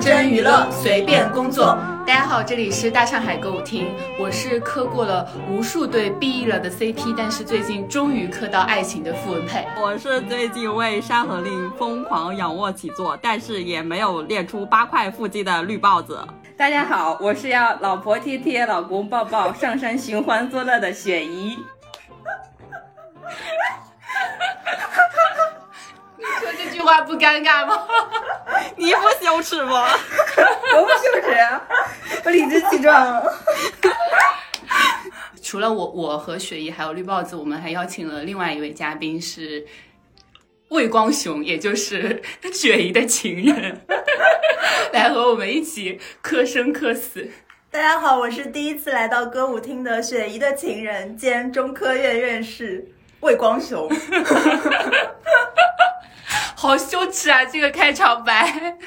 认真娱乐，随便工作。大家好，这里是大上海歌舞厅，我是磕过了无数对 BE 了的 CP，但是最近终于磕到爱情的傅文佩。我是最近为《山河令》疯狂仰卧起坐，但是也没有练出八块腹肌的绿帽子。大家好，我是要老婆贴贴、老公抱抱、上山寻欢作乐的雪姨。话不尴尬吗？你不羞耻吗？我不羞耻，我理直气壮。除了我，我和雪姨还有绿帽子，我们还邀请了另外一位嘉宾是魏光雄，也就是雪姨的情人，来和我们一起磕生磕死。大家好，我是第一次来到歌舞厅的雪姨的情人兼中科院院士魏光雄。好羞耻啊！这个开场白。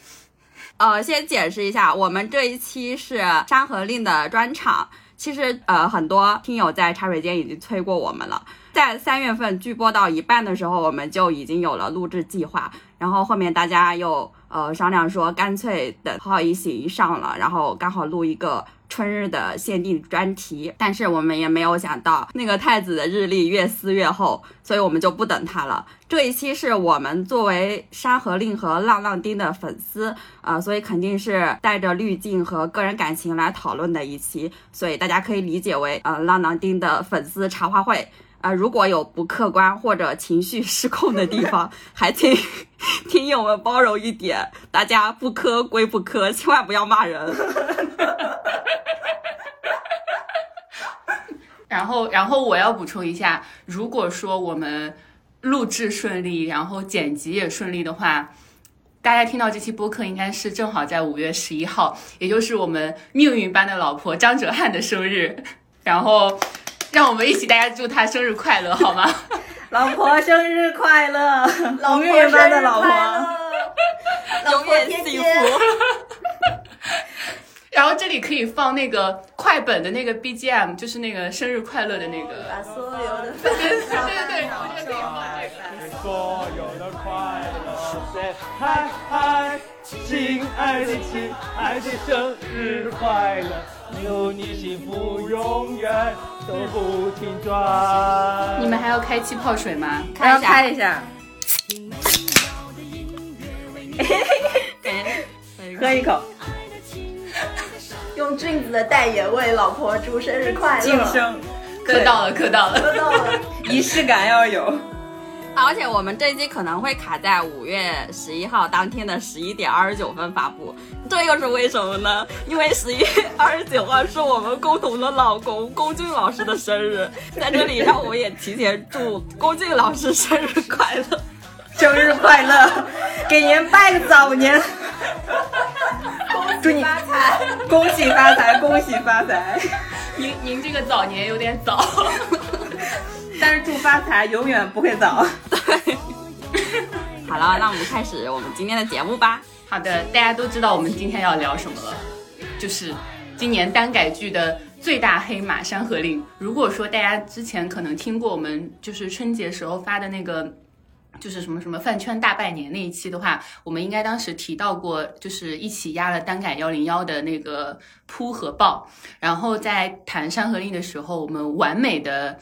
呃，先解释一下，我们这一期是《山河令》的专场。其实，呃，很多听友在茶水间已经催过我们了。在三月份剧播到一半的时候，我们就已经有了录制计划。然后后面大家又呃商量说，干脆等《好一行》上了，然后刚好录一个。春日的限定专题，但是我们也没有想到那个太子的日历越撕越厚，所以我们就不等他了。这一期是我们作为《山河令》和浪浪丁的粉丝啊，所以肯定是带着滤镜和个人感情来讨论的一期，所以大家可以理解为呃浪浪丁的粉丝茶话会啊。如果有不客观或者情绪失控的地方，还请听友们包容一点，大家不磕归不磕，千万不要骂人。然后，然后我要补充一下，如果说我们录制顺利，然后剪辑也顺利的话，大家听到这期播客应该是正好在五月十一号，也就是我们命运般的老婆张哲瀚的生日。然后，让我们一起大家祝他生日快乐，好吗？老婆生日快乐，老命运般的老 婆，永远幸福。然后这里可以放那个快本的那个 BGM，就是那个生日快乐的那个。把所有的对对对对，我觉得可以放这个。所有的快乐，say 嗨嗨，亲爱的亲爱的生日快乐，祝你幸福永远都不停转。你们还要开气泡水吗？还要开一下，喝一口，用俊子的代言为老婆祝生日快乐，晋升，磕到了，磕到了。磕到了。仪式感要有。而且我们这一期可能会卡在五月十一号当天的十一点二十九分发布，这又是为什么呢？因为十一月二十九号是我们共同的老公龚俊老师的生日，在这里让我也提前祝龚俊老师生日快乐。生日快乐，给您拜个早年，祝你发财！恭喜发财，恭喜发财。您您这个早年有点早。但是祝发财永远不会早。对 好了，那我们开始我们今天的节目吧。好的，大家都知道我们今天要聊什么了，就是今年单改剧的最大黑马《山河令》。如果说大家之前可能听过我们就是春节时候发的那个。就是什么什么饭圈大拜年那一期的话，我们应该当时提到过，就是一起压了单改幺零幺的那个扑和爆，然后在谈《山河令》的时候，我们完美的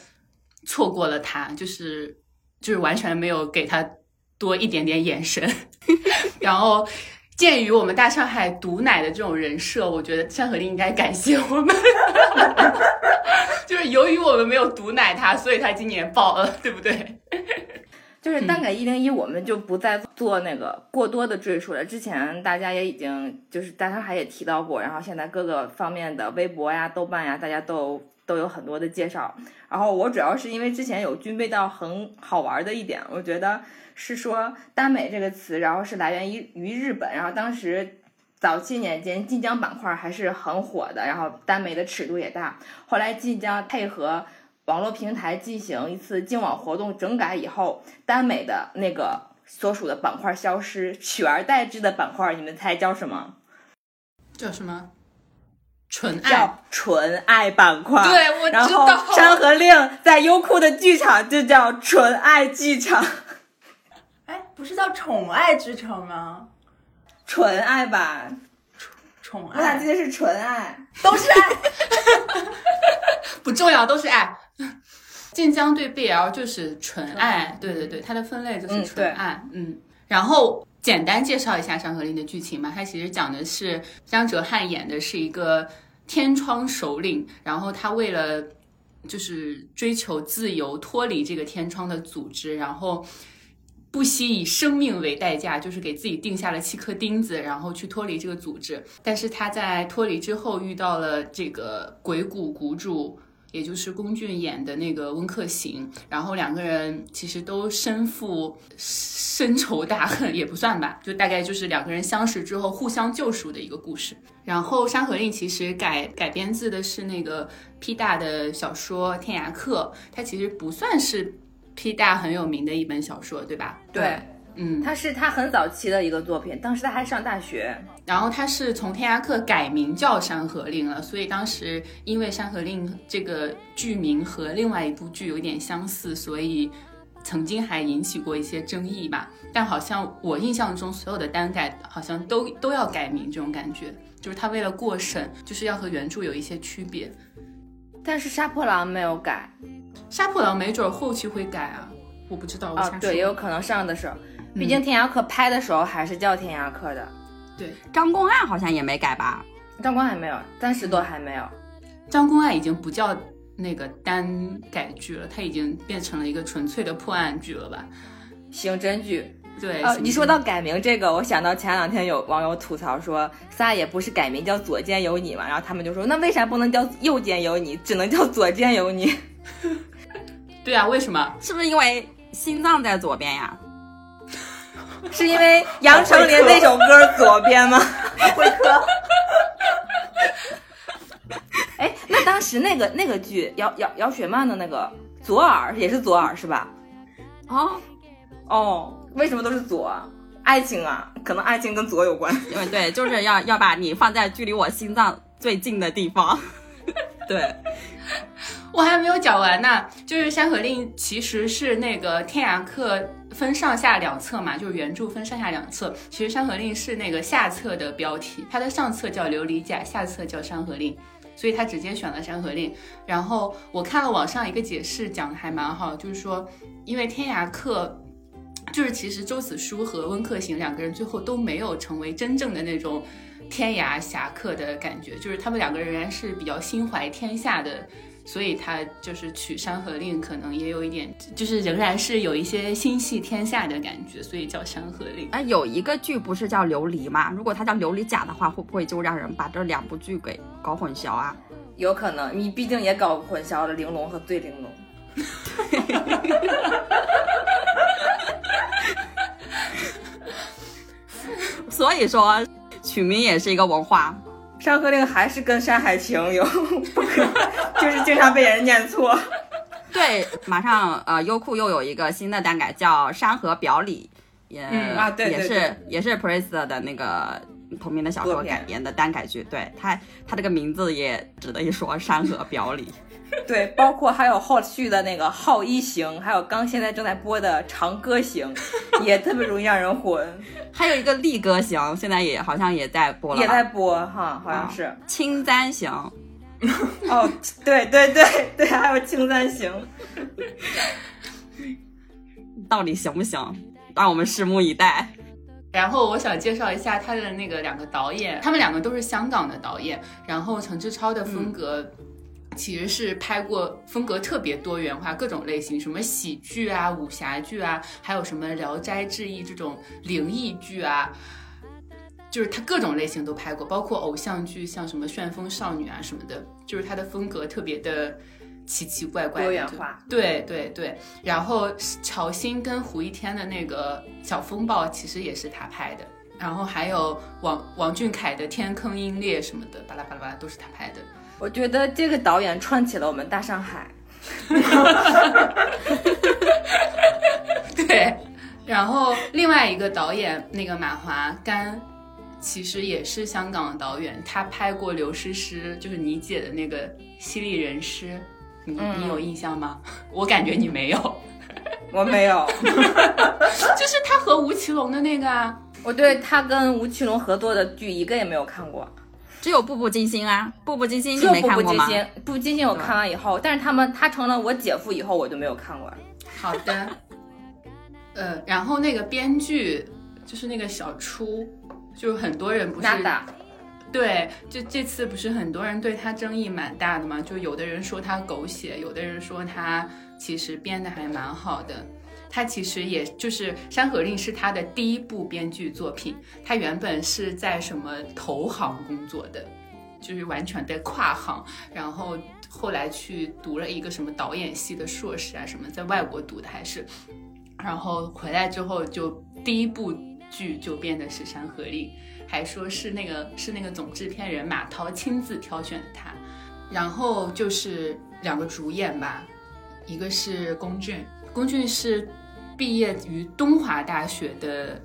错过了他，就是就是完全没有给他多一点点眼神，然后鉴于我们大上海毒奶的这种人设，我觉得《山河令》应该感谢我们，就是由于我们没有毒奶他，所以他今年爆了，对不对？就是单改一零一，我们就不再做那个过多的赘述了。之前大家也已经就是大上海也提到过，然后现在各个方面的微博呀、豆瓣呀，大家都都有很多的介绍。然后我主要是因为之前有军备到很好玩的一点，我觉得是说耽美这个词，然后是来源于于日本，然后当时早期年间晋江板块还是很火的，然后耽美的尺度也大。后来晋江配合。网络平台进行一次净网活动整改以后，耽美的那个所属的板块消失，取而代之的板块，你们猜叫什么？叫什么？纯爱。叫纯爱板块。对，我知道。然后《山河令》在优酷的剧场就叫纯爱剧场。哎，不是叫宠爱之城吗？纯爱吧，宠爱我咋爱记得是纯爱？都是爱。不重要，都是爱。晋江对 BL 就是纯爱，对对对，它的分类就是嗯纯爱，嗯。然后简单介绍一下《山河令》的剧情嘛，它其实讲的是张哲瀚演的是一个天窗首领，然后他为了就是追求自由，脱离这个天窗的组织，然后不惜以生命为代价，就是给自己定下了七颗钉子，然后去脱离这个组织。但是他在脱离之后遇到了这个鬼谷谷主。也就是龚俊演的那个温客行，然后两个人其实都身负深仇大恨，也不算吧，就大概就是两个人相识之后互相救赎的一个故事。然后《山河令》其实改改编自的是那个 P 大的小说《天涯客》，它其实不算是 P 大很有名的一本小说，对吧？对，嗯，他是他很早期的一个作品，当时他还上大学。然后他是从《天涯客》改名叫《山河令》了，所以当时因为《山河令》这个剧名和另外一部剧有点相似，所以曾经还引起过一些争议吧。但好像我印象中所有的单改好像都都要改名，这种感觉就是他为了过审，就是要和原著有一些区别。但是杀破狼没有改杀破狼没准儿后期会改啊，我不知道。啊对，也有可能上的时候，毕竟天涯客拍的时候还是叫天涯客的，对张公案好像也没改吧？张公案没有，暂时都还没有。张公案已经不叫那个单改剧了，它已经变成了一个纯粹的破案剧了吧？刑侦剧，对，你说到改名这个，我想到前两天有网友吐槽说，撒也不是改名叫左肩有你嘛，然后他们就说，那为啥不能叫右肩有你，只能叫左肩有你？对啊，为什么？是不是因为心脏在左边呀？是因为杨丞琳那首歌左边吗？会科，哎，那当时那个那个剧姚姚姚雪漫的那个左耳也是左耳是吧？哦，哦，为什么都是左？爱情啊，可能爱情跟左有关。对对，就是要要把你放在距离我心脏最近的地方。对，我还没有讲完呢，就是《山河令》其实是那个《天涯客》分上下两册嘛，就是原著分上下两册。其实《山河令》是那个下册的标题，它的上册叫《琉璃甲》，下册叫《山河令》，所以他直接选了《山河令》。然后我看了网上一个解释，讲的还蛮好，就是说，因为《天涯客》。就是其实周子舒和温客行两个人最后都没有成为真正的那种天涯侠客的感觉，就是他们两个人仍然是比较心怀天下的，所以他就是取《山河令》可能也有一点，就是仍然是有一些心系天下的感觉，所以叫《山河令》。哎，有一个剧不是叫《琉璃》吗？如果它叫《琉璃甲》的话，会不会就让人把这两部剧给搞混淆啊？有可能，你毕竟也搞混淆了玲珑和醉玲珑。所以说，取名也是一个文化。《山河令》还是跟《山海情》有 不可，就是经常被人念错。对，马上呃，优酷又有一个新的单改叫《山河表里》，也、嗯啊对对也是也是 Priest 的那个同名的小说改编的单改剧。对它，它这个名字也值得一说，《山河表里》。对，包括还有后续的那个《浩一行》，还有刚现在正在播的《长歌行》，也特别容易让人混。还有一个《力歌行》，现在也好像也在播了，也在播哈，好像是。青簪行》。哦，对对对对，还有《青簪行》。到底行不行？让我们拭目以待。然后我想介绍一下他的那个两个导演，他们两个都是香港的导演。然后陈志超的风格其实是拍过风格特别多元化，各种类型，什么喜剧啊、武侠剧啊，还有什么《聊斋志异》这种灵异剧啊，就是他各种类型都拍过，包括偶像剧，像什么《旋风少女》啊什么的，就是他的风格特别的奇奇怪怪的，多元化。对对对，然后乔欣跟胡一天的那个小风暴其实也是他拍的，然后还有王王俊凯的天坑鹰猎什么的，巴拉巴拉巴拉都是他拍的。我觉得这个导演串起了我们大上海。对，然后另外一个导演那个马华干，其实也是香港的导演，他拍过刘诗诗，就是你姐的那个《犀利人师》，你嗯你有印象吗？我感觉你没有，我没有，就是他和吴奇隆的那个啊，我对他跟吴奇隆合作的剧一个也没有看过，只有《步步惊心》啊，《步步惊心》你只有《步没看过吗？步惊心》，《步步惊心》我看完以后，但是他们他成了我姐夫以后，我就没有看过。好的，呃，然后那个编剧就是那个小初，就是很多人不是对，就这次不是很多人对他争议蛮大的嘛？就有的人说他狗血，有的人说他其实编的还蛮好的。他其实也就是《山河令》是他的第一部编剧作品，他原本是在什么投行工作的，就是完全的跨行，然后后来去读了一个什么导演系的硕士啊什么，在外国读的还是，然后回来之后就第一部剧就编的是《山河令》。还说是那个是那个总制片人马涛亲自挑选的他，然后就是两个主演吧，一个是龚俊，龚俊是毕业于东华大学的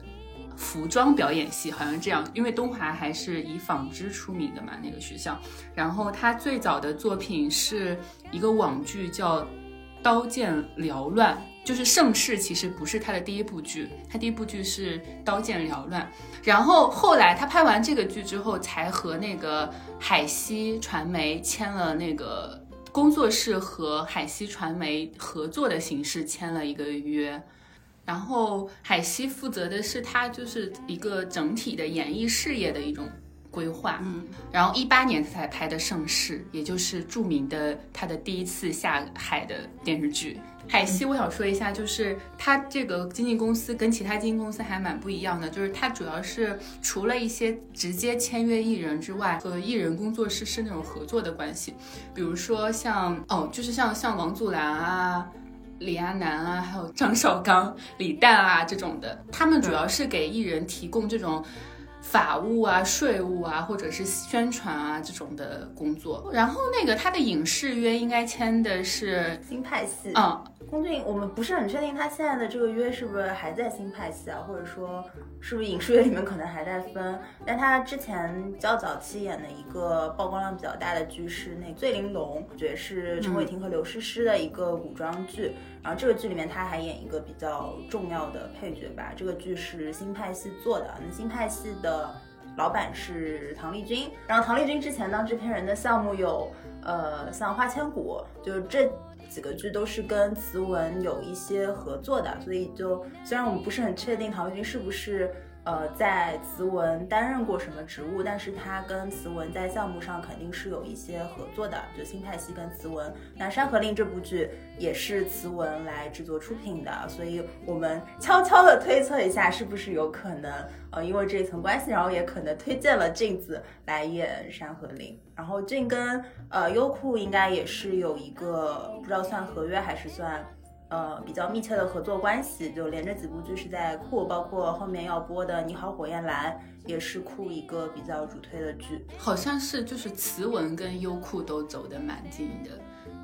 服装表演系，好像这样，因为东华还是以纺织出名的嘛，那个学校。然后他最早的作品是一个网剧叫《刀剑缭乱》。就是《盛世》其实不是他的第一部剧，他第一部剧是《刀剑缭乱》，然后后来他拍完这个剧之后，才和那个海西传媒签了那个工作室和海西传媒合作的形式签了一个约，然后海西负责的是他就是一个整体的演艺事业的一种规划，嗯，然后一八年才拍的《盛世》，也就是著名的他的第一次下海的电视剧。海西，我想说一下，就是他这个经纪公司跟其他经纪公司还蛮不一样的，就是他主要是除了一些直接签约艺人之外，和艺人工作室是那种合作的关系，比如说像哦，就是像像王祖蓝啊。李亚男啊，还有张绍刚、李诞啊这种的，他们主要是给艺人提供这种法务啊、税务啊，或者是宣传啊这种的工作。然后那个他的影视约应该签的是，新派系。嗯，龚俊，我们不是很确定他现在的这个约是不是还在新派系啊，或者说是不是影视约里面可能还在分。但他之前较早期演的一个曝光量比较大的剧是那《醉玲珑》，我觉得是陈伟霆和刘诗诗的一个古装剧。然后这个剧里面他还演一个比较重要的配角吧。这个剧是新派系做的，那新派系的老板是唐丽君。然后唐丽君之前当制片人的项目有，呃，像《花千骨》，就是这几个剧都是跟慈文有一些合作的。所以就虽然我们不是很确定陶晶是不是。呃，在慈文担任过什么职务？但是他跟慈文在项目上肯定是有一些合作的，就新派系跟慈文。那《山河令》这部剧也是慈文来制作出品的，所以我们悄悄的推测一下，是不是有可能，呃，因为这一层关系，然后也可能推荐了镜子来演《山河令》。然后俊跟呃优酷应该也是有一个不知道算合约还是算。呃，比较密切的合作关系，就连着几部剧是在酷，包括后面要播的《你好，火焰蓝》也是酷一个比较主推的剧，好像是就是慈文跟优酷都走得蛮近的。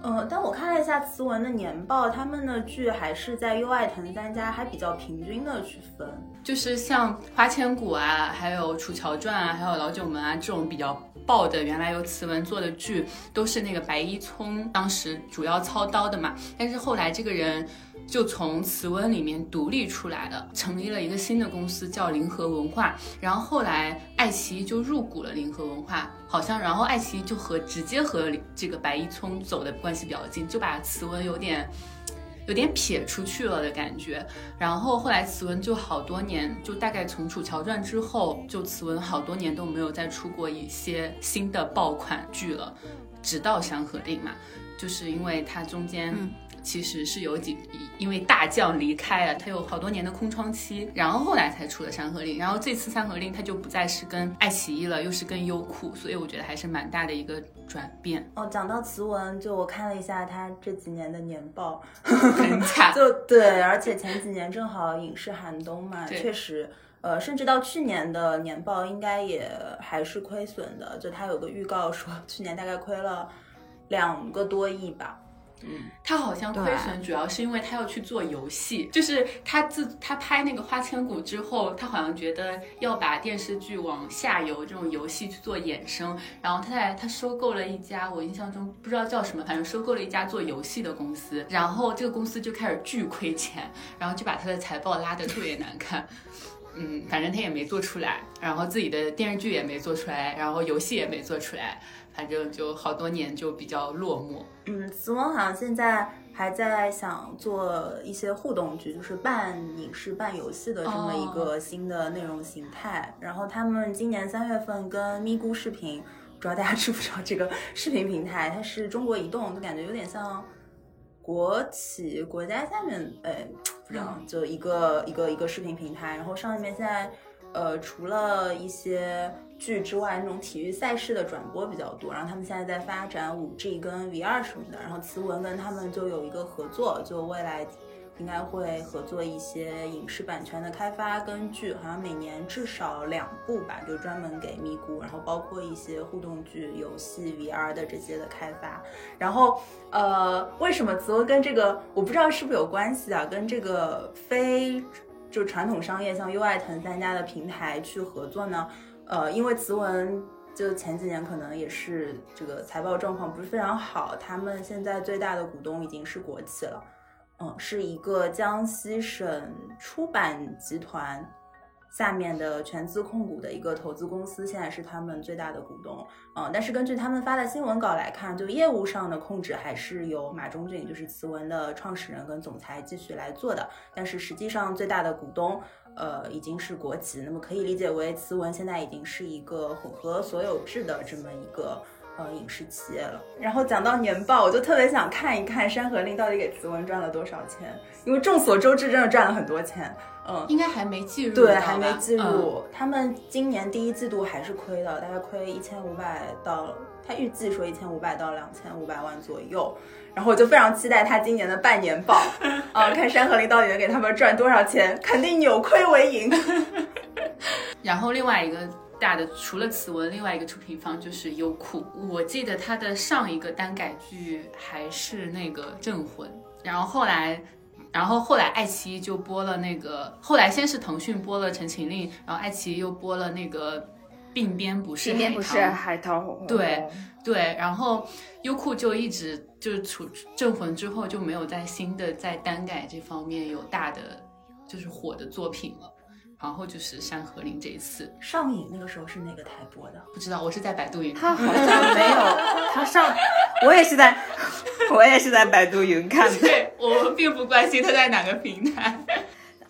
呃，但我看了一下慈文的年报，他们的剧还是在优爱腾三家还比较平均的去分，就是像《花千骨》啊，还有《楚乔传》啊，还有《老九门》啊这种比较。爆的原来由慈文做的剧都是那个白一聪当时主要操刀的嘛，但是后来这个人就从慈文里面独立出来了，成立了一个新的公司叫临河文化，然后后来爱奇艺就入股了临河文化，好像然后爱奇艺就和直接和这个白一聪走的关系比较近，就把慈文有点。有点撇出去了的感觉，然后后来慈文就好多年，就大概从《楚乔传》之后，就慈文好多年都没有再出过一些新的爆款剧了，直到《山河令》嘛，就是因为它中间。其实是有几，因为大将离开了，他有好多年的空窗期，然后后来才出的《山河令》，然后这次《山河令》它就不再是跟爱奇艺了，又是跟优酷，所以我觉得还是蛮大的一个转变。哦，讲到慈文，就我看了一下他这几年的年报，很惨。就对，而且前几年正好影视寒冬嘛，确实，呃，甚至到去年的年报应该也还是亏损的，就他有个预告说去年大概亏了两个多亿吧。嗯，他好像亏损主要是因为他要去做游戏，就是他自他拍那个《花千骨》之后，他好像觉得要把电视剧往下游这种游戏去做衍生，然后他在他收购了一家，我印象中不知道叫什么，反正收购了一家做游戏的公司，然后这个公司就开始巨亏钱，然后就把他的财报拉得特别难看。嗯，反正他也没做出来，然后自己的电视剧也没做出来，然后游戏也没做出来，反正就好多年就比较落寞。嗯，慈文好像现在还在想做一些互动剧，就是半影视半游戏的这么一个新的内容形态。然后他们今年三月份跟咪咕视频，不知道大家知不知道这个视频平台，它是中国移动，就感觉有点像国企国家下面，哎，不知道，就一个一个一个视频平台。然后上面现在。呃，除了一些剧之外，那种体育赛事的转播比较多。然后他们现在在发展五 G 跟 VR 什么的。然后慈文跟他们就有一个合作，就未来应该会合作一些影视版权的开发跟剧，好像每年至少两部吧，就专门给咪咕。然后包括一些互动剧、游戏、VR 的这些的开发。然后呃，为什么慈文跟这个我不知道是不是有关系啊？跟这个非。就传统商业像优爱腾三家的平台去合作呢，呃，因为慈文就前几年可能也是这个财报状况不是非常好，他们现在最大的股东已经是国企了，嗯，是一个江西省出版集团。下面的全资控股的一个投资公司，现在是他们最大的股东，嗯，但是根据他们发的新闻稿来看，就业务上的控制还是由马中俊，就是慈文的创始人跟总裁继续来做的，但是实际上最大的股东，呃，已经是国企，那么可以理解为慈文现在已经是一个混合所有制的这么一个。呃，影视企业了。然后讲到年报，我就特别想看一看《山河令》到底给慈文赚了多少钱，因为众所周知，真的赚了很多钱。嗯，应该还没计入。对，还没记录。他们今年第一季度还是亏的，大概亏一千五百到，他预计说一千五百到两千五百万左右。然后我就非常期待他今年的半年报，啊，看《山河令》到底能给他们赚多少钱，肯定扭亏为盈。然后另外一个。大的除了此文，另外一个出品方就是优酷。我记得他的上一个单改剧还是那个《镇魂》，然后后来，然后后来爱奇艺就播了那个，后来先是腾讯播了《陈情令》，然后爱奇艺又播了那个《鬓边不是海涛》。不是海涛。对对，然后优酷就一直就是处《镇魂》之后就没有在新的在单改这方面有大的就是火的作品了。然后就是《山河令》这一次上映，那个时候是哪个台播的？不知道，我是在百度云。他好像没有，他上，我也是在，我也是在百度云看的。对，我并不关心他在哪个平台。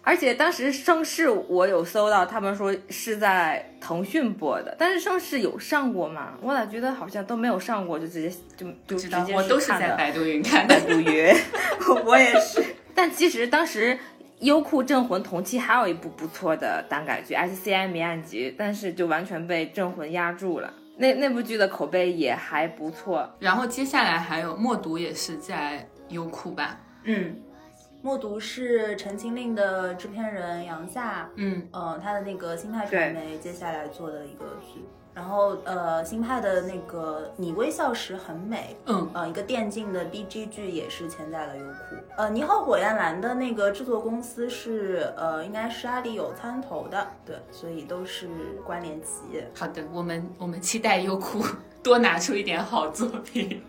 而且当时盛世我有搜到，他们说是在腾讯播的，但是盛世有上过吗？我咋觉得好像都没有上过，就直接就就直接我都是在百度云看的。百度云，我也是。但其实当时。优酷《镇魂》同期还有一部不错的耽改剧《SCI 谜案集》，但是就完全被《镇魂》压住了。那那部剧的口碑也还不错。然后接下来还有《默读》，也是在优酷吧？嗯，《默读》是《陈情令》的制片人杨夏，嗯嗯，他的那个新派传媒接下来做的一个剧。然后，呃，新派的那个《你微笑时很美》，嗯，呃，一个电竞的 B G 剧也是签在了优酷。呃，《你好，火焰蓝》的那个制作公司是，呃，应该是阿里有参投的，对，所以都是关联企业。好的，我们我们期待优酷多拿出一点好作品，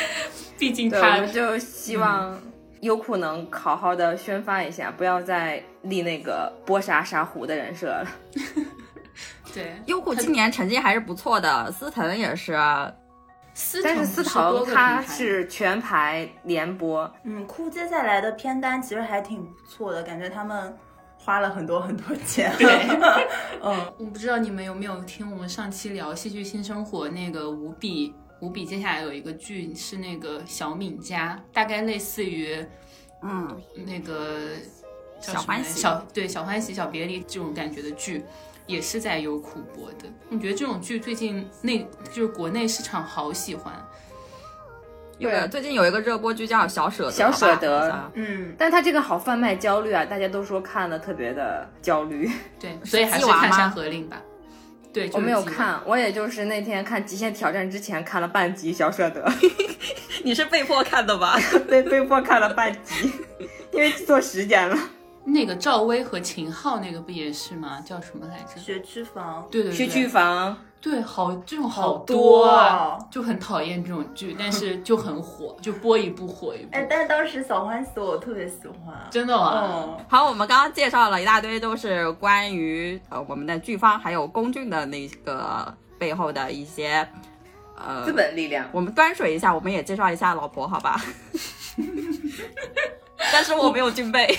毕竟他们就希望优酷能好好的宣发一下，不要再立那个波杀沙湖的人设了。对，优酷今年成绩还是不错的，司藤也是。思但是思腾他是全排连播，嗯，酷接下来的片单其实还挺不错的，感觉他们花了很多很多钱。对，嗯，我不知道你们有没有听我们上期聊《戏剧新生活》那个无比无比，接下来有一个剧是那个小敏家，大概类似于，嗯，那个小欢喜小对小欢喜小别离这种感觉的剧。也是在优酷播的，我觉得这种剧最近内就是国内市场好喜欢。对，最近有一个热播剧叫《小舍得》，小舍得，嗯，但他这个好贩卖焦虑啊，大家都说看了特别的焦虑。对，所以还是看《山河令》吧。对，我没有看，我也就是那天看《极限挑战》之前看了半集《小舍得》。你是被迫看的吧？被被迫看了半集，因为记错时间了。那个赵薇和秦昊那个不也是吗？叫什么来着？学区房。对对对。学区房。对，好这种好多啊哦，就很讨厌这种剧，但是就很火，就播一部火一部。哎，但是当时小欢喜我特别喜欢。真的吗？嗯，好，我们刚刚介绍了一大堆，都是关于呃我们的剧方还有龚俊的那个背后的一些呃资本力量。我们端水一下，我们也介绍一下老婆，好吧？但是我没有军备，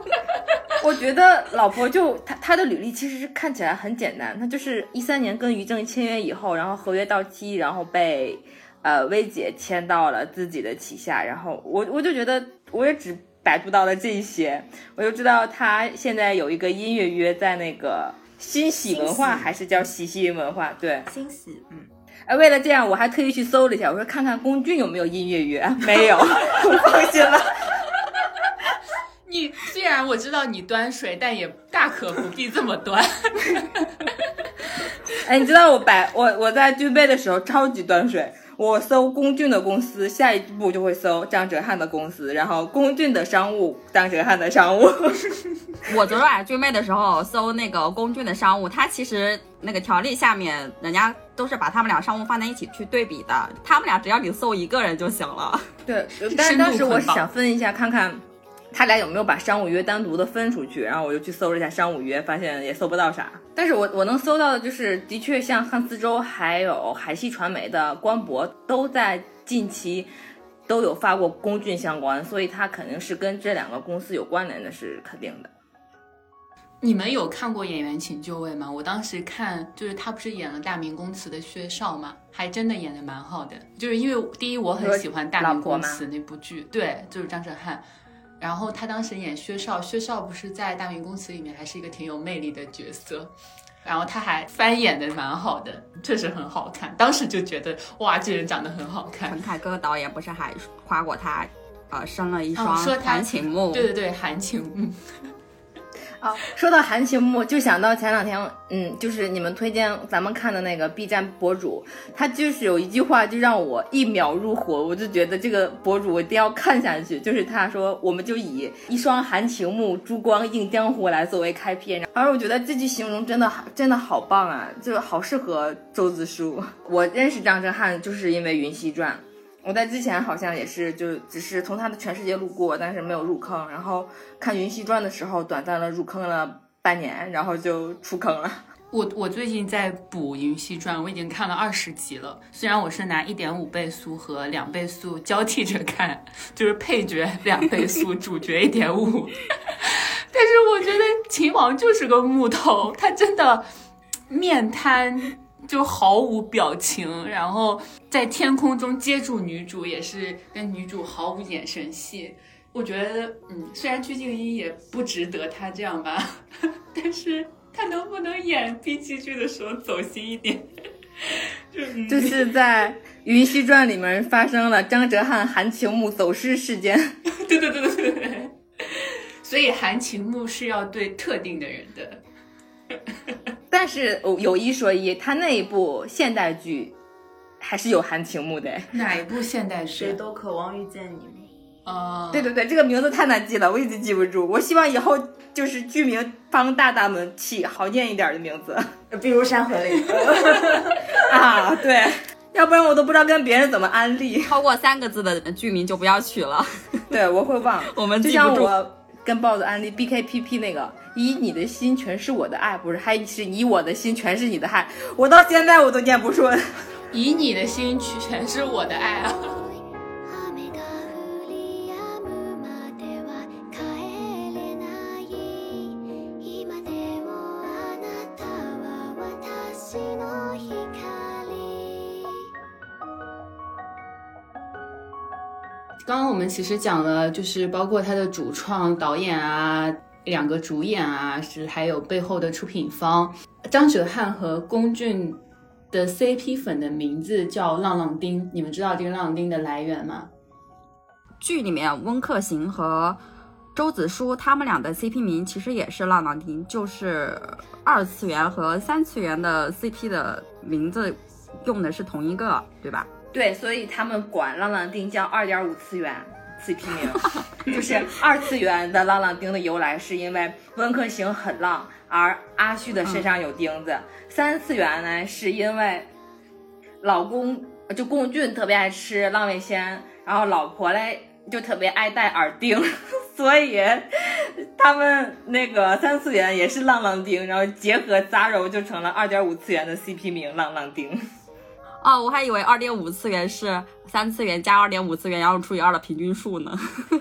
我觉得老婆就她她的履历其实是看起来很简单，她就是一三年跟于正签约以后，然后合约到期，然后被呃薇姐签到了自己的旗下，然后我我就觉得我也只百度到了这些，我就知道她现在有一个音乐约在那个新喜文化喜还是叫喜喜文化，对，欣喜，嗯，哎，为了这样我还特意去搜了一下，我说看看龚俊有没有音乐约，没有，我放心了。你虽然我知道你端水，但也大可不必这么端。哎，你知道我百我我在军备的时候超级端水，我搜龚俊的公司，下一步就会搜张哲瀚的公司，然后龚俊的商务，张哲瀚的商务。我昨晚军备的时候搜那个龚俊的商务，他其实那个条例下面人家都是把他们俩商务放在一起去对比的，他们俩只要你搜一个人就行了。对，但是当时我想分一下，看看他俩有没有把商务约单独的分出去，然后我就去搜了一下商务约，发现也搜不到啥。但是我我能搜到的就是，的确像汉斯周还有海西传媒的官博都在近期都有发过龚俊相关，所以他肯定是跟这两个公司有关联的，是肯定的。你们有看过《演员请就位》吗？我当时看，就是他不是演了大明宫词的薛少吗，还真的演的蛮好的。就是因为第一我很喜欢《大明宫词》那部剧，对，就是张哲瀚。然后他当时演薛少，薛少不是在《大明宫词》里面还是一个挺有魅力的角色，然后他还翻演的蛮好的，确实很好看。当时就觉得哇，这人长得很好看陈。凯歌导演不是还夸过他，呃，生了一双哦说他韩晴木。对对对，韩晴，嗯，哦，说到含情木，就想到前两天，嗯，就是你们推荐咱们看的那个 B 站博主，他就是有一句话就让我一秒入伙，我就觉得这个博主我一定要看下去。就是他说，我们就以一双含情木、珠光映江湖来作为开篇，而我觉得这句形容真的真的好棒啊，就好适合周子舒。我认识张哲瀚就是因为《云汐传》。我在之前好像也是，就只是从他的全世界路过，但是没有入坑。然后看《云汐传》的时候，短暂的入坑了半年，然后就出坑了。我我最近在补《云汐传》，我已经看了二十集了。虽然我是拿一点五倍速和两倍速交替着看，就是配角两倍速，主角一点五。但是我觉得秦王就是个木头，他真的面瘫，就毫无表情，然后在天空中接住女主，也是跟女主毫无眼神戏。我觉得，嗯，虽然鞠婧祎也不值得他这样吧，但是他能不能演 B 级剧的时候走心一点？就嗯就是在《云溪传》里面发生了张哲瀚、含情木走失事件。对对对对对对。所以含情木是要对特定的人的。但是有有一说一，他那一部现代剧还是有含情目的。哪一部现代谁？都渴望遇见你。啊、对对对，这个名字太难记了，我一直记不住。我希望以后就是剧名帮大大们起好念一点的名字 比如《山河令》啊，对，要不然我都不知道跟别人怎么安利。超过三个字的剧名就不要取了，对，我会忘。我们就记不住。像我跟豹子安利 BKPP 那个，以你的心全是我的爱，不是，还是以我的心全是你的爱。我到现在我都念不顺。以你的心去全是我的爱啊！雨が降り止むまでは帰れない今でもあなたは私の光刚刚我们其实讲了，就是包括他的主创、导演啊，两个主演啊，是还有背后的出品方张哲瀚和龚俊 的 CP 粉的名字叫浪浪丁。你们知道这个浪浪丁的来源吗？剧里面温客行和周子舒他们俩的 CP 名其实也是浪浪丁，就是二次元和三次元的 CP 的名字用的是同一个，对吧？对，所以他们管浪浪丁叫二点五次元 CP 名，就是二次元的浪浪丁的由来是因为温客行很浪，而阿旭的身上有钉子。三次元呢，是因为老公就龚俊特别爱吃浪味仙，然后老婆嘞就特别爱戴耳钉，所以他们那个三次元也是浪浪钉，然后结合杂糅就成了二点五次元的 CP 名浪浪钉。哦，我还以为二点五次元是三次元加二点五次元，然后除以二的平均数呢。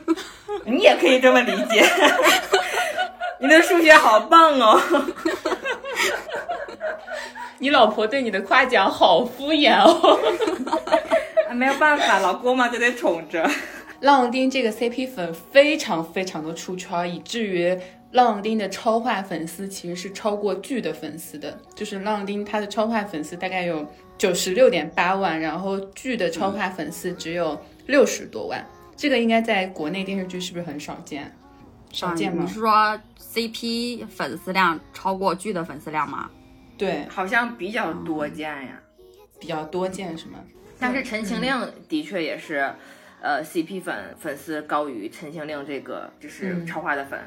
你也可以这么理解，你的数学好棒哦。你老婆对你的夸奖好敷衍哦。没有办法，老公嘛就得宠着。浪浪丁这个 CP 粉非常非常的出圈，以至于浪浪丁的超话粉丝其实是超过剧的粉丝的。就是浪浪丁他的超话粉丝大概有九十六点八万，然后剧的超话粉丝只有六十多万。这个应该在国内电视剧是不是很少见？少见吗你？是说 CP 粉丝量超过剧的粉丝量吗？对，好像比较多见呀。比较多见是吗？但是《陈情令》的确也是，呃，CP 粉粉丝高于《陈情令》这个就是超话的粉。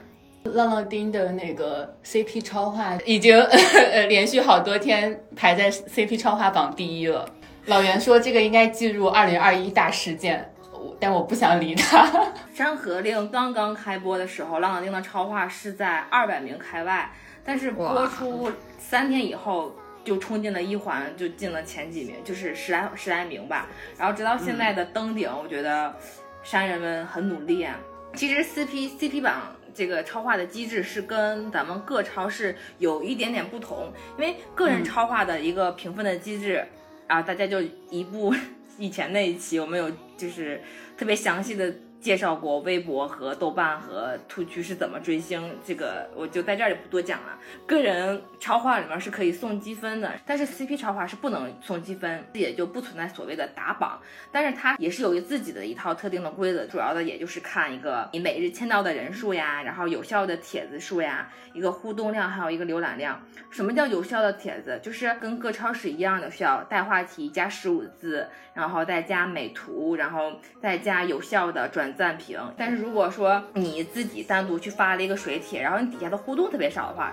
浪浪丁的那个 CP 超话已经呃 连续好多天排在 CP 超话榜第一了。老袁说这个应该进入二零二一大事件，我但我不想理他。《山河令》刚刚开播的时候，浪浪丁的超话是在二百名开外，但是播出三天以后就冲进了一环，就进了前几名，就是十来十来名吧。然后直到现在的登顶，我觉得山人们很努力啊。其实 CP CP 榜这个超话的机制是跟咱们各超市有一点点不同，因为个人超话的一个评分的机制，啊，大家就一部以前那一期我没有就是特别详细的介绍过微博和豆瓣和兔区是怎么追星，这个我就在这儿就不多讲了。个人超话里面是可以送积分的，但是 CP 超话是不能送积分，也就不存在所谓的打榜。但是它也是有自己的一套特定的规则，主要的也就是看一个你每日签到的人数呀，然后有效的帖子数呀，一个互动量，还有一个浏览量。什么叫有效的帖子？就是跟各超市一样的，需要带话题加十五字，然后再加美图，然后再加有效的转赞评。但是如果说你自己单独去发了一个水帖，然后你底下的互动特别少的话，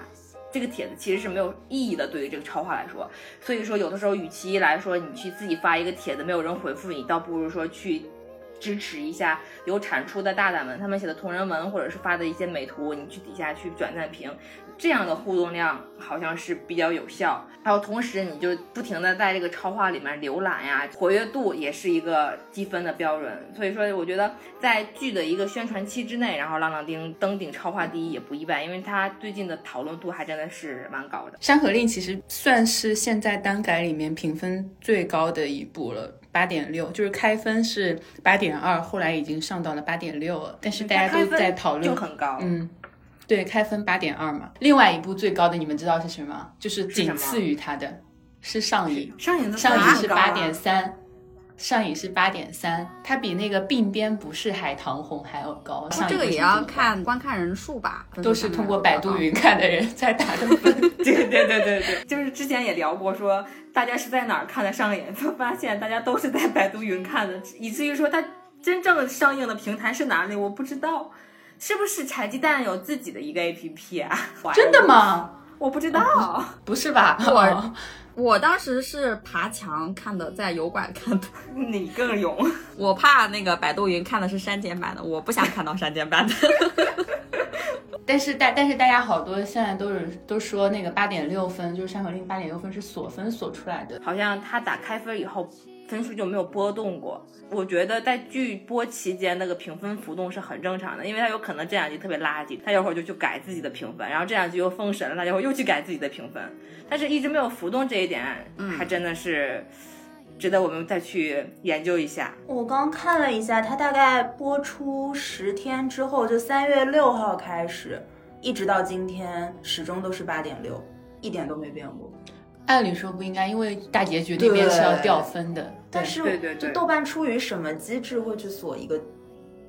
这个帖子其实是没有意义的，对于这个超话来说。所以说，有的时候与其来说你去自己发一个帖子没有人回复你，倒不如说去支持一下有产出的大大们，他们写的同人文或者是发的一些美图，你去底下去转赞评，这样的互动量好像是比较有效。还有同时你就不停的在这个超话里面浏览呀，活跃度也是一个积分的标准。所以说，我觉得在剧的一个宣传期之内，然后浪浪丁登顶超话第一也不意外，因为他最近的讨论度还真的是蛮高的。《山河令》其实算是现在单改里面评分最高的一部了，八点六，就是开分是八点二，后来已经上到了八点六了。但是大家都在讨论就，很高，嗯，对，开分八点二嘛。另外一部最高的，你们知道是什么吗？就是仅次于它的，是上瘾，上瘾的上瘾是八点三。上瘾是八点三，它比那个鬓边不是海棠红还要高。上瘾这个也要看观看人数吧，都是通过百度云看的人在打的分。对对对对对，就是之前也聊过说，大家是在哪儿看的上瘾，就发现大家都是在百度云看的，以至于说它真正上映的平台是哪里，我不知道，是不是柴鸡蛋有自己的一个 APP 啊？真的？吗？我不知道，不是吧？我我当时是爬墙看的，在油管看的。你更勇。我怕那个百度云看的是删减版的，我不想看到删减版的。但是大但是大家好多现在都是都说那个八点六分，就是《山河令》八点六分是锁分锁出来的。好像它打开分以后，分数就没有波动过。我觉得在剧播期间，那个评分浮动是很正常的，因为他有可能这两集特别垃圾，他一会儿就去改自己的评分，然后这两集又封神了，他一会儿又去改自己的评分，但是一直没有浮动这一点，还真的是值得我们再去研究一下。我刚看了一下，它大概播出十天之后，就三月六号开始，一直到今天，始终都是八点六，一点都没变过。按理说不应该，因为大结局那边是要掉分的。对，但是，对对对就豆瓣出于什么机制会去锁一个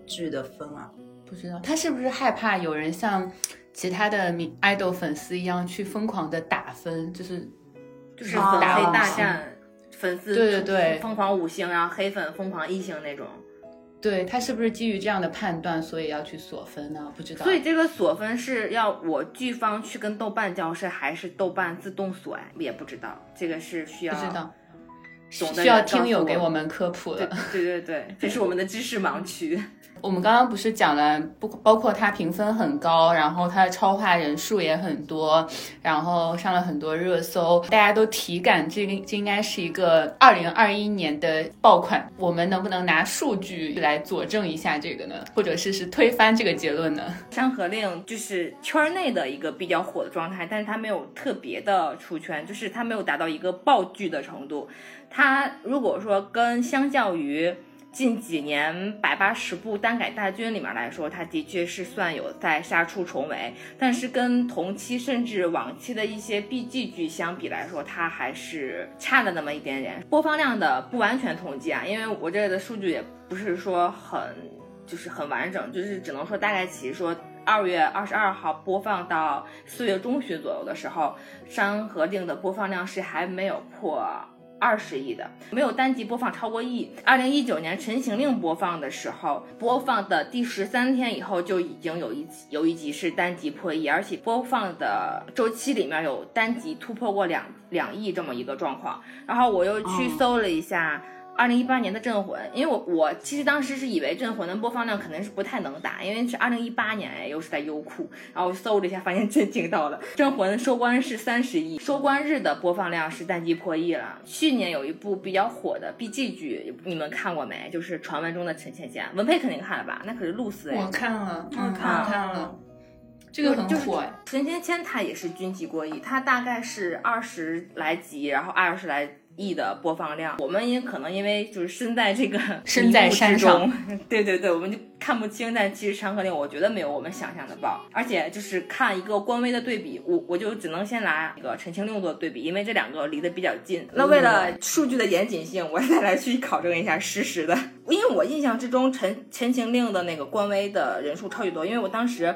剧的分啊？不知道他是不是害怕有人像其他的明 idol 粉丝一样去疯狂的打分，就是就是啊粉黑大战，粉丝对对对疯狂五星，然后黑粉疯狂一星那种。对他是不是基于这样的判断，所以要去锁分呢？不知道。所以这个锁分是要我剧方去跟豆瓣交涉，还是豆瓣自动锁呀？也不知道，这个是需要不知道，懂的需要听友给我我们科普对了。对对对，这是我们的知识盲区。我们刚刚不是讲了，不包括它评分很高，然后它的超话人数也很多，然后上了很多热搜，大家都体感这这应该是一个二零二一年的爆款。我们能不能拿数据来佐证一下这个呢？或者是是推翻这个结论呢？《山河令》就是圈内的一个比较火的状态，但是它没有特别的出圈，就是它没有达到一个爆剧的程度。它如果说跟相较于近几年百八十部单改大军里面来说，它的确是算有在杀出重围，但是跟同期甚至往期的一些 BG 剧相比来说，它还是差了那么一点点。播放量的不完全统计啊，因为我这里的数据也不是说很就是很完整，就是只能说大概其说。二月二十二号播放到四月中旬左右的时候，《山河令》的播放量是还没有破二十亿的，没有单集播放超过亿。二零一九年《陈情令》播放的时候，播放的第十三天以后就已经有一集有一集是单集破亿，而且播放的周期里面有单集突破过两两亿这么一个状况。然后我又去搜了一下。二零一八年的《镇魂》，因为我我其实当时是以为《镇魂》的播放量肯定是不太能打，因为是二零一八年哎，又是在优酷，然后我搜了一下，发现震惊到了，《镇魂》收官是三十亿，收官日的播放量是单集破亿了。去年有一部比较火的 BG 剧，你们看过没？就是传闻中的陈芊芊，文佩肯定看了吧？那可是露丝哎，我看了，嗯看了看了，这个很就是火哎。陈芊芊她也是军级过亿，她大概是二十来集，然后二十来亿的播放量。我们也可能因为就是身在这个 身在山上中，对对对，我们就看不清。但其实《山河令》我觉得没有我们想象的爆，而且就是看一个官微的对比，我我就只能先拿那个《陈情令》做对比，因为这两个离得比较近。那为了数据的严谨性，我再来去考证一下实时的，因为我印象之中《陈陈情令》的那个官微的人数超级多，因为我当时。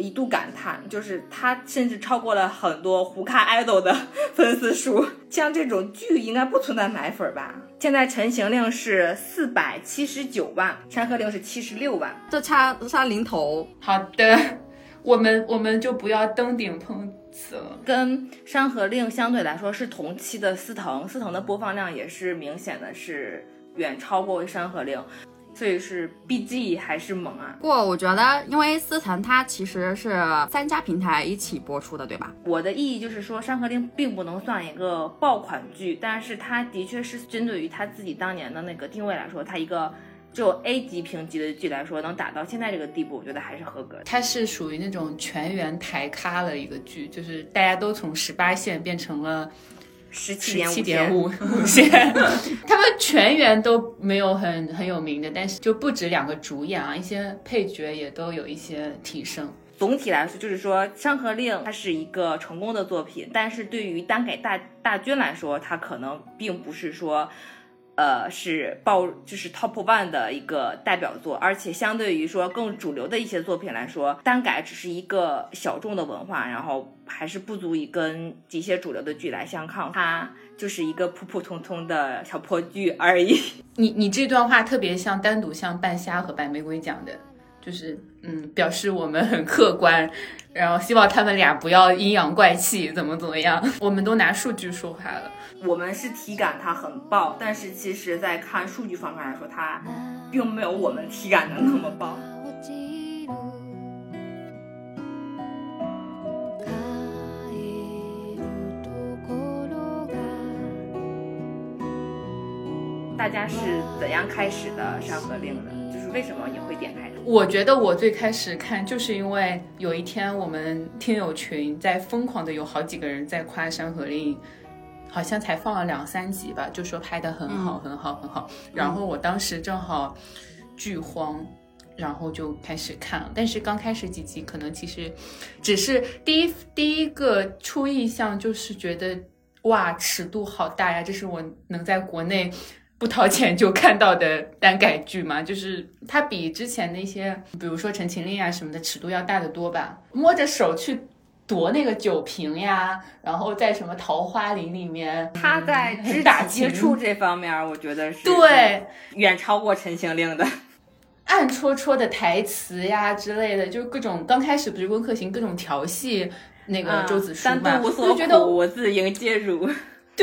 我一度感叹，就是他甚至超过了很多胡咖 idol 的 粉丝数。像这种剧应该不存在奶粉吧？现在《陈情令》是四百七十九万，《山河令》是七十六万。这差差零头，好的，我们我们就不要登顶碰瓷了。跟《山河令》相对来说是同期的司藤，司藤的播放量也是明显的是远超过《山河令》，所以是 BG 还是猛啊！不过我觉得，因为思腾它其实是三家平台一起播出的，对吧？我的意义就是说，《山河令》并不能算一个爆款剧，但是它的确是针对于它自己当年的那个定位来说，它一个只有 A 级评级的剧来说，能打到现在这个地步，我觉得还是合格的。它是属于那种全员抬咖的一个剧，就是大家都从十八线变成了十七十点七点五五线，他们全员都没有很很有名的，但是就不止两个主演啊，一些配角也都有一些提升。总体来说，就是说《山河令》它是一个成功的作品，但是对于单改大大军来说，它可能并不是说，呃，是爆就是 top one 的一个代表作，而且相对于说更主流的一些作品来说，单改只是一个小众的文化，然后还是不足以跟一些主流的剧来相抗，它就是一个普普通通的小破剧而已。你你这段话特别像单独像半夏和白玫瑰讲的，就是嗯，表示我们很客观，然后希望他们俩不要阴阳怪气，怎么怎么样，我们都拿数据说话了。我们是体感它很爆，但是其实在看数据方面来说，它并没有我们体感的那么爆。落ちる帰るところが大家是怎样开始的《山河令》的？就是为什么你会点开它？我觉得我最开始看，就是因为有一天我们听友群在疯狂的有好几个人在夸《山河令》， 好像才放了两三集吧，就说拍的很好，很好，很好。然后我当时正好剧荒。然后就开始看了，但是刚开始几集可能其实只是第一第一个初印象就是觉得哇尺度好大呀，这是我能在国内不掏钱就看到的单改剧嘛，就是它比之前那些，比如说《陈情令》啊什么的尺度要大得多吧。摸着手去夺那个酒瓶呀，然后在什么桃花林里面，他在肢打接触这方面，我觉得是对远超过《陈情令》的。暗戳戳的台词呀之类的，就是各种刚开始不是温客行各种调戏那个周子舒三嘛，度无所我就觉得苦，我自迎接辱。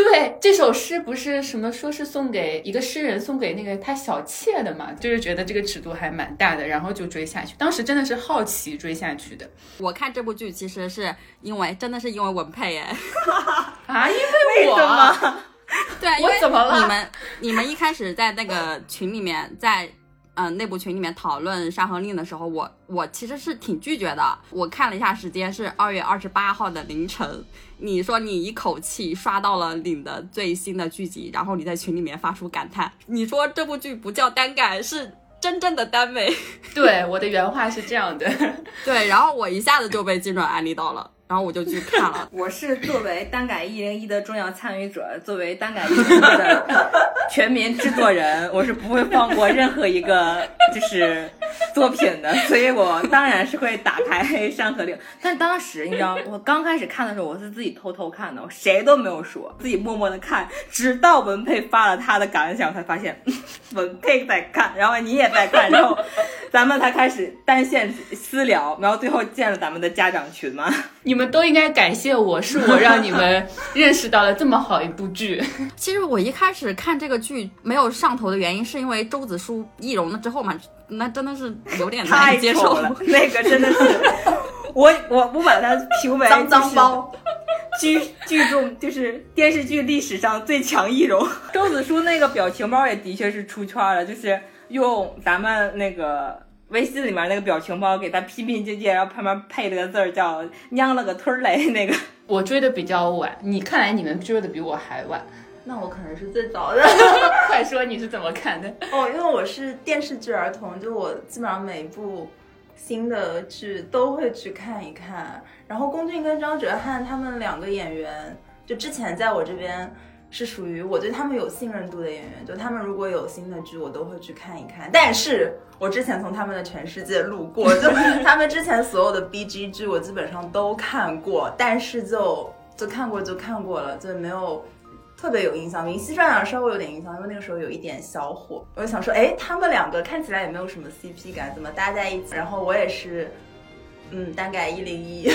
对这首诗不是什么说是送给一个诗人送给那个他小妾的嘛，就是觉得这个尺度还蛮大的，然后就追下去。当时真的是好奇追下去的。我看这部剧其实是因为真的是因为文佩哎，啊，因为我 对，因我为怎么了？你们你们一开始在那个群里面，在嗯、呃、内部群里面讨论《山河令》的时候，我我其实是挺拒绝的。我看了一下时间是二月二十八号的凌晨，你说你一口气刷到了领的最新的剧集，然后你在群里面发出感叹，你说这部剧不叫单改，是真正的耽美。对我的原话是这样的，对，然后我一下子就被精准安利到了，然后我就去看了。我是作为单改一零一的重要参与者，作为单改一零一的全民制作人，我是不会放过任何一个就是 作品的，所以我当然是会打开《山河令》。但当时你知道，我刚开始看的时候，我是自己偷偷看的，我谁都没有说，自己默默的看，直到文佩 发了他的感想，才发现文佩在看，然后你也在看，然后咱们才开始单线私聊，然后最后建了咱们的家长群嘛。你们都应该感谢我，是我让你们认识到了这么好一部剧。其实我一开始看这个剧没有上头的原因，是因为周子舒易容了之后嘛，那真的是有点 难太接受丑了，那个真的是，我我我把它评为脏脏包，剧剧中就是电视剧历史上最强易容。周子舒那个表情包也的确是出圈了，就是用咱们那个。微信里面那个表情包给他拼拼接接，然后旁边配了个字儿叫“娘了个腿儿嘞”，那个我追的比较晚，你看来你们追的比我还晚。那我可能是最早的 快说你是怎么看的？哦，因为我是电视剧儿童，就我基本上每一部新的剧都会去看一看。然后龚俊跟张哲瀚他们两个演员，就之前在我这边是属于我对他们有信任度的演员，就他们如果有新的剧，我都会去看一看。但是我之前从他们的全世界路过，就 他们之前所有的 BG 剧我基本上都看过，但是就就看过就看过了，就没有。特别有印象，明熙传啊稍微有点印象，因为那个时候有一点小火。我就想说，哎，他们两个看起来也没有什么 CP 感，怎么搭在一起？然后我也是，嗯，单改一零一，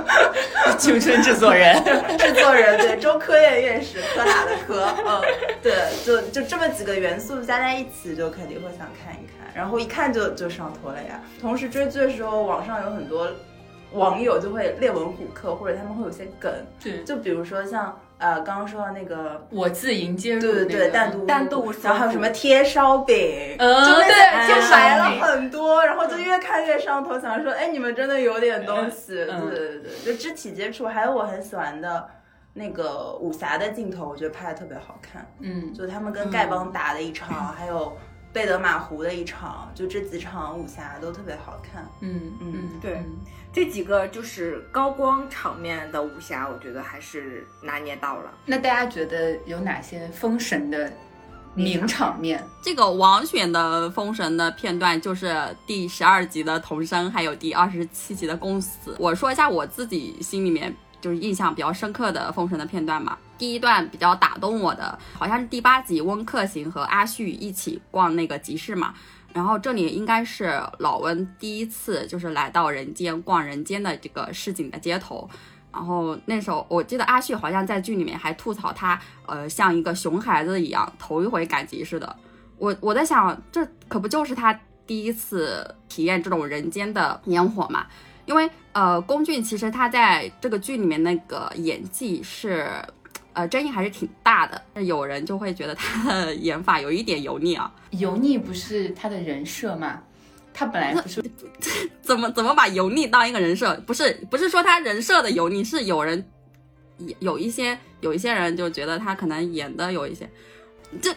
青春制作人，制作人对，周科院院士，科大的科，嗯，对，就就这么几个元素加在一起，就肯定会想看一看，然后一看就就上头了呀。同时追剧的时候，网上有很多网友就会列文虎克，或者他们会有些梗，对，就比如说像呃刚刚说到那个。我自迎接入、对对对，单独单独然后还有什么贴烧饼，嗯就那对贴烧来了饼很多，然后就越看越上头，想说，哎，你们真的有点东西，嗯对对对，就肢体接触，还有我很喜欢的那个武侠的镜头，我觉得拍的特别好看，嗯，就他们跟丐帮打的一场，还有贝德马湖的一场，就这几场武侠都特别好看，嗯嗯嗯，对。嗯这几个就是高光场面的武侠，我觉得还是拿捏到了。那大家觉得有哪些封神的名场面？这个王选的《封神》的片段就是第十二集的童生，还有第二十七集的公子。我说一下我自己心里面就是印象比较深刻的《封神》的片段嘛。第一段比较打动我的，好像是第八集温客行和阿絮一起逛那个集市嘛。然后这里应该是老温第一次就是来到人间逛人间的这个市井的街头。然后那时候我记得阿旭好像在剧里面还吐槽他，呃，像一个熊孩子一样，头一回赶集似的。我我在想，这可不就是他第一次体验这种人间的烟火嘛？因为呃，龚俊其实他在这个剧里面那个演技是，呃，争议还是挺大的。有人就会觉得他的演法有一点油腻啊，油腻不是他的人设吗？他本来不是怎么怎么把油腻当一个人设？不是不是说他人设的油腻，是有人有一些有一些人就觉得他可能演的有一些，这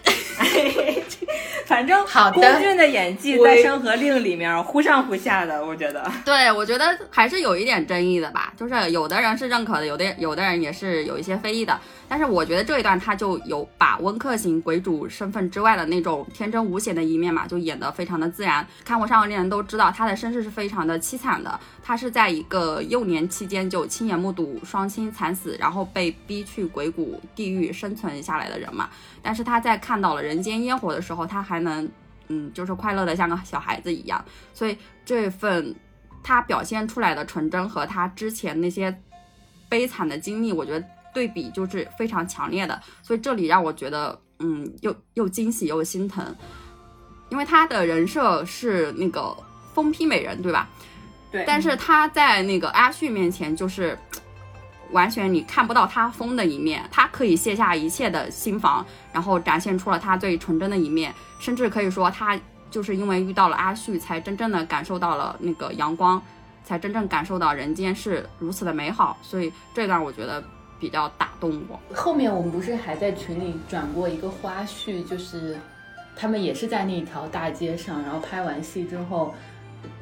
反正好的龚俊的演技在《山河令》里面忽上忽下的，我觉得。对，我觉得还是有一点争议的吧，就是有的人是认可的，有的有的人也是有一些非议的。但是我觉得这一段他就有把温客行鬼主身份之外的那种天真无邪的一面嘛，就演得非常的自然。看过《山河令》人都知道，他的身世是非常的凄惨的。他是在一个幼年期间就亲眼目睹双亲惨死，然后被逼去鬼谷地狱生存下来的人嘛。但是他在看到了人间烟火的时候，他还能嗯，就是快乐的像个小孩子一样。所以这份他表现出来的纯真和他之前那些悲惨的经历，我觉得对比就是非常强烈的。所以这里让我觉得，嗯，又又惊喜又心疼，因为他的人设是那个疯批美人，对吧？对，但是他在那个阿旭面前，就是完全你看不到他疯的一面，他可以卸下一切的心防，然后展现出了他最纯真的一面，甚至可以说他就是因为遇到了阿旭，才真正的感受到了那个阳光，才真正感受到人间是如此的美好，所以这段我觉得比较打动我。后面我们不是还在群里转过一个花絮，就是他们也是在那条大街上，然后拍完戏之后，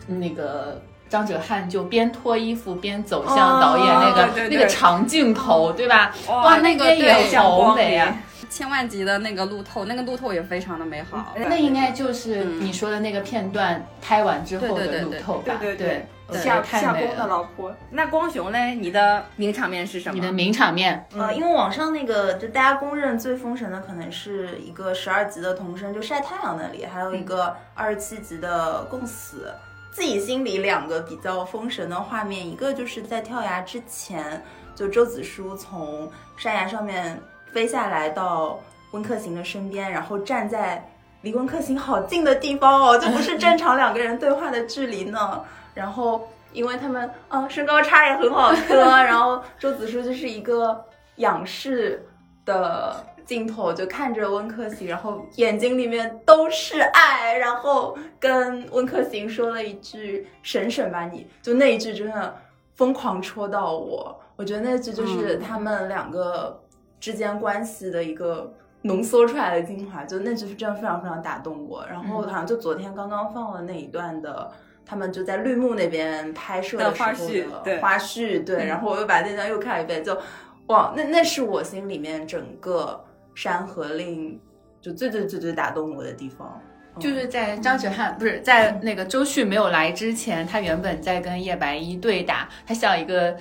那个张哲瀚就边脱衣服边走向导演那个、哦对对对那个长镜头，对吧？哇哇，那个对好美啊！千万级的那个路透，那个路透也非常的美好。那应该就是你说的那个片段拍完之后的对对对对路透吧？对对夏得太美夏宫的。老婆。那光雄嘞，你的名场面是什么？你的名场面，呃，因为网上那个就大家公认最封神的，可能是一个十二级的童声，就晒太阳那里，还有一个二十七集的共死。自己心里两个比较封神的画面，一个就是在跳崖之前，就周子舒从山崖上面飞下来到温客行的身边，然后站在离温客行好近的地方哦，就不是正常两个人对话的距离呢。然后因为他们嗯身高差也很好磕，然后周子舒就是一个仰视的镜头，就看着温客行，然后眼睛里面都是爱，然后跟温客行说了一句“省省吧你”，就那一句真的疯狂戳到我。我觉得那句就是他们两个之间关系的一个浓缩出来的精华，就那句是真的非常非常打动我。然后好像就昨天刚刚放了那一段的。他们就在绿幕那边拍摄的时候的花絮对。花絮，对，然后我又把那段又看了一遍，就哇，那那是我心里面整个《山河令》就最最最最打动我的地方。就是在张哲瀚不是在那个周迅没有来之前，他原本在跟叶白衣对打，他像一个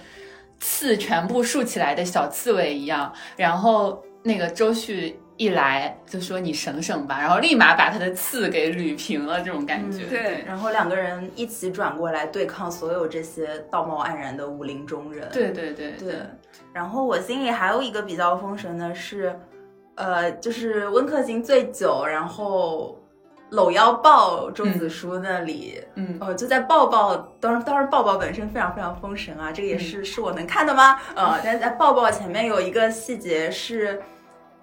刺全部竖起来的小刺猬一样，然后那个周迅一来就说你省省吧，然后立马把他的刺给捋平了，这种感觉。对然后两个人一起转过来对抗所有这些道貌岸然的武林中人。对对对对，然后我心里还有一个比较封神的是，呃，就是温客行醉酒，然后搂腰抱周子舒那里，嗯呃，就在抱抱，当然当然抱抱本身非常非常封神啊，这个也是、是我能看的吗？呃，但是在抱抱前面有一个细节是，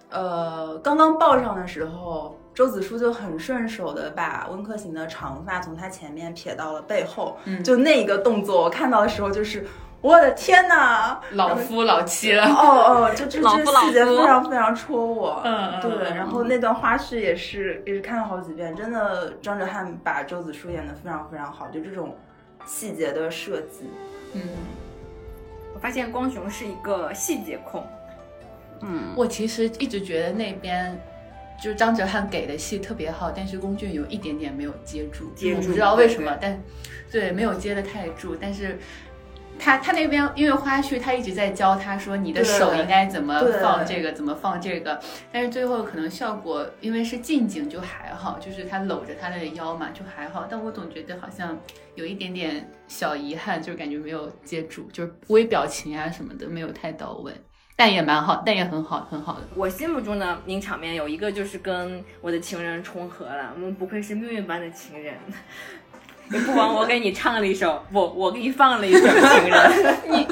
呃，刚刚抱上的时候。周子舒就很顺手的把温客行的长发从他前面撇到了背后，嗯就那一个动作，我看到的时候就是，我的天呐！老夫老妻了。哦哦，就这这老夫老细节非常非常戳我。嗯嗯对。嗯然后那段花絮也是也是看了好几遍，真的张哲瀚把周子舒演的非常非常好，就这种细节的设计。嗯，我发现光雄是一个细节控，嗯，我其实一直觉得那边。就是张哲瀚给的戏特别好，但是龚俊有一点点没有接住，接住我不知道为什么，但对没有接的太住，但是他他那边因为花絮，他一直在教他说你的手应该怎么放这个，怎么放这个，但是最后可能效果因为是近景就还好，就是他搂着他的腰嘛就还好，但我总觉得好像有一点点小遗憾，就是感觉没有接住，就是微表情啊什么的没有太到位，但也蛮好，但也很好，很好的。我心目中的名场面有一个就是跟我的情人重合了，我们不愧是命运般的情人。不枉我给你唱了一首，不，我给你放了一首《情人》。你，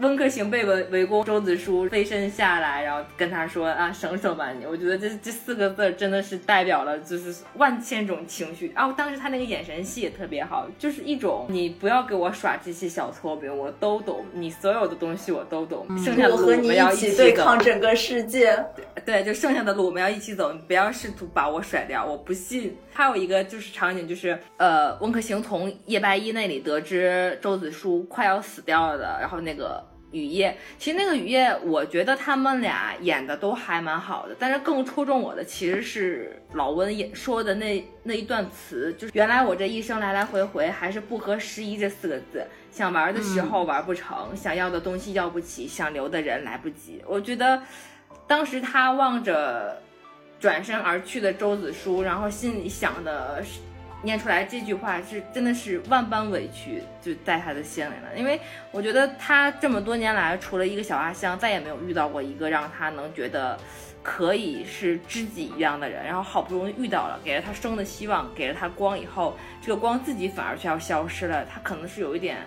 温客行被围围攻，周子舒飞身下来，然后跟他说啊，省省吧你。我觉得这这四个字真的是代表了就是万千种情绪。啊当时他那个眼神戏也特别好，就是一种你不要给我耍这些小聪明，我都懂，你所有的东西我都懂，剩下的路我们要一起对抗整个世界。对，就剩下的路我们要一起走，你不要试图把我甩掉，我不信。还有一个就是场景，就是呃，温客行从叶白衣那里得知周子舒快要死掉了的，然后那个雨夜，其实那个雨夜，我觉得他们俩演的都还蛮好的，但是更戳中我的其实是老温演说的那那一段词，就是原来我这一生来来回回还是不合时宜这四个字，想玩的时候玩不成，想要的东西要不起，想留的人来不及。我觉得当时他望着转身而去的周子舒，然后心里想的是念出来这句话是真的是万般委屈就在他的心里了，因为我觉得他这么多年来，除了一个小阿香，再也没有遇到过一个让他能觉得可以是知己一样的人，然后好不容易遇到了，给了他生的希望，给了他光以后，这个光自己反而却要消失了，他可能是有一点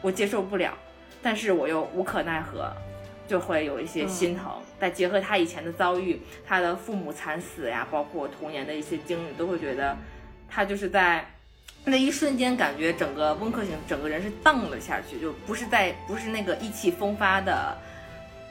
我接受不了，但是我又无可奈何。就会有一些心疼，再结合他以前的遭遇，他的父母惨死呀，包括童年的一些经历，都会觉得他就是在那一瞬间，感觉整个温客行整个人是荡了下去，就不是在不是那个意气风发的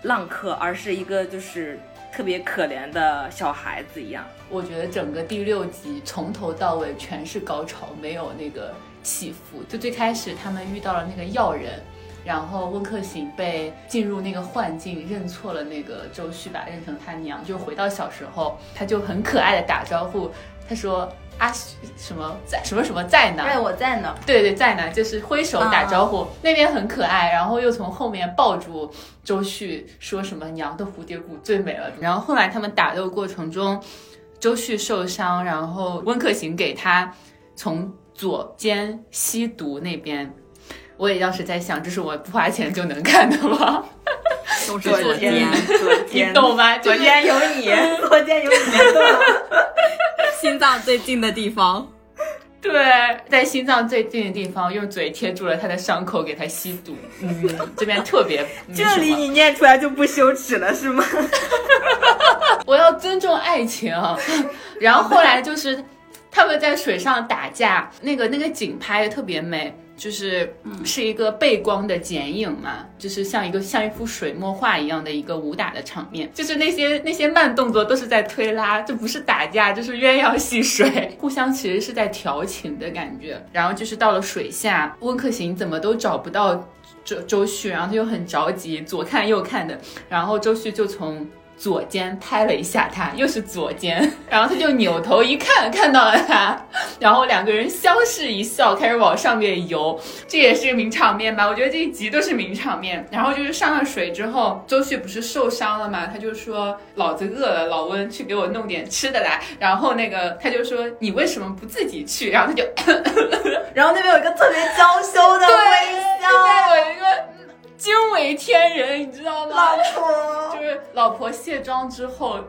浪客，而是一个就是特别可怜的小孩子一样。我觉得整个第六集从头到尾全是高潮，没有那个起伏。就最开始他们遇到了那个药人，然后温客行被进入那个幻境，认错了那个周旭，吧认成他娘，就回到小时候，他就很可爱的打招呼，他说阿旭什么在什么什么在呢？对，我在呢。对对，在呢，就是挥手打招呼，那边很可爱，然后又从后面抱住周旭，说什么娘的蝴蝶骨最美了。然后后来他们打斗过程中，周旭受伤，然后温客行给他从左肩吸毒那边，我也当时在想，这是我不花钱就能看的吗？都是昨天，昨天你懂吗？左就是肩有你，昨天有你？心脏最近的地方。对，在心脏最近的地方用嘴贴住了他的伤口，给他吸毒。嗯，这边特别这里你念出来就不羞耻了是吗？我要尊重爱情。然后后来就是他们在水上打架，那个那个景拍的特别美，就是是一个背光的剪影嘛，就是像一个像一幅水墨画一样的一个武打的场面，就是那些那些慢动作都是在推拉，这不是打架，就是鸳鸯戏水，互相其实是在调情的感觉。然后就是到了水下，温客行怎么都找不到。周周旭，然后他就很着急，左看右看的，然后周旭就从左肩拍了一下他，又是左肩，然后他就扭头一看，看到了他，然后两个人相视一笑，开始往上面游，这也是名场面吧？我觉得这一集都是名场面。然后就是上了水之后，周旭不是受伤了嘛，他就说老子饿了，老温去给我弄点吃的来。然后那个他就说你为什么不自己去？然后他就 然后那边有一个特别娇羞的微对，笑，有一个惊为天人，你知道吗？老婆就是老婆卸妆之后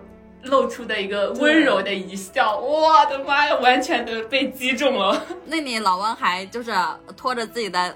露出的一个温柔的一笑，我的妈呀，完全的被击中了。那你老温还就是拖着自己的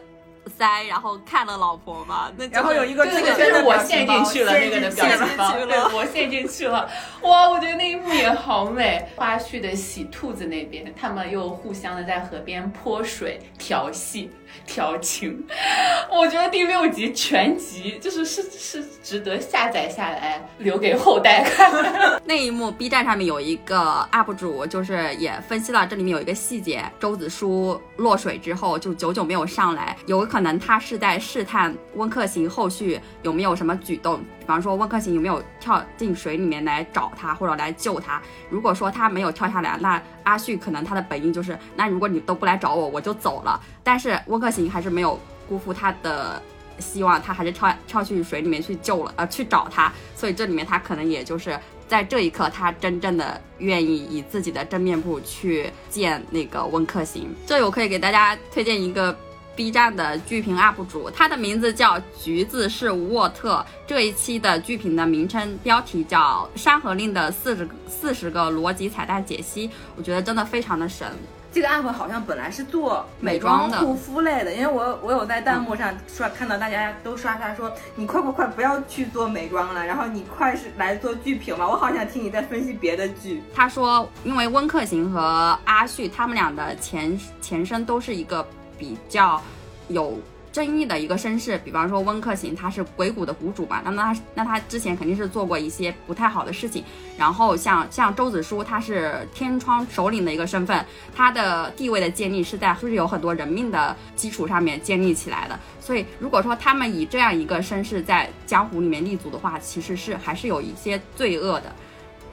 腮，然后看了老婆嘛，那然后有一个这这个就是我陷进去了那个的表情包，对我陷进去了。哇，我觉得那一幕也好美。花絮的洗兔子那边，他们又互相的在河边泼水调戏。调情，我觉得第六集全集就是是是值得下载下来留给后代看。那一幕，B 站上面有一个 UP 主，就是也分析了这里面有一个细节：周子舒落水之后就久久没有上来，有可能他是在试探温客行后续有没有什么举动，比方说温客行有没有跳进水里面来找他或者来救他。如果说他没有跳下来，那阿旭可能他的本意就是，那如果你都不来找我，我就走了。但是温客行还是没有辜负他的希望，他还是跳跳去水里面去救了，呃，去找他。所以这里面他可能也就是在这一刻，他真正的愿意以自己的真面目去见那个温客行。这里我可以给大家推荐一个 B 站的剧评 UP 主，他的名字叫橘子是沃特。这一期的剧评的名称标题叫《山河令的四十四十个逻辑彩蛋解析》，我觉得真的非常的神。这个 app 好像本来是做美妆的护肤类的，因为我我有在弹幕上刷看到大家都刷他说你快快快不要去做美妆了，然后你快是来做剧评吧，我好想听你在分析别的剧。他说，因为温客行和阿旭他们俩的前前身都是一个比较有争议的一个身世，比方说温客行他是鬼谷的谷主嘛，那么他那他之前肯定是做过一些不太好的事情。然后像像周子舒，他是天窗首领的一个身份，他的地位的建立是在就是有很多人命的基础上面建立起来的。所以如果说他们以这样一个身世在江湖里面立足的话，其实是还是有一些罪恶的。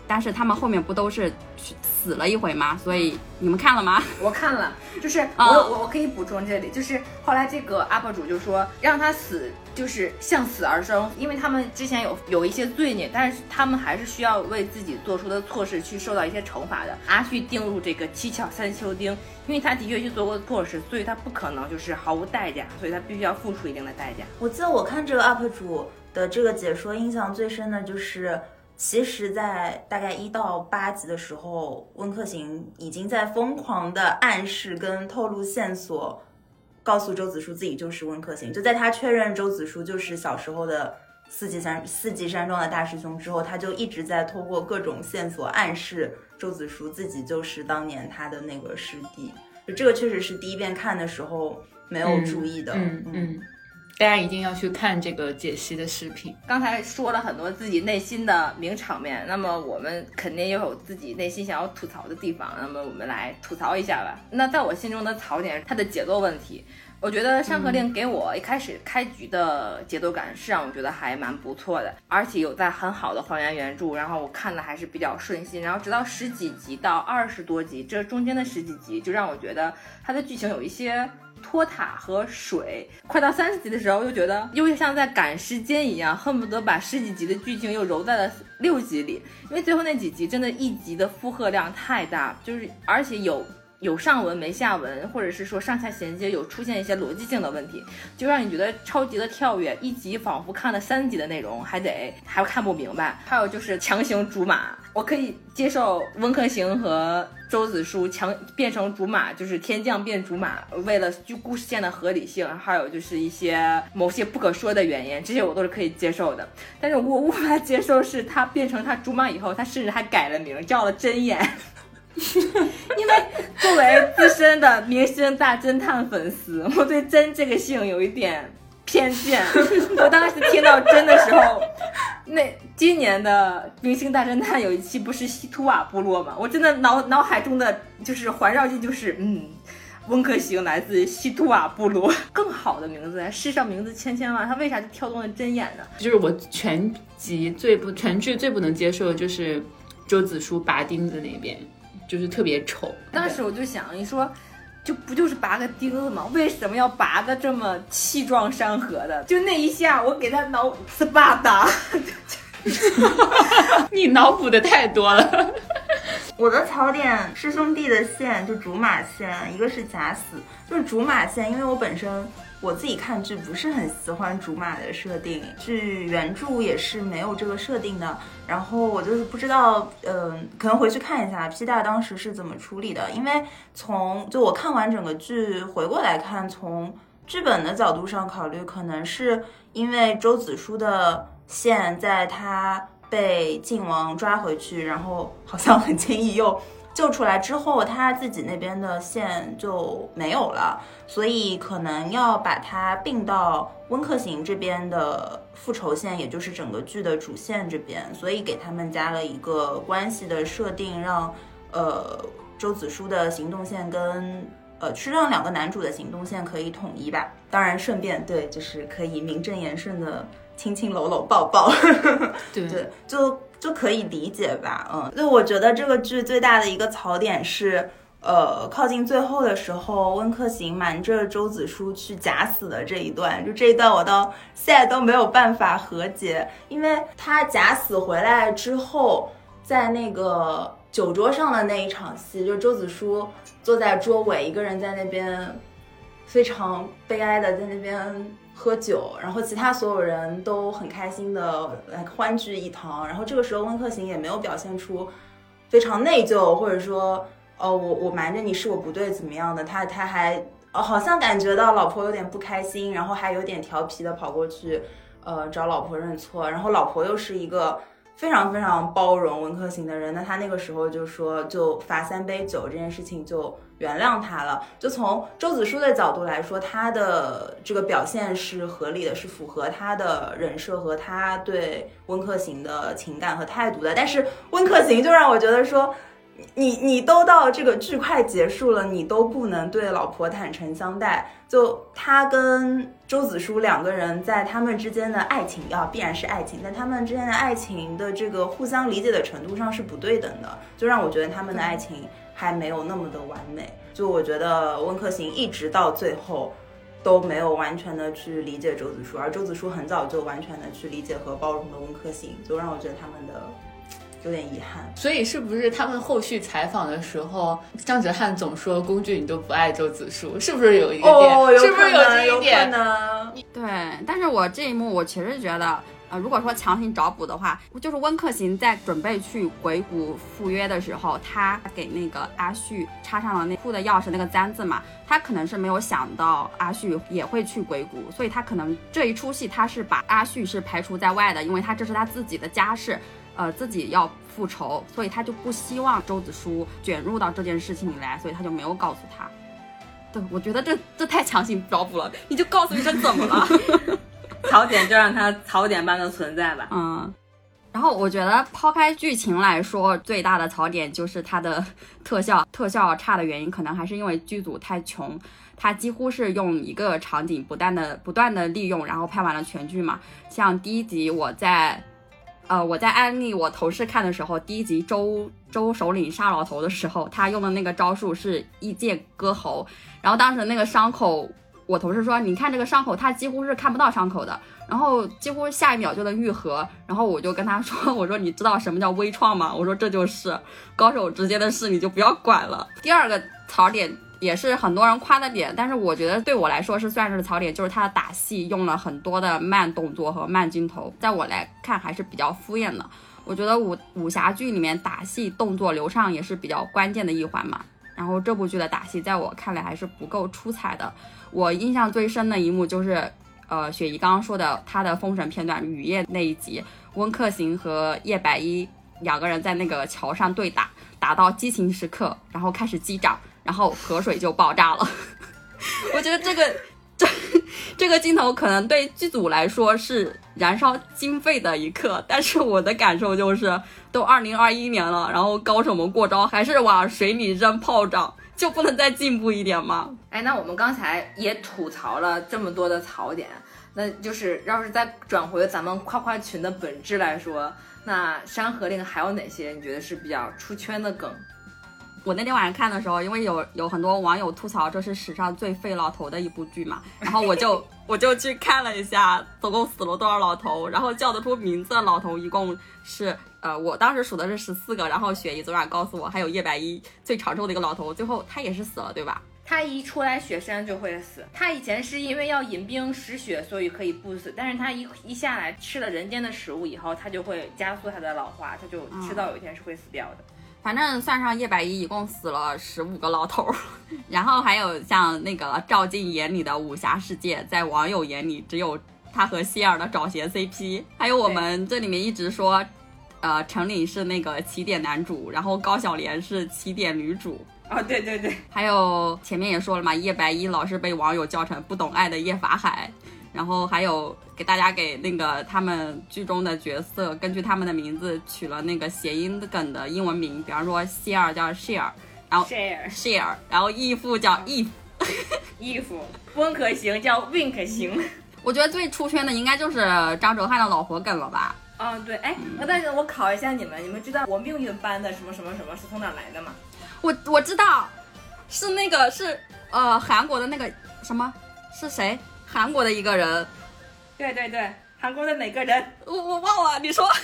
但是他们后面不都是死了一回吗？所以你们看了吗？我看了，就是我啊我我可以补充这里，就是后来这个 UP 主就说让他死，就是向死而生，因为他们之前有有一些罪孽，但是他们还是需要为自己做出的错事去受到一些惩罚的。阿旭定入这个七巧三秋钉，因为他的确去做过错事，所以他不可能就是毫无代价，所以他必须要付出一定的代价。我记得我看这个 UP 主的这个解说，印象最深的就是，其实，在大概一到八集的时候，温客行已经在疯狂的暗示跟透露线索，告诉周子舒自己就是温客行。就在他确认周子舒就是小时候的四季山四季山庄的大师兄之后，他就一直在通过各种线索暗示周子舒自己就是当年他的那个师弟。就这个确实是第一遍看的时候没有注意的。嗯嗯，大家一定要去看这个解析的视频。刚才说了很多自己内心的名场面，那么我们肯定也有自己内心想要吐槽的地方，那么我们来吐槽一下吧。那在我心中的槽点是它的节奏问题。我觉得《山河令》给我一开始开局的节奏感是让我觉得还蛮不错的，而且有在很好的还原原著，然后我看的还是比较顺心。然后直到十几集到二十多集，这中间的十几集就让我觉得它的剧情有一些托塔和水，快到三十集的时候，又觉得又像在赶时间一样，恨不得把十几集的剧情又揉在了六集里，因为最后那几集真的一集的负荷量太大，就是而且有。有上文没下文，或者是说上下衔接有出现一些逻辑性的问题，就让你觉得超级的跳跃，一集仿佛看了三集的内容，还得还看不明白。还有就是强行竹马，我可以接受温客行和周子舒强变成竹马，就是天降变竹马，为了就故事线的合理性，还有就是一些某些不可说的原因，这些我都是可以接受的。但是我无法接受是他变成他竹马以后，他甚至还改了名，叫了真眼。因为作为资深的明星大侦探粉丝，我对真这个姓有一点偏见。我当时听到真的时候，那今年的明星大侦探有一期不是西图瓦部落吗？我真的脑脑海中的就是环绕句就是嗯。温客行来自西图瓦部落，更好的名字，世上名字千千万，他为啥就跳动了针眼呢？就是我全集最不全剧最不能接受的就是周子舒拔钉子那边，就是特别丑。当时我就想，你说，就不就是拔个钉子吗？为什么要拔的这么气壮山河的？就那一下，我给他脑斯巴达。你脑补的太多了。我的槽点师兄弟的线就竹马线，一个是假死，就是竹马线，因为我本身我自己看剧不是很喜欢竹马的设定，剧原著也是没有这个设定的，然后我就是不知道，嗯、可能回去看一下 P 大当时是怎么处理的，因为从就我看完整个剧回过来看，从剧本的角度上考虑，可能是因为周子舒的线在他被靖王抓回去，然后好像很轻易又救出来之后，他自己那边的线就没有了，所以可能要把它并到温客行这边的复仇线，也就是整个剧的主线这边，所以给他们加了一个关系的设定，让呃周子舒的行动线跟。呃，是让两个男主的行动线可以统一吧。当然，顺便对，就是可以名正言顺的亲亲搂搂抱抱。对对，就就可以理解吧，嗯，就我觉得这个剧最大的一个槽点是，呃，靠近最后的时候，温客行瞒着周子舒去假死的这一段，就这一段我到现在都没有办法和解，因为他假死回来之后，在那个酒桌上的那一场戏，就周子舒坐在桌尾，一个人在那边非常悲哀的在那边喝酒，然后其他所有人都很开心的来欢聚一堂，然后这个时候温客行也没有表现出非常内疚，或者说哦我我瞒着你是我不对怎么样的，他他还哦好像感觉到老婆有点不开心，然后还有点调皮的跑过去呃找老婆认错，然后老婆又是一个。非常非常包容温客行的人，那他那个时候就说，就罚三杯酒这件事情就原谅他了。就从周子舒的角度来说，他的这个表现是合理的，是符合他的人设和他对温客行的情感和态度的。但是温客行就让我觉得说，你你都到这个剧快结束了，你都不能对老婆坦诚相待。就他跟周子舒两个人在他们之间的爱情啊，必然是爱情，但他们之间的爱情的这个互相理解的程度上是不对等的，就让我觉得他们的爱情还没有那么的完美。就我觉得温客行一直到最后都没有完全的去理解周子舒，而周子舒很早就完全的去理解和包容了温客行，就让我觉得他们的有点遗憾。所以是不是他们后续采访的时候，张哲瀚总说龚俊你都不爱周子舒，是不是有一个点？哦，是不是可能，这有可一点？呢。对，但是我这一幕我其实觉得，呃，如果说强行找补的话，就是温客行在准备去鬼谷赴约的时候，他给那个阿旭插上了那库的钥匙那个簪子嘛，他可能是没有想到阿旭也会去鬼谷，所以他可能这一出戏他是把阿旭是排除在外的，因为他这是他自己的家事。呃，自己要复仇，所以他就不希望周子舒卷入到这件事情里来，所以他就没有告诉他。对，我觉得这这太强行找补了，你就告诉一声怎么了？槽点就让它槽点般的存在吧。嗯，然后我觉得抛开剧情来说，最大的槽点就是它的特效，特效差的原因可能还是因为剧组太穷，它几乎是用一个场景不断的不断的利用，然后拍完了全剧嘛。像第一集我在。呃，我在安利我同事看的时候，第一集周周首领杀老头的时候，他用的那个招数是一剑割喉，然后当时那个伤口，我同事说，你看这个伤口，他几乎是看不到伤口的，然后几乎下一秒就能愈合，然后我就跟他说，我说你知道什么叫微创吗？我说这就是高手之间的事，你就不要管了。第二个槽点也是很多人夸的点，但是我觉得对我来说是算是槽点，就是他的打戏用了很多的慢动作和慢镜头，在我来看还是比较敷衍的。我觉得武武侠剧里面打戏动作流畅也是比较关键的一环嘛。然后这部剧的打戏在我看来还是不够出彩的。我印象最深的一幕就是，呃，雪姨刚刚说的她的封神片段雨夜那一集，温客行和叶白衣两个人在那个桥上对打，打到激情时刻，然后开始击掌，然后河水就爆炸了。我觉得这个这这个镜头可能对剧组来说是燃烧经费的一刻，但是我的感受就是，都二零二一年了，然后高手们过招还是往水里扔炮仗，就不能再进步一点吗？哎，那我们刚才也吐槽了这么多的槽点，那就是要是再转回咱们夸夸群的本质来说，那《山河令》还有哪些你觉得是比较出圈的梗？我那天晚上看的时候，因为有有很多网友吐槽这是史上最废老头的一部剧嘛，然后我就我就去看了一下，总共死了多少老头，然后叫得出名字的老头一共是呃，我当时数的是十四个，然后雪姨昨晚告诉我还有叶白衣最长寿的一个老头，最后他也是死了，对吧？他一出来雪山就会死。他以前是因为要饮冰食雪，所以可以不死。但是他一一下来吃了人间的食物以后，他就会加速他的老化，他就迟早有一天是会死掉的。反正算上叶百依，一共死了十五个老头儿，然后还有像那个赵静眼里的武侠世界，在网友眼里只有他和希尔的找鞋 CP，还有我们这里面一直说，呃，陈岭是那个起点男主，然后高晓莲是起点女主，哦，对对对，还有前面也说了嘛，叶白衣老是被网友叫成不懂爱的叶法海，然后还有给大家给那个他们剧中的角色根据他们的名字取了那个谐音梗的英文名，比方说希尔叫 share，然后 share share，然后义父叫 if。衣服，温可行叫 wink 行。我觉得最出圈的应该就是张哲瀚的老婆梗了吧？哦，对，哎，但是我考一下你们，你们知道我命运般的什么什么什么是从哪来的吗？我我知道，是那个是呃韩国的那个什么是谁？韩国的一个人，对对对，韩国的哪个人？我我忘了，你说。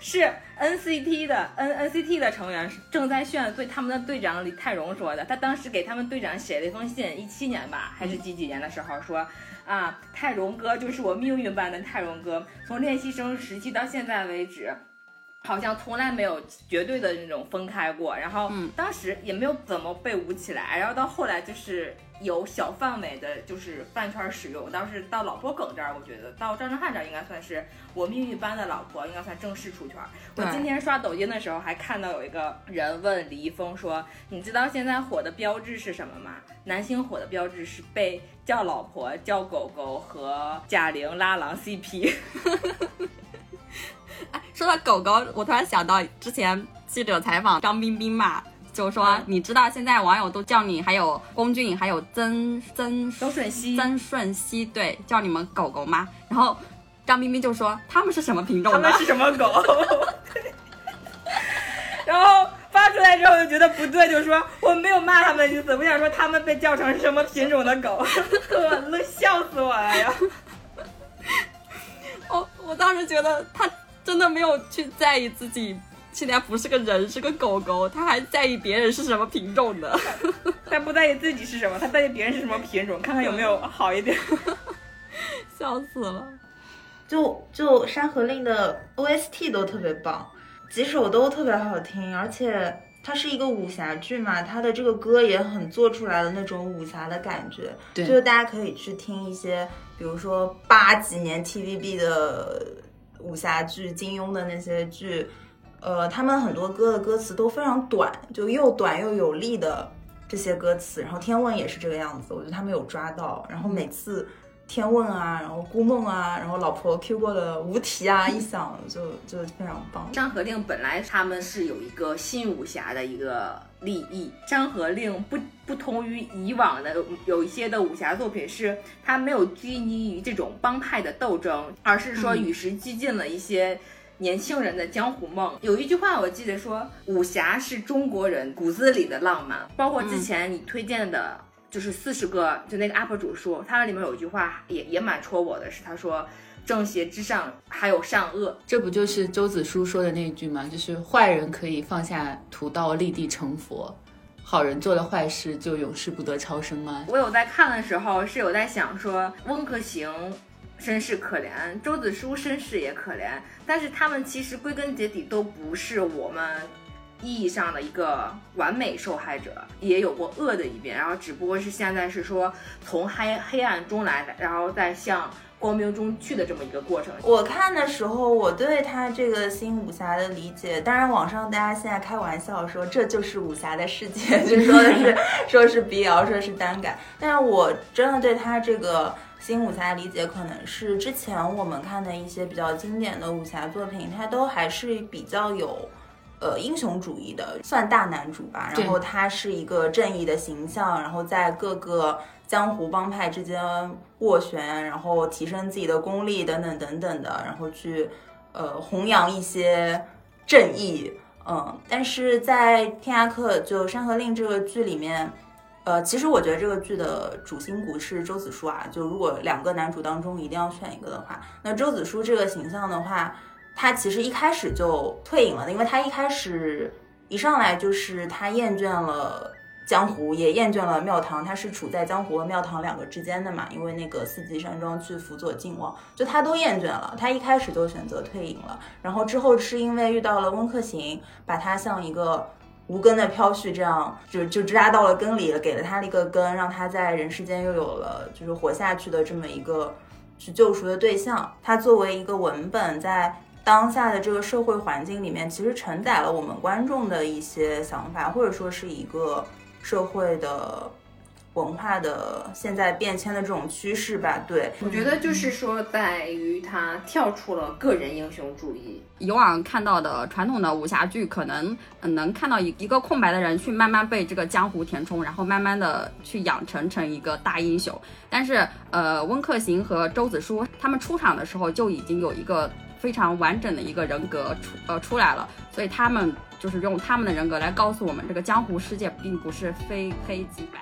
是 NCT 的 N NCT 的成员郑在炫对他们的队长李泰容说的。他当时给他们队长写了一封信，一七年吧，还是几几年的时候说啊，泰容哥就是我命运般的泰容哥，从练习生时期到现在为止。好像从来没有绝对的那种分开过，然后嗯当时也没有怎么被捂起来，然后到后来就是有小范围的，就是饭圈使用。当时到老婆梗这儿，我觉得到张哲瀚这儿应该算是我命运般的老婆，应该算正式出圈。我今天刷抖音的时候还看到有一个人问李易峰说：“你知道现在火的标志是什么吗？男星火的标志是被叫老婆、叫狗狗和贾玲拉郎 CP。” 说到狗狗，我突然想到之前记者采访张彬彬嘛，就说、你知道现在网友都叫你，还有龚俊，还有曾曾曾舜晞曾舜晞，对，叫你们狗狗吗？然后张彬彬就说他们是什么品种的他们？是什么狗？然后发出来之后就觉得不对，就说我没有骂他们的意思，我想说他们被叫成什么品种的狗，我乐笑死我了呀！我我当时觉得他真的没有去在意自己现在不是个人，是个狗狗，他还在意别人是什么品种的。他不在意自己是什么，他在意别人是什么品种，看看有没有好一点。笑死了。就就《山河令》的 OST 都特别棒，几首都特别好听，而且它是一个武侠剧嘛，它的这个歌也很做出来的那种武侠的感觉。对就是大家可以去听一些，比如说八几年 TVB 的武侠剧、金庸的那些剧，呃，他们很多歌的歌词都非常短，就又短又有力的这些歌词。然后天问也是这个样子，我觉得他们有抓到。然后每次天问啊，然后孤梦啊，然后老婆 Q 过的无题啊，一响就就非常棒。山河令本来他们是有一个新武侠的一个立意，山河令不不同于以往的有一些的武侠作品是，它没有拘泥于这种帮派的斗争，而是说与时俱进了一些。年轻人的江湖梦，有一句话我记得说，武侠是中国人骨子里的浪漫。包括之前你推荐的，就是四十个，就那个 UP 主说，他里面有一句话也也蛮戳我的，是他说正邪之上还有善恶，这不就是周子舒说的那句吗？就是坏人可以放下屠刀立地成佛，好人做了坏事就永世不得超生吗？我有在看的时候是有在想说，温客行身世可怜，周子舒身世也可怜，但是他们其实归根结底都不是我们意义上的一个完美受害者，也有过恶的一面，然后只不过是现在是说从黑黑暗中来，然后再向光明中去的这么一个过程。我看的时候，我对他这个新武侠的理解，当然网上大家现在开玩笑说这就是武侠的世界，就说的是 说是 BL，说是单改，但是我真的对他这个新武侠的理解，可能是之前我们看的一些比较经典的武侠作品，它都还是比较有。呃，英雄主义的算大男主吧，然后他是一个正义的形象，然后在各个江湖帮派之间斡旋，然后提升自己的功力等等等等的，然后去呃弘扬一些正义，嗯，但是在《天涯客》就《山河令》这个剧里面，呃，其实我觉得这个剧的主心骨是周子舒啊，就如果两个男主当中一定要选一个的话，那周子舒这个形象的话。他其实一开始就退隐了，因为他一开始一上来就是他厌倦了江湖，也厌倦了庙堂，他是处在江湖和庙堂两个之间的嘛。因为那个四季山庄去辅佐靖王，就他都厌倦了，他一开始就选择退隐了。然后之后是因为遇到了温客行，把他像一个无根的飘絮这样，就就扎到了根里了，给了他一个根，让他在人世间又有了就是活下去的这么一个去救赎的对象。他作为一个文本在。当下的这个社会环境里面，其实承载了我们观众的一些想法，或者说是一个社会的文化的现在变迁的这种趋势吧。对，我觉得就是说，在于他跳出了个人英雄主义。以往看到的传统的武侠剧，可能能看到一一个空白的人去慢慢被这个江湖填充，然后慢慢的去养成成一个大英雄。但是，呃，温客行和周子舒他们出场的时候就已经有一个。非常完整的一个人格出呃出来了，所以他们就是用他们的人格来告诉我们，这个江湖世界并不是非黑即白。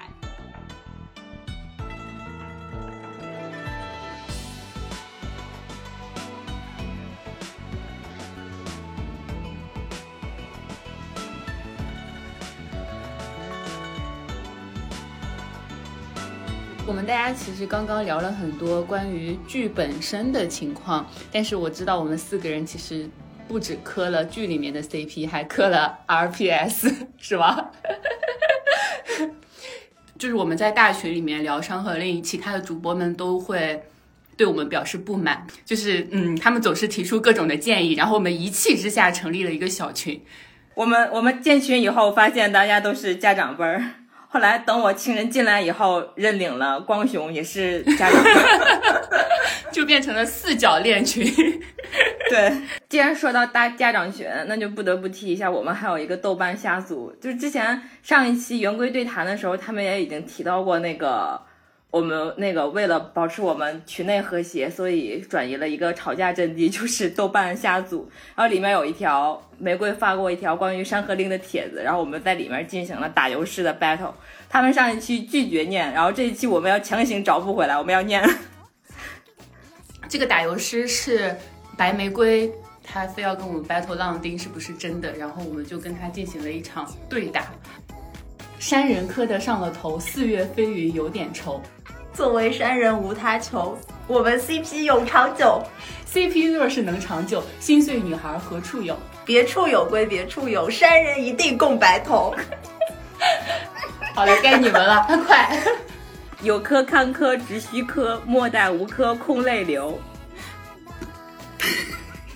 我们大家其实刚刚聊了很多关于剧本身的情况，但是我知道我们四个人其实不止磕了剧里面的 CP，还磕了 RPS，是吧？就是我们在大群里面聊《山河令》，其他的主播们都会对我们表示不满，就是嗯，他们总是提出各种的建议，然后我们一气之下成立了一个小群。我们我们建群以后，发现大家都是家长辈儿。后来等我亲人进来以后，认领了光雄也是家长辈儿，就变成了四角恋群。对，既然说到大家长群，那就不得不提一下，我们还有一个豆瓣虾组。就是之前上一期圆规对谈的时候，他们也已经提到过那个，我们那个为了保持我们群内和谐，所以转移了一个吵架阵地，就是豆瓣虾组。然后里面有一条玫瑰发过一条关于《山河令》的帖子，然后我们在里面进行了打油诗的 battle。他们上一期拒绝念，然后这一期我们要强行找补回来，我们要念。这个打油诗是白玫瑰，他非要跟我们 battle 浪丁是不是真的，然后我们就跟他进行了一场对打。山人磕得上了头，四月飞云有点愁。作为山人无他求，我们 CP 永长久。CP 若是能长久，心碎女孩何处有？别处有归别处有，山人一定共白头。好了，该你们了，快！有科坎坷直须磕，莫待无科空泪流。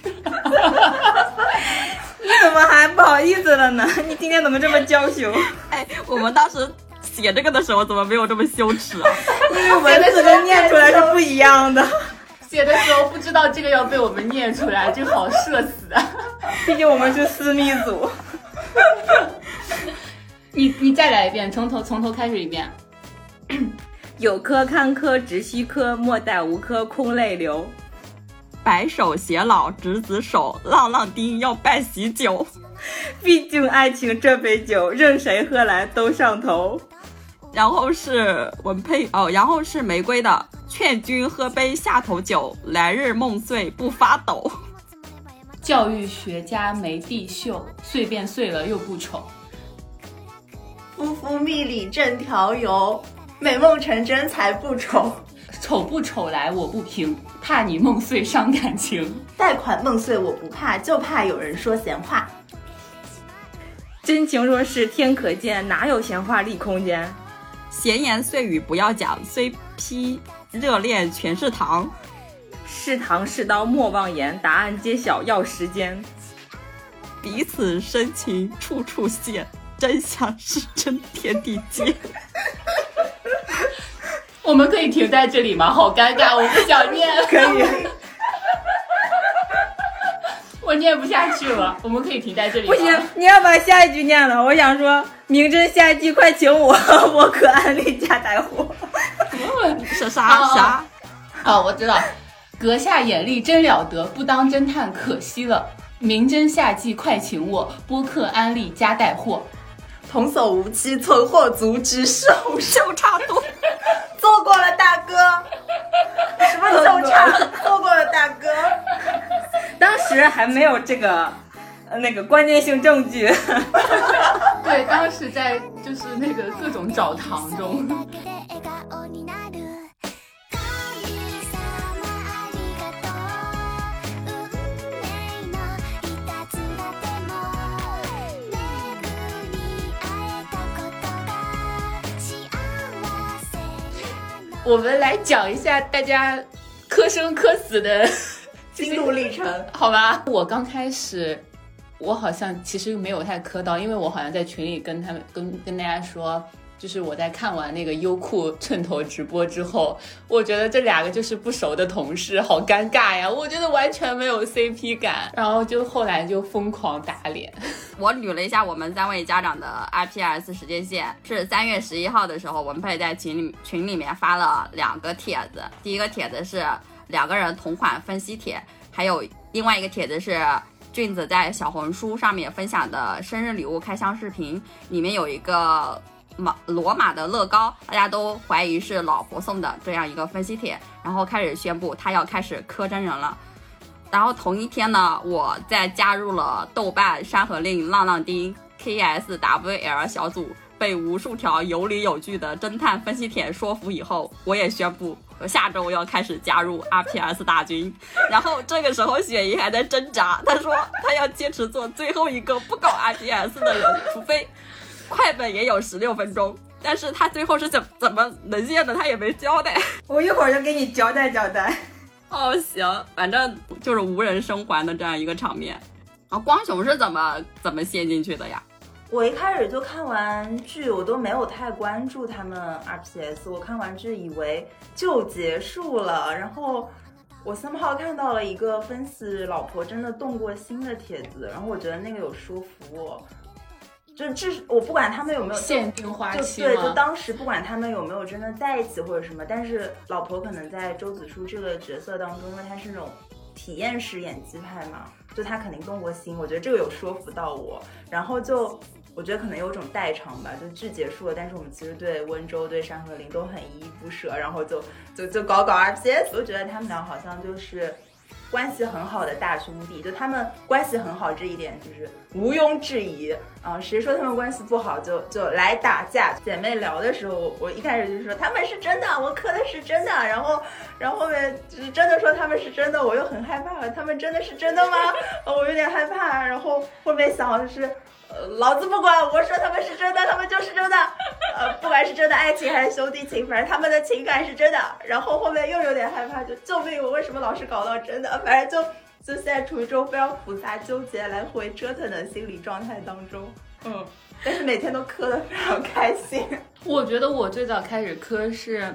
你怎么还不好意思了呢？你今天怎么这么娇羞？哎，我们当时写这个的时候怎么没有这么羞耻啊？因为文字跟念出来是不一样的。写的时候不知道这个要被我们念出来，就好社死啊！毕竟我们是私密组。你你再来一遍，从头从头开始一遍。有科堪科直须科，莫待无科空泪流。白首偕老执子手，浪浪丁要办喜酒。毕竟爱情这杯酒，任谁喝来都上头。然后是文佩哦，然后是玫瑰的，劝君喝杯下头酒，来日梦碎不发抖。教育学家梅地秀，碎便碎了又不丑。夫妇蜜里正调油，美梦成真才不愁。丑不丑来我不评，怕你梦碎伤感情。贷款梦碎我不怕，就怕有人说闲话。真情若是天可见，哪有闲话立空间？闲言碎语不要讲，CP 热恋全是糖。是糖是刀莫妄言，答案揭晓要时间。彼此深情处处现，真相是真天地间。我们可以停在这里吗？好尴尬，我不想念。可以。我念不下去了，我们可以停在这里。不行，你要把下一句念了。我想说，明真下一季快请我，我可安利加带货。是啥啥？哦，我知道。阁下眼力真了得，不当侦探可惜了。明真夏季快请我，播客安利加带货。童叟无欺，存货足，只手就差多。做过了，大哥。什么都差？错过了，大哥。当时还没有这个，呃，那个关键性证据。对，当时在就是那个各种澡堂中。我们来讲一下大家磕生磕死的 心路历程，好吧？我刚开始，我好像其实没有太磕到，因为我好像在群里跟他们跟跟大家说，就是我在看完那个优酷寸头直播之后，我觉得这两个就是不熟的同事，好尴尬呀！我觉得完全没有 CP 感，然后就后来就疯狂打脸。我捋了一下我们三位家长的 IPS 时间线，是三月十一号的时候，文佩在群里群里面发了两个帖子，第一个帖子是两个人同款分析帖，还有另外一个帖子是俊子在小红书上面分享的生日礼物开箱视频，里面有一个马罗马的乐高，大家都怀疑是老婆送的这样一个分析帖，然后开始宣布他要开始磕真人了。然后同一天呢，我在加入了豆瓣《山河令》浪浪丁 KSWL 小组，被无数条有理有据的侦探分析帖说服以后，我也宣布下周要开始加入 RPS 大军。然后这个时候雪姨还在挣扎，她说她要坚持做最后一个不搞 RPS 的人，除非快本也有十六分钟。但是他最后是怎怎么能陷的，他也没交代。我一会儿就给你交代交代。哦，行，反正就是无人生还的这样一个场面。啊，光雄是怎么怎么陷进去的呀？我一开始就看完剧，我都没有太关注他们 RPS。我看完剧以为就结束了，然后我 somehow 看到了一个分析老婆真的动过心的帖子，然后我觉得那个有说服我。就至我不管他们有没有限定花就对，就当时不管他们有没有真的在一起或者什么，但是老婆可能在周子舒这个角色当中，因为她是那种体验式演技派嘛，就她肯定动过心，我觉得这个有说服到我。然后就我觉得可能有种代偿吧，就剧结束了，但是我们其实对温州、对山河林都很依依不舍，然后就就就搞搞 RPS，我就觉得他们俩好像就是。关系很好的大兄弟，就他们关系很好这一点就是毋庸置疑啊、谁说他们关系不好就就来打架。姐妹聊的时候，我一开始就说他们是真的，我磕的是真的，然后然后后面就是真的说他们是真的，我又很害怕，他们真的是真的吗？我有点害怕，然后后面想的是。呃，老子不管，我说他们是真的，他们就是真的。呃，不管是真的爱情还是兄弟情，反正他们的情感是真的。然后后面又有点害怕，就救命！我为什么老是搞到真的？反正就就现在处于这种非常复杂、纠结、来回折腾的心理状态当中。嗯，但是每天都磕的非常开心。我觉得我最早开始磕是。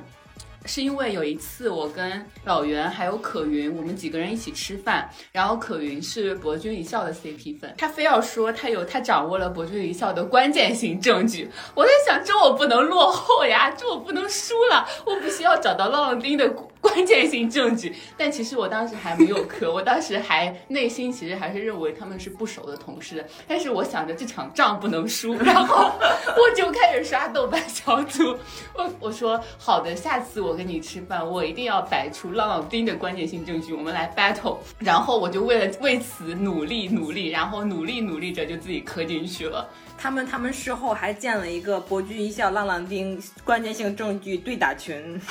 是因为有一次我跟老袁还有可云，我们几个人一起吃饭，然后可云是博君一笑的 CP 粉，他非要说他有他掌握了博君一笑的关键性证据。我在想，这我不能落后呀，这我不能输了，我必须要找到浪浪丁的 关键性证据。但其实我当时还没有磕，我当时还内心其实还是认为他们是不熟的同事，但是我想着这场仗不能输，然后 我就开始刷豆瓣小组，我我说好的，下次我跟你吃饭，我一定要摆出浪浪丁的关键性证据，我们来 battle。然后我就为了为此努力努力，然后努力努力着就自己磕进去了。他们他们事后还建了一个博君一笑浪浪丁关键性证据对打群，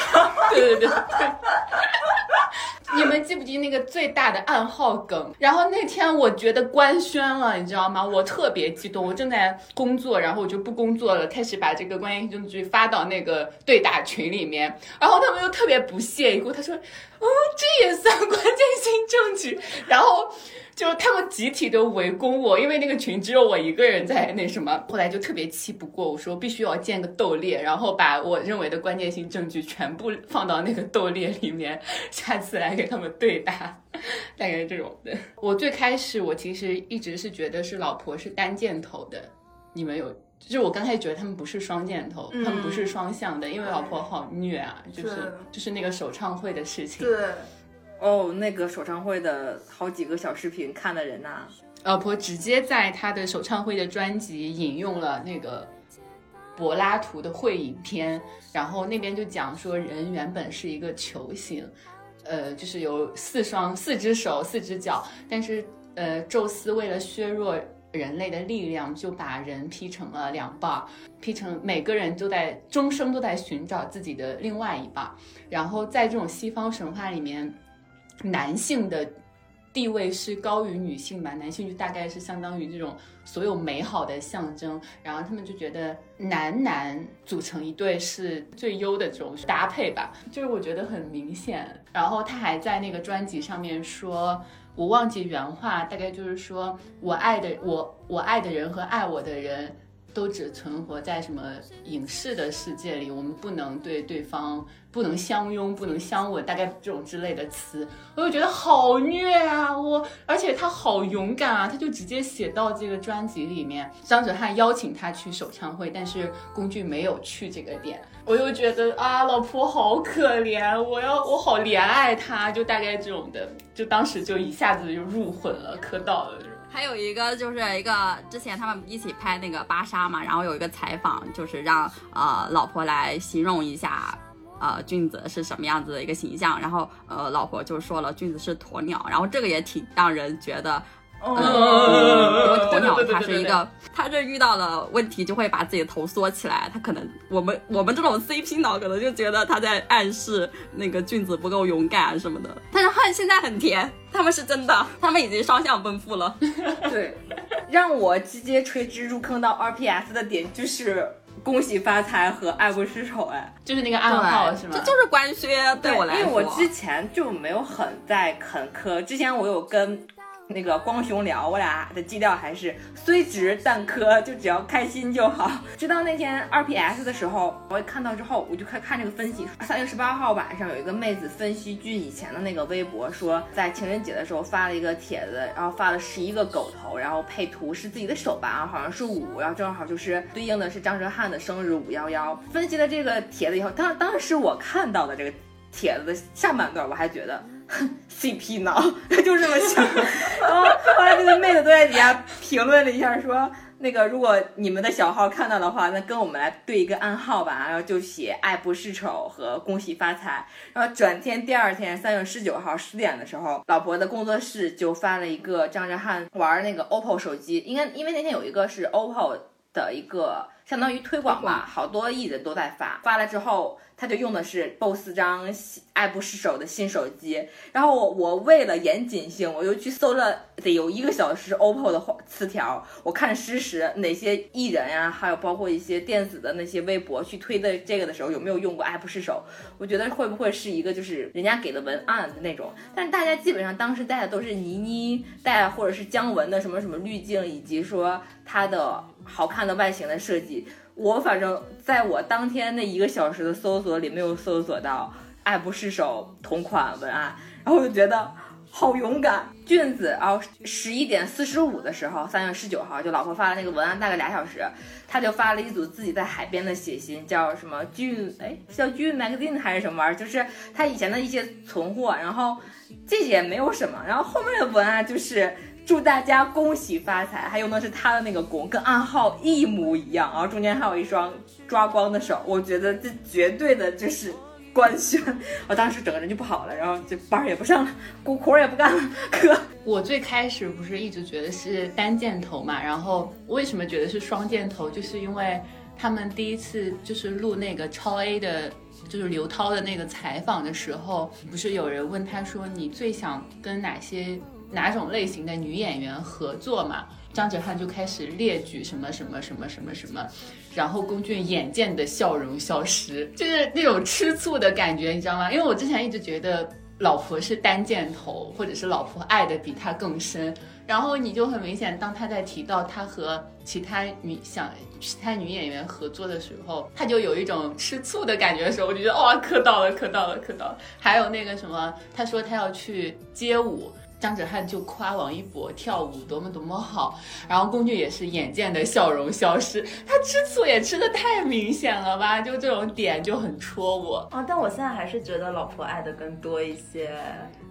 对对对对。你们记不记那个最大的暗号梗？然后那天我觉得官宣了，你知道吗？我特别激动，我正在工作，然后我就不工作了，开始把这个关于证据发到那个对打群里面。然后他们又特别不屑一顾，他说：“哦，这也算关键性证据？”然后。就他们集体都围攻我，因为那个群只有我一个人在那什么，后来就特别气不过，我说必须要建个斗猎，然后把我认为的关键性证据全部放到那个斗猎里面，下次来给他们对答，大概是这种的。我最开始我其实一直是觉得是老婆是单箭头的，你们有？就是我刚开始觉得他们不是双箭头，他们不是双向的，因为老婆好虐啊，就是是。就是那个首唱会的事情，对，哦，那个首唱会的好几个小视频看的人呐、老婆直接在她的首唱会的专辑引用了那个柏拉图的会影片，然后那边就讲说人原本是一个球形，呃，就是有四双四只手四只脚，但是呃，宙斯为了削弱人类的力量，就把人劈成了两半儿，劈成每个人都在终生都在寻找自己的另外一半儿，然后在这种西方神话里面，男性的地位是高于女性吧，男性就大概是相当于这种所有美好的象征，然后他们就觉得男男组成一对是最优的这种搭配吧，就是我觉得很明显。然后他还在那个专辑上面说，我忘记原话，大概就是说我爱的我我爱的人和爱我的人。都只存活在什么影视的世界里，我们不能对对方不能相拥，不能相吻，大概这种之类的词，我就觉得好虐啊！我，而且他好勇敢啊，他就直接写到这个专辑里面。张哲瀚邀请他去首唱会，但是龚俊没有去这个点，我又觉得啊，老婆好可怜，我要我好怜爱他，就大概这种的，就当时就一下子就入魂了，磕到了。还有一个就是一个之前他们一起拍那个芭莎嘛，然后有一个采访，就是让呃老婆来形容一下。呃，俊子是什么样子的一个形象？然后呃，老婆就说了，俊子是鸵鸟。然后这个也挺让人觉得，哦嗯，因为鸵鸟它是一个，它这遇到了问题就会把自己的头缩起来。它可能我们我们这种 CP 脑可能就觉得他在暗示那个俊子不够勇敢什么的。但是恨现在很甜，他们是真的，他们已经双向奔赴了。对，让我直接垂直入坑到 RPS 的点就是恭喜发财和爱不释手，哎，就是那个暗号是吗？这就是官宣，对我来说，因为我之前就没有很在啃磕，之前我有跟那个光雄聊，我俩的基调还是虽直但磕，就只要开心就好。直到那天二 PS 的时候，我看到之后，我就开看这个分析。三月十八号晚上，有一个妹子分析俊以前的那个微博，说在情人节的时候发了一个帖子，然后发了十一个狗头，然后配图是自己的手吧，好像是五，然后正好就是对应的是张哲瀚的生日五幺幺。分析了这个帖子以后，当当时我看到的这个帖子的下半段，我还觉得。CP 脑，就这么想。然后后来这个妹子都在底下评论了一下，说那个如果你们的小号看到的话，那跟我们来对一个暗号吧。然后就写爱不释手和恭喜发财。然后转天第二天三月十九号十点的时候，老婆的工作室就发了一个张哲瀚玩那个 OPPO 手机，应该因为那天有一个是 OPPO 的一个相当于推广吧，好多艺人都在发。发了之后。他就用的是 BOSS 张爱不释手的新手机，然后我为了严谨性，我又去搜了得有一个小时 OPPO 的词条，我看实时哪些艺人呀，还有包括一些电子的那些微博去推的这个的时候有没有用过爱不释手，我觉得会不会是一个就是人家给的文案那种，但是大家基本上当时带的都是倪妮带或者是姜文的什么什么滤镜，以及说它的好看的外形的设计。我反正在我当天那一个小时的搜索里没有搜索到爱不释手同款文案，然后我就觉得好勇敢。俊子，然后十一点四十五的时候，三月十九号就老婆发了那个文案，大概俩小时，他就发了一组自己在海边的写信，叫什么俊哎叫俊 magazine 还是什么玩意儿，就是他以前的一些存货，然后这些没有什么，然后后面的文案就是。祝大家恭喜发财，还用的是他的那个弓，跟暗号一模一样，然后中间还有一双抓光的手，我觉得这绝对的就是官宣，我 当时整个人就不好了，然后就班也不上了，工活也不干了，哥。我最开始不是一直觉得是单箭头嘛，然后为什么觉得是双箭头，就是因为他们第一次就是录那个超 A 的，就是刘涛的那个采访的时候，不是有人问他说你最想跟哪些？哪种类型的女演员合作嘛？张哲瀚就开始列举什么什么什么什么什么，然后龚俊眼见的笑容消失，就是那种吃醋的感觉，你知道吗？因为我之前一直觉得老婆是单箭头，或者是老婆爱的比他更深，然后你就很明显，当他在提到他和其他女想其他女演员合作的时候，他就有一种吃醋的感觉的时候，我就觉得哇，磕到了，磕到了，磕到了。还有那个什么，他说他要去街舞。张哲瀚就夸王一博跳舞多么多么好，然后龚俊也是眼见的笑容消失，他吃醋也吃的太明显了吧？就这种点就很戳我啊！但我现在还是觉得老婆爱的更多一些，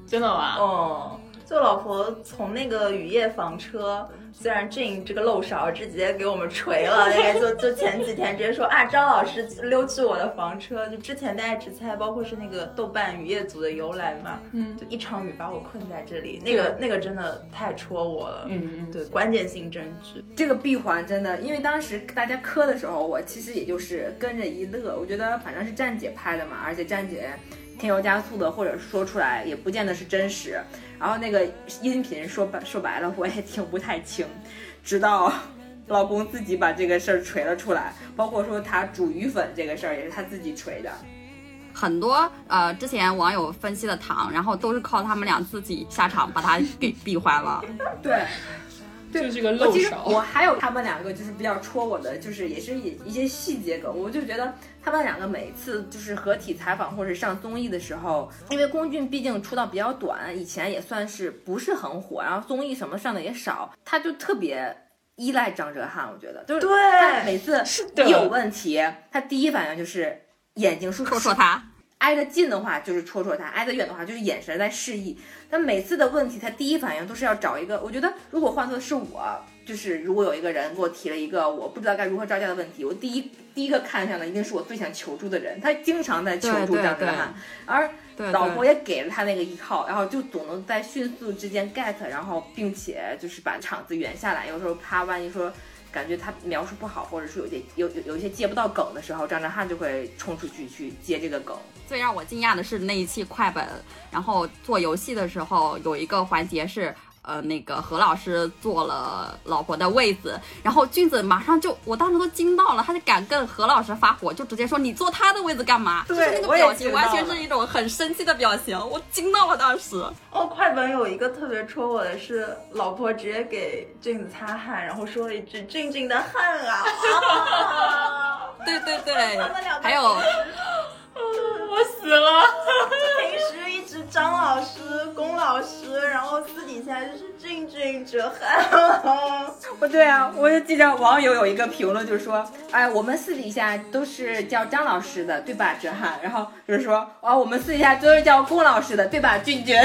真的吗？哦，就老婆从那个雨夜房车。虽然 Jane 这个漏勺直接给我们锤了，大概就就前几天直接说啊，张老师溜去我的房车。就之前大家只猜，包括是那个豆瓣雨夜组的由来嘛，嗯，就一场雨把我困在这里，那个那个真的太戳我了，嗯嗯，对，关键性证据。这个闭环真的，因为当时大家磕的时候，我其实也就是跟着一乐，我觉得反正是站姐拍的嘛，而且站姐添油加醋的，或者说出来也不见得是真实。然后那个音频说白说白了，我也听不太清，直到老公自己把这个事儿锤了出来，包括说他煮鱼粉这个事儿也是他自己锤的。很多呃之前网友分析的糖，然后都是靠他们俩自己下场把它给 闭坏了。对。就是个漏勺。我还有他们两个就是比较戳我的，就是也是一一些细节梗，我就觉得他们两个每次就是合体采访或者上综艺的时候，因为龚俊毕竟出道比较短，以前也算是不是很火，然后综艺什么上的也少，他就特别依赖张哲瀚，我觉得就是对，每次一有问题，他第一反应就是眼睛说说他。挨得近的话就是戳戳他，挨得远的话就是眼神在示意。他每次的问题，他第一反应都是要找一个。我觉得如果换做是我，就是如果有一个人给我提了一个我不知道该如何招架的问题，我第一第一个看向的一定是我最想求助的人。他经常在求助张哲瀚，而老婆也给了他那个依靠，然后就总能在迅速之间 get，然后并且就是把场子圆下来。有时候怕万一说。感觉他描述不好，或者是有些有有有一些接不到梗的时候，张哲瀚就会冲出去去接这个梗。最让我惊讶的是那一期快本，然后做游戏的时候有一个环节是，呃那个何老师坐了老婆的位子，然后俊子马上就我当时都惊到了，他就敢跟何老师发火，就直接说你坐他的位子干嘛？就是那个表情完全是一种很生气的表情，我惊到了当时。哦，快本有一个特别戳我的是，老婆直接给俊子擦汗，然后说了一句“俊俊的汗啊”啊 对对对还有 我死了。平时一直张老师、龚老师，然后私底下就是俊俊哲瀚。不对啊，我就记着网友有一个评论，就是说，哎，我们私底下都是叫张老师的，对吧，哲瀚？然后就是说，哦，我们私底下都是叫龚老师的，对吧，俊俊？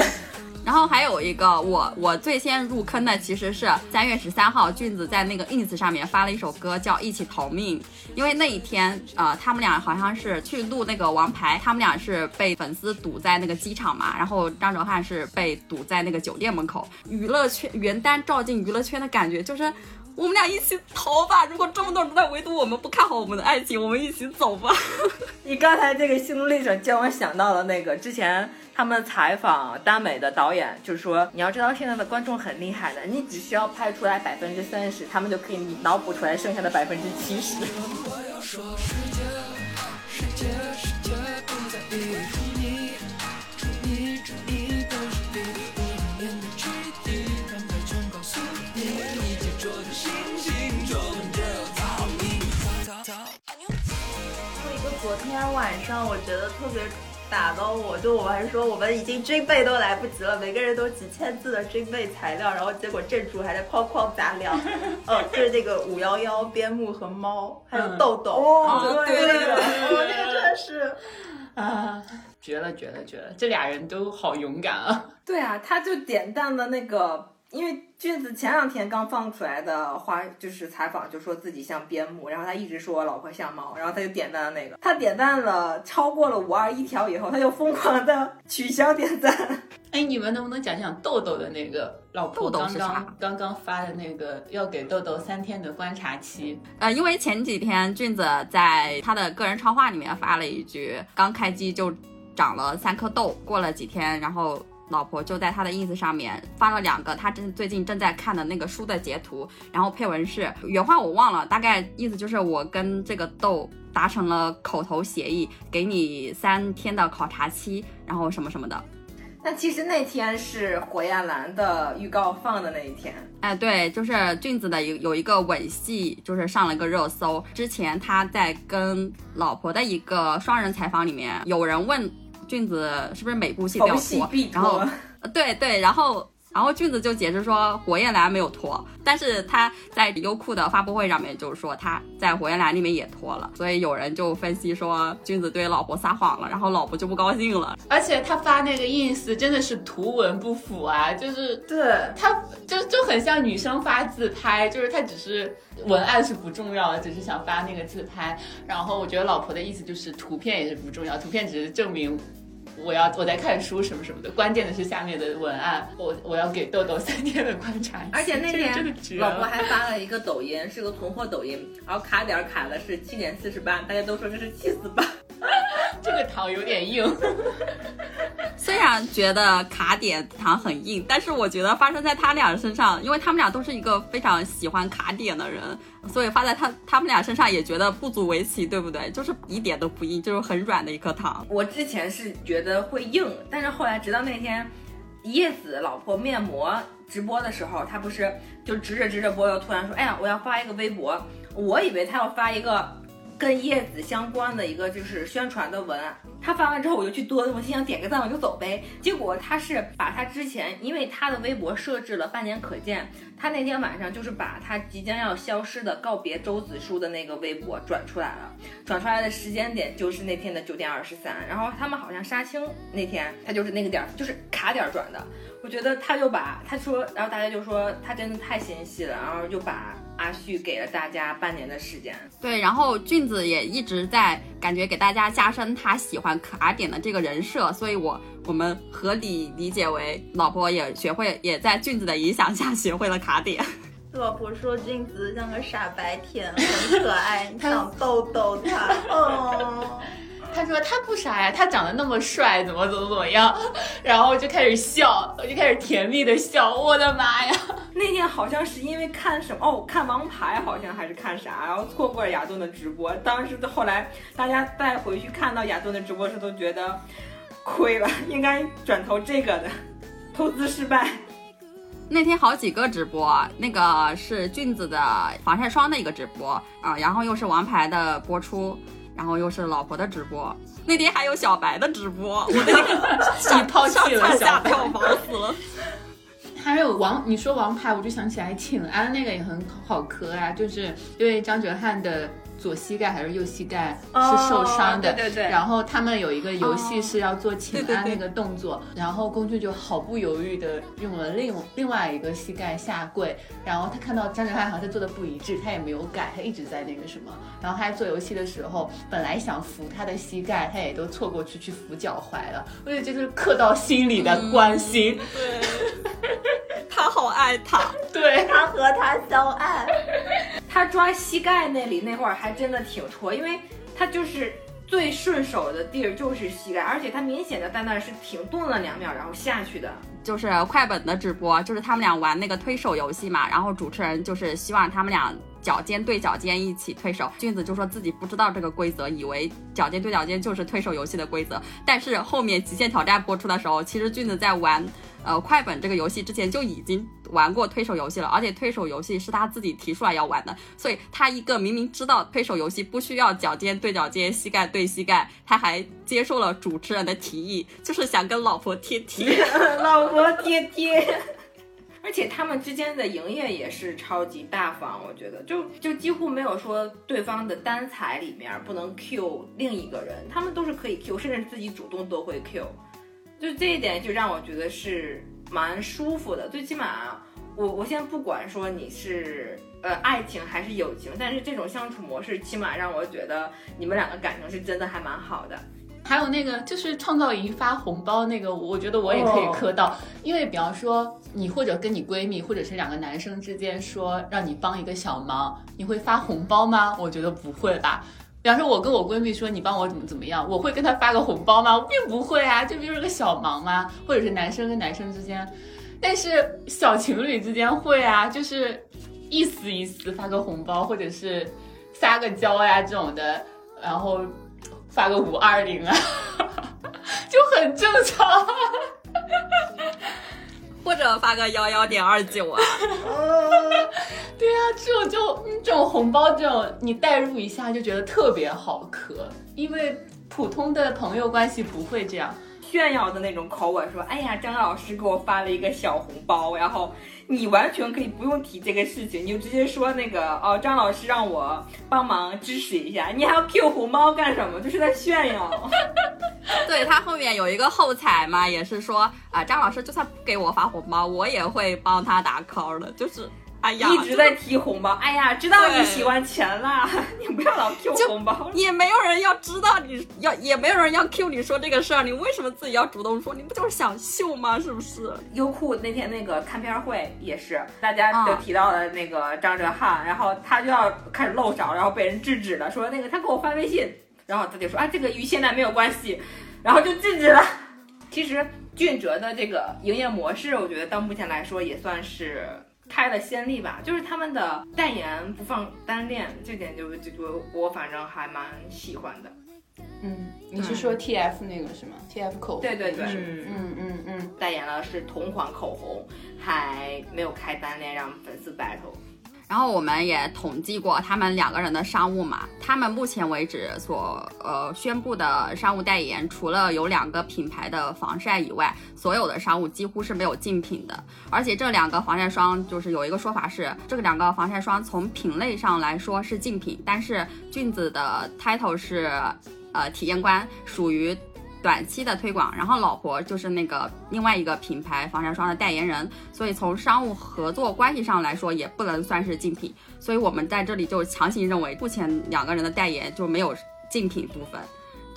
然后还有一个，我我最先入坑的其实是三月十三号，俊子在那个 ins 上面发了一首歌叫《一起逃命》，因为那一天，呃，他们俩好像是去录那个王牌，他们俩是被粉丝堵在那个机场嘛，然后张哲瀚是被堵在那个酒店门口，娱乐圈原单照进娱乐圈的感觉就是。我们俩一起逃吧！如果这么多人都在围堵我们，不看好我们的爱情，我们一起走吧。你刚才这个心路历程，叫我想到了那个之前他们采访耽美的导演，就是说你要知道现在的观众很厉害的，你只需要拍出来百分之三十，他们就可以脑补出来剩下的百分之七十。昨天晚上，我觉得特别打到我，就我还说我们已经军备都来不及了，每个人都几千字的军备材料，然后结果正主还在哐哐砸粮，呃，就是那个五幺幺、边牧和猫，还有 豆豆，哦，对对对我那个真的是。啊，绝了绝了绝了！这俩人都好勇敢啊！对啊，他就点赞了那个，因为俊子前两天刚放出来的花，就是采访，就说自己像边牧，然后他一直说我老婆像猫，然后他就点赞了那个，他点赞了超过了五二一条以后，他就疯狂的取消点赞。哎，你们能不能讲讲豆豆的那个老婆刚豆豆刚刚刚发的那个要给豆豆三天的观察期？呃，因为前几天俊子在他的个人超话里面发了一句，刚开机就长了三颗痘，过了几天，然后老婆就在他的 ins 上面发了两个他正最近正在看的那个书的截图，然后配文是原话我忘了，大概意思就是我跟这个豆达成了口头协议，给你三天的考察期，然后什么什么的。但其实那天是火焰蓝的预告放的那一天，哎，对，就是俊子的有有一个吻戏，就是上了个热搜。之前他在跟老婆的一个双人采访里面，有人问俊子是不是每部戏都要逢戏脱必，然后对对，然后然后俊子就解释说火焰蓝没有脱，但是他在优酷的发布会上面就是说他在火焰蓝里面也脱了，所以有人就分析说俊子对老婆撒谎了，然后老婆就不高兴了。而且他发那个 ins 真的是图文不符啊，就是对，他就就很像女生发自拍，就是他只是文案是不重要的，只是想发那个自拍。然后我觉得老婆的意思就是图片也是不重要，图片只是证明我要我在看书什么什么的，关键的是下面的文案。我我要给豆豆三天的观察期，而且那天老婆。还发了一个抖音，是个囤货抖音，然后卡点儿卡的是七点四十八，大家都说这是七四八。这个糖有点硬，虽然觉得卡点糖很硬，但是我觉得发生在他俩身上，因为他们俩都是一个非常喜欢卡点的人，所以发在他他们俩身上也觉得不足为奇，对不对？就是一点都不硬，就是很软的一颗糖。我之前是觉得会硬，但是后来直到那天叶子老婆面膜直播的时候，她不是就直着直着播，又突然说：“哎呀，我要发一个微博。”我以为她要发一个跟叶子相关的一个就是宣传的文案。她发完之后，我就去多，我心想点个赞我就走呗。结果她是把她之前，因为她的微博设置了半年可见，她那天晚上就是把她即将要消失的告别周子舒的那个微博转出来了。转出来的时间点就是那天的九点二十三，然后他们好像杀青那天，他就是那个点儿，就是卡点儿转的。我觉得他就把他说，然后大家就说他真的太心细了，然后就把阿旭给了大家半年的时间。对，然后俊子也一直在感觉给大家加深他喜欢卡点的这个人设，所以我我们合理理解为老婆也学会，也在俊子的影响下学会了卡点。老婆说俊子像个傻白甜，很可爱，你想逗逗他。哦，他说他不傻呀，他长得那么帅，怎么怎么怎么样，然后就开始笑，我就开始甜蜜的笑，我的妈呀！那天好像是因为看什么哦，看王牌好像还是看啥，然后错过了亚顿的直播。当时后来大家再回去看到亚顿的直播时，都觉得亏了，应该转投这个的，投资失败。那天好几个直播，那个是俊子的防晒霜的一个直播啊、然后又是王牌的播出，然后又是老婆的直播。那天还有小白的直播，我那个你抛弃了上小白我，忙死了。还有王，你说王牌，我就想起来请安那个也很好磕啊，就是因为张哲瀚的左膝盖还是右膝盖是受伤的，哦对对对。然后他们有一个游戏是要做请安那个动作，然后龚俊就毫不犹豫的用了另另外一个膝盖下跪，然后他看到张哲瀚好像做的不一致，他也没有改，他一直在那个什么，然后他在做游戏的时候，本来想扶他的膝盖，他也都错过去去扶脚踝了，我觉得这就是刻到心里的关心，对他好爱他，对。他和他相爱，他抓膝盖那里那会儿还真的挺戳，因为他就是最顺手的地儿就是膝盖，而且他明显的在那儿是停顿了两秒，然后下去的。就是快本的直播，就是他们俩玩那个推手游戏嘛，然后主持人就是希望他们俩脚尖对脚尖一起推手，俊子就说自己不知道这个规则，以为脚尖对脚尖就是推手游戏的规则，但是后面极限挑战播出的时候，其实俊子在玩。呃，快本这个游戏之前就已经玩过推手游戏了，而且推手游戏是他自己提出来要玩的，所以他一个明明知道推手游戏不需要脚尖对脚尖、膝盖对膝盖，他还接受了主持人的提议，就是想跟老婆贴贴。老婆贴贴。而且他们之间的营业也是超级大方，我觉得就就几乎没有说对方的单彩里面不能 Q 另一个人，他们都是可以 Q，甚至自己主动都会 Q，就这一点就让我觉得是蛮舒服的。最起码我我现在不管说你是呃爱情还是友情，但是这种相处模式起码让我觉得你们两个感情是真的还蛮好的。还有那个就是创造营发红包那个，我觉得我也可以磕到，因为比方说你或者跟你闺蜜，或者是两个男生之间说让你帮一个小忙，你会发红包吗？我觉得不会吧。比方说，我跟我闺蜜说你帮我怎么怎么样，我会跟她发个红包吗？我并不会啊，这不就是个小忙吗？或者是男生跟男生之间，但是小情侣之间会啊，就是意思意思发个红包，或者是撒个娇呀这种的，然后发个五二零啊，就很正常。或者发个幺幺点二九啊，对啊，这种就嗯这种红包这种，你代入一下就觉得特别好磕，因为普通的朋友关系不会这样。炫耀的那种口吻说：“哎呀，张老师给我发了一个小红包，然后你完全可以不用提这个事情，你就直接说那个哦，张老师让我帮忙支持一下，你还要 Q 红包干什么？就是在炫耀。对他后面有一个后采嘛，也是说啊，张老师就算不给我发红包，我也会帮他打 call 的，就是哎呀，一直在提红包。哎呀，知道你喜欢钱啦，你不要老 Q 就红包。也没有人要知道你要，也没有人要 Q 你说这个事儿，你为什么自己要主动说？你不就是想秀吗？是不是？优酷那天那个看片会也是，大家都啊提到了那个张哲瀚，然后他就要开始露勺，然后被人制止了，说那个他给我发微信，然后他就说啊这个与现在没有关系，然后就制止了。其实俊哲的这个营业模式，我觉得到目前来说也算是开了先例吧，就是他们的代言不放单链，这点就就我我反正还蛮喜欢的。嗯，你是说 T F 那个是吗？T F 口红对对对嗯嗯嗯嗯，代言了是同款口红，还没有开单链让粉丝 battle。然后我们也统计过他们两个人的商务嘛，他们目前为止所呃宣布的商务代言，除了有两个品牌的防晒以外，所有的商务几乎是没有竞品的。而且这两个防晒霜就是有一个说法是，这个两个防晒霜从品类上来说是竞品，但是俊子的 title 是呃体验官，属于。短期的推广，然后老婆就是那个另外一个品牌防晒霜的代言人，所以从商务合作关系上来说，也不能算是竞品。所以我们在这里就强行认为，目前两个人的代言就没有竞品部分，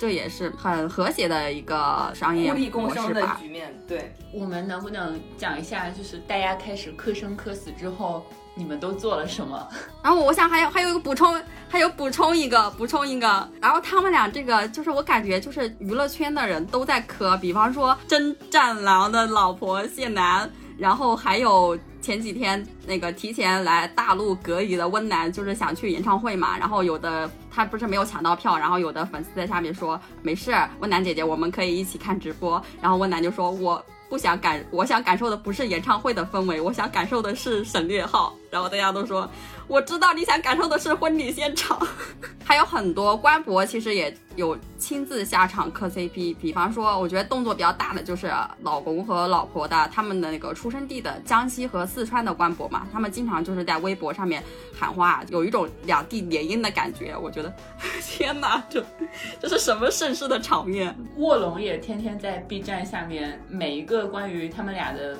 这也是很和谐的一个商业互利共生的。局面，对，我们能不能讲一下，就是大家开始磕生磕死之后，你们都做了什么？然后我想还有还有一个补充，还有补充一个补充一个，然后他们俩这个就是我感觉就是娱乐圈的人都在磕，比方说真战狼的老婆谢楠，然后还有前几天那个提前来大陆隔离的温岚，就是想去演唱会嘛，然后有的他不是没有抢到票，然后有的粉丝在下面说没事，温岚姐姐我们可以一起看直播，然后温岚就说我。不想感，我想感受的不是演唱会的氛围，我想感受的是省略号。然后大家都说，我知道你想感受的是婚礼现场。还有很多官博其实也有亲自下场磕 CP，比方说，我觉得动作比较大的就是老公和老婆的他们的那个出生地的江西和四川的官博嘛，他们经常就是在微博上面喊话，有一种两地联姻的感觉。我觉得，天哪，这这是什么盛世的场面？卧龙也天天在 B 站下面，每一个关于他们俩的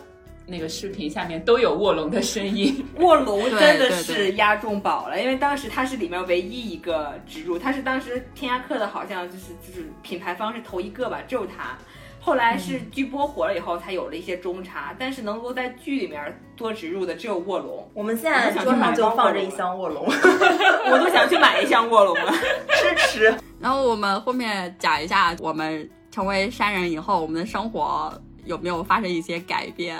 那个视频下面都有卧龙的声音。卧龙真的是押中宝了，因为当时它是里面唯一一个植入，它是当时天涯客的，好像就是就是品牌方是头一个吧，只有它。后来是剧播火了以后，才有了一些中插，但是能够在剧里面多植入的只有卧龙，我们现在桌上就放着一箱卧龙，我都想去买一箱卧龙了。吃吃。然后我们后面讲一下，我们成为山人以后，我们的生活有没有发生一些改变？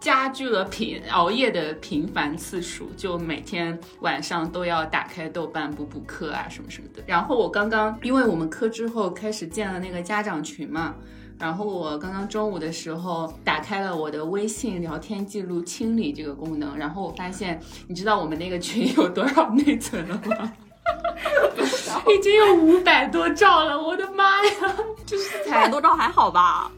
加剧了频熬夜的频繁次数，就每天晚上都要打开豆瓣补补课啊什么什么的。然后我刚刚，因为我们课之后开始建了那个家长群嘛，然后我刚刚中午的时候打开了我的微信聊天记录清理这个功能，然后我发现，你知道我们那个群有多少内存了吗？已经有五百多兆了，我的妈呀！就是五百才多兆还好吧？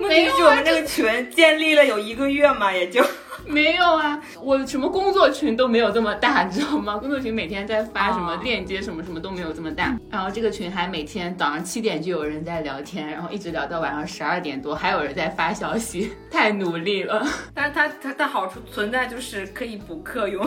问题是我们这个群建立了有一个月嘛，也就 没有啊，我什么工作群都没有这么大，你 知道吗？工作群每天在发什么链接，什么什么都没有这么大。然后这个群还每天早上七点就有人在聊天，然后一直聊到晚上十二点多，还有人在发消息，太努力了。但是它它的好处存在就是可以补课用。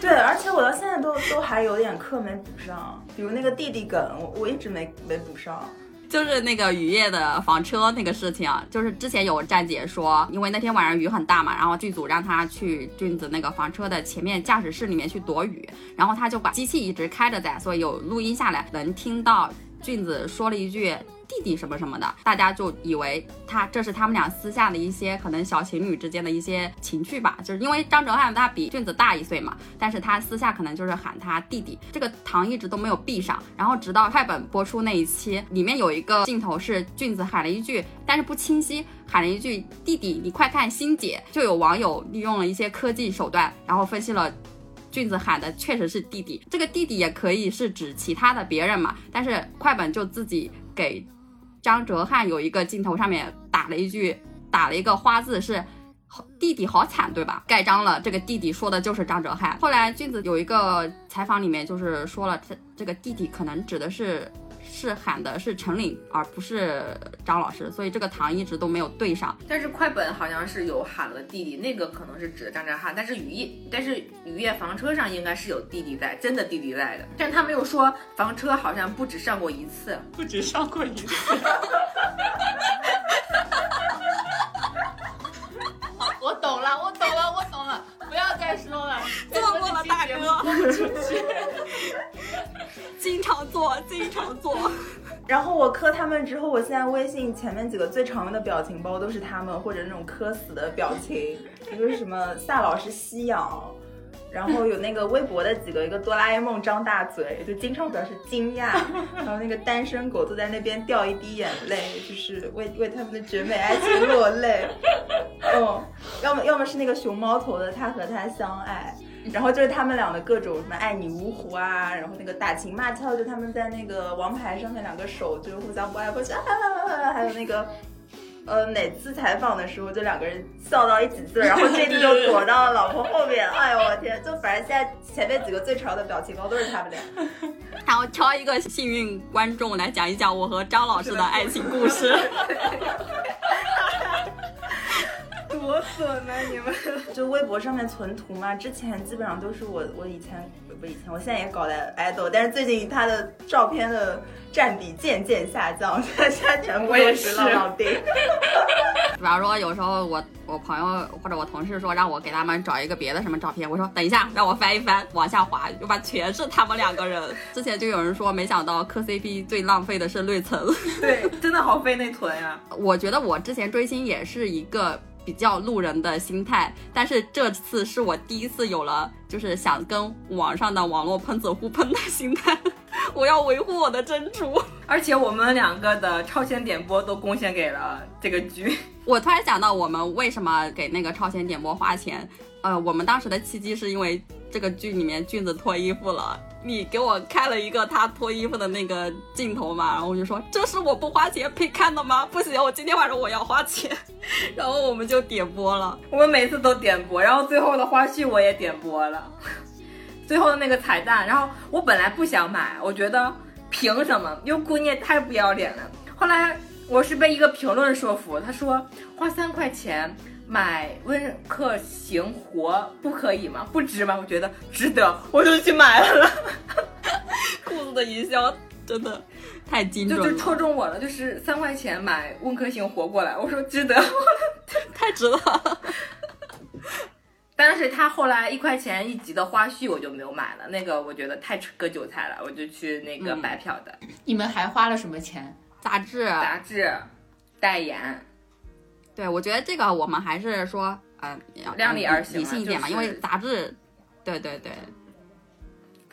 对，而且我到现在都都还有点课没补上，比如那个弟弟梗，我我一直没没补上。就是那个雨夜的房车那个事情，就是之前有站姐说，因为那天晚上雨很大嘛，然后剧组让他去俊子那个房车的前面驾驶室里面去躲雨，然后他就把机器一直开着在，所以有录音下来能听到俊子说了一句。弟弟什么什么的，大家就以为他这是他们俩私下的一些可能小情侣之间的一些情趣吧，就是因为张哲瀚他比俊子大一岁嘛，但是他私下可能就是喊他弟弟，这个糖一直都没有闭上，然后直到快本播出那一期，里面有一个镜头是俊子喊了一句，但是不清晰，喊了一句弟弟，你快看欣姐，就有网友利用了一些科技手段，然后分析了。俊子喊的确实是弟弟，这个弟弟也可以是指其他的别人嘛，但是快本就自己给张哲瀚有一个镜头上面打了一句，打了一个花字是。弟弟好惨，对吧？盖章了，这个弟弟说的就是张哲瀚。后来俊子有一个采访里面就是说了，这这个弟弟可能指的是是喊的是陈岭，而不是张老师，所以这个糖一直都没有对上。但是快本好像是有喊了弟弟，那个可能是指的张哲瀚，但是雨夜，但是雨夜房车上应该是有弟弟在，真的弟弟在的。但他没有说房车好像不止上过一次，不止上过一次。我懂了，我懂了，我懂了，不要再说了，做过了大哥。经常做，经常做。然后我磕他们之后，我现在微信前面几个最常用的表情包都是他们，或者那种磕死的表情，一个是什么夏老师吸氧，然后有那个微博的几个，一个哆啦 A 梦张大嘴，就经常表示惊讶，还有那个单身狗坐在那边掉一滴眼泪，就是为为他们的绝美爱情落泪。嗯，要么要么是那个熊猫头的他和他相爱。然后就是他们俩的各种什么爱你芜湖啊，然后那个打情骂俏，就他们在那个王牌上面两个手就互相不爱不去，还有那个。呃，每次采访的时候，就两个人笑到一起去了，然后 这次就躲到了老婆后面。哎呦我天！就反正现在前面几个最潮的表情包都是他们俩。然后挑一个幸运观众来讲一讲我和张老师的爱情故事。多损啊你们！就微博上面存图嘛，之前基本上都是我我以前不以前，我现在也搞的爱豆，但是最近他的照片的占比渐渐下降，现在全部都我也是是浪浪丁。比方说，有时候我我朋友或者我同事说让我给他们找一个别的什么照片，我说等一下，让我翻一翻，往下滑，就把全是他们两个人。之前就有人说，没想到磕 CP 最浪费的是内存。对，真的好费内存呀、我觉得我之前追星也是一个比较路人的心态，但是这次是我第一次有了就是想跟网上的网络喷子互喷的心态，我要维护我的珍珠。而且我们两个的超前点播都贡献给了这个剧。我突然想到，我们为什么给那个超前点播花钱？呃，我们当时的契机是因为这个剧里面俊子脱衣服了，你给我开了一个他脱衣服的那个镜头嘛，然后我就说这是我不花钱配看的吗？不行，我今天晚上我要花钱，然后我们就点播了。我们每次都点播，然后最后的花絮我也点播了，最后的那个彩蛋，然后我本来不想买，我觉得凭什么？优酷你也太不要脸了。后来我是被一个评论说服，他说花三块钱买温客行活不可以吗？不值吗？我觉得值得，我就去买了，裤子的营销真的太精就就准了，戳中我了，就是三块钱买温客行活过来，我说值得。太值了。但是他后来一块钱一集的花絮我就没有买了，那个我觉得太割韭菜了，我就去那个嗯。白嫖的、你们还花了什么钱？杂志，杂志代言，对我觉得这个我们还是说，呃，量力而行理性一点嘛，就是因为杂志，对对对，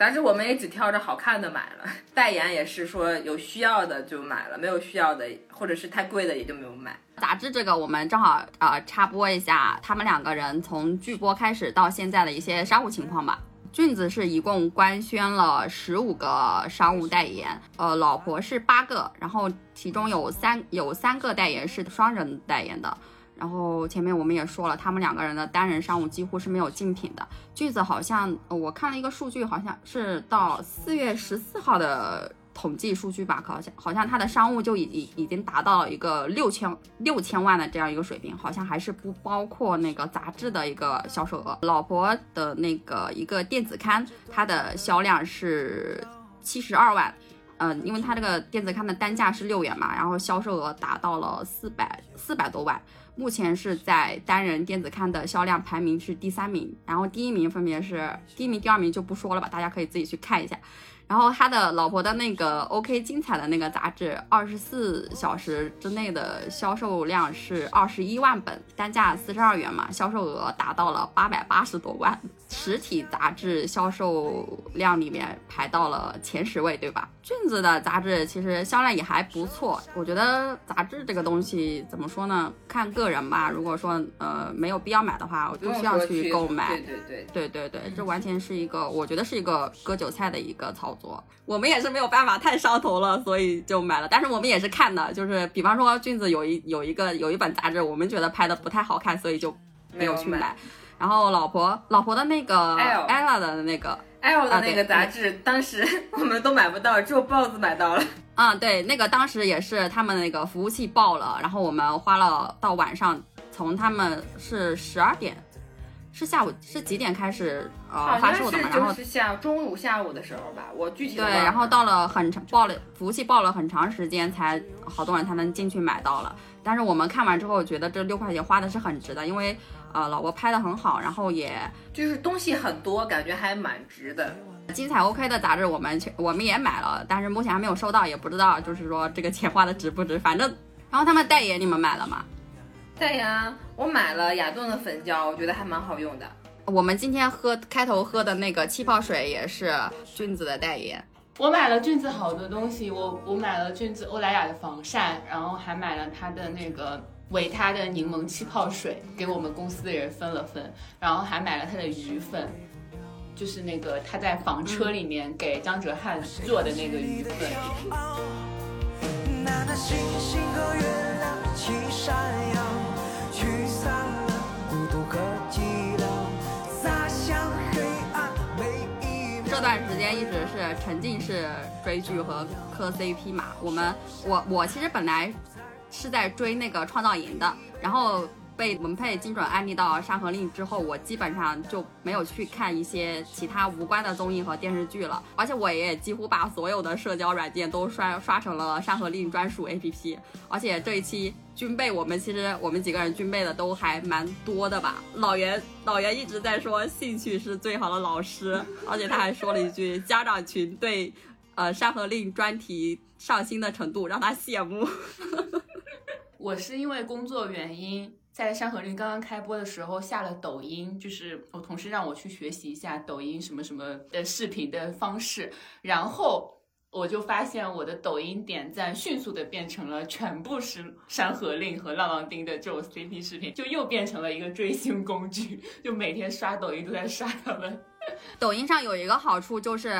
杂志我们也只挑着好看的买了，代言也是说有需要的就买了，没有需要的或者是太贵的也就没有买。杂志这个我们正好呃插播一下，他们两个人从剧播开始到现在的一些商务情况吧。俊子是一共官宣了十五个商务代言，呃，老婆是八个，然后其中有三有三个代言是双人代言的。然后前面我们也说了，他们两个人的单人商务几乎是没有竞品的。句子好像我看了一个数据，好像是到四月十四号的统计数据吧，好像好像他的商务就已经已经达到一个六千六千万的这样一个水平，好像还是不包括那个杂志的一个销售额。老婆的那个一个电子刊，它的销量是七十二万。嗯，因为它这个电子刊的单价是六元嘛，然后销售额达到了四百四百多万，目前是在单人电子刊的销量排名是第三名，然后第一名分别是第一名、第二名就不说了吧，大家可以自己去看一下。然后他的老婆的那个 OK 精彩的那个杂志，二十四小时之内的销售量是二十一万本，单价四十二元嘛，销售额达到了八百八十多万，实体杂志销售量里面排到了前十位，对吧？俊子的杂志其实销量也还不错，我觉得杂志这个东西怎么说呢？看个人吧。如果说呃没有必要买的话，我不就需要去购买。对对对，对对对，这完全是一个，我觉得是一个割韭菜的一个操作。我们也是没有办法太上头了，所以就买了。但是我们也是看的，就是比方说俊子有一有一个有一本杂志，我们觉得拍的不太好看，所以就没有去买。然后老婆老婆的那个 ella 的那个，ella 的那个杂志，当时 我们都买不到，只有 BOSS 买到了。啊，对，那个当时也是他们那个服务器爆了，然后我们花了到晚上，从他们是十二点，是下午是几点开始呃发售的嘛？然后是下中午下午的时候吧，我具体对，然后到了很长报了服务器报了很长时间才好多人才能进去买到了。但是我们看完之后觉得这六块钱花的是很值的，因为呃老婆拍的很好，然后也就是东西很多，感觉还蛮值的。精彩 OK 的杂志我们去我们也买了，但是目前还没有收到，也不知道就是说这个钱花的值不值。反正然后他们代言你们买了吗？代言啊我买了雅顿的粉胶，我觉得还蛮好用的。我们今天喝开头喝的那个气泡水也是君子的代言。我买了俊子好多东西，我我买了俊子欧莱雅的防晒，然后还买了它的那个维他的柠檬气泡水，给我们公司的人分了分，然后还买了它的鱼粉，就是那个他在房车里面给张哲瀚做的那个鱼粉。那那星星和月亮一起闪耀，间一直是沉浸式追剧和磕 CP 嘛。我们我我其实本来是在追那个创造营的，然后被文佩精准安利到《山河令》之后，我基本上就没有去看一些其他无关的综艺和电视剧了，而且我也几乎把所有的社交软件都刷刷成了《山河令》专属 APP，而且这一期。军备，我们其实我们几个人军备的都还蛮多的吧。老袁，老袁一直在说兴趣是最好的老师，而且他还说了一句家长群对呃《山河令》专题上心的程度让他羡慕。我是因为工作原因，在《山河令》刚刚开播的时候下了抖音，就是我同事让我去学习一下抖音什么什么的视频的方式，然后我就发现我的抖音点赞迅速的变成了全部是《山河令》和浪浪丁的这种 CP 视频，就又变成了一个追星工具，就每天刷抖音都在刷他们。抖音上有一个好处就是，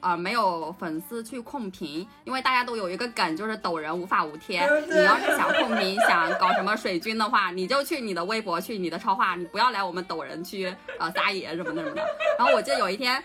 呃，没有粉丝去控评，因为大家都有一个梗，就是抖人无法无天。你要是想控评，想搞什么水军的话，你就去你的微博，去你的超话，你不要来我们抖人区，呃，撒野什么的什么的。然后我记得有一天，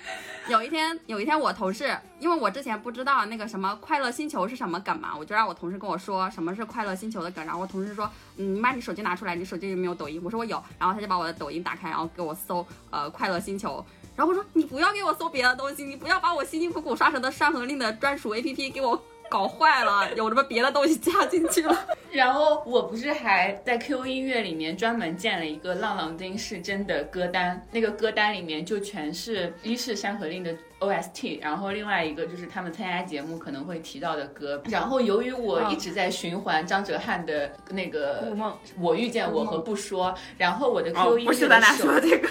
有一天，有一天我同事，因为我之前不知道那个什么快乐星球是什么梗嘛，我就让我同事跟我说什么是快乐星球的梗，然后我同事说，嗯，你把你手机拿出来，你手机有没有抖音？我说我有，然后他就把我的抖音打开，然后给我搜，呃，快乐星球。然后我说你不要给我搜别的东西，你不要把我辛辛苦苦刷成的《山河令》的专属 APP 给我搞坏了，有什么别的东西加进去了。然后我不是还在 QQ 音乐里面专门建了一个浪浪丁是真的歌单，那个歌单里面就全是一是《山河令》的 OST，然后另外一个就是他们参加节目可能会提到的歌。然后由于我一直在循环张哲瀚的那个《梦》，我遇见我和不说，然后我的 QQ 音乐不是咱俩的首说这个，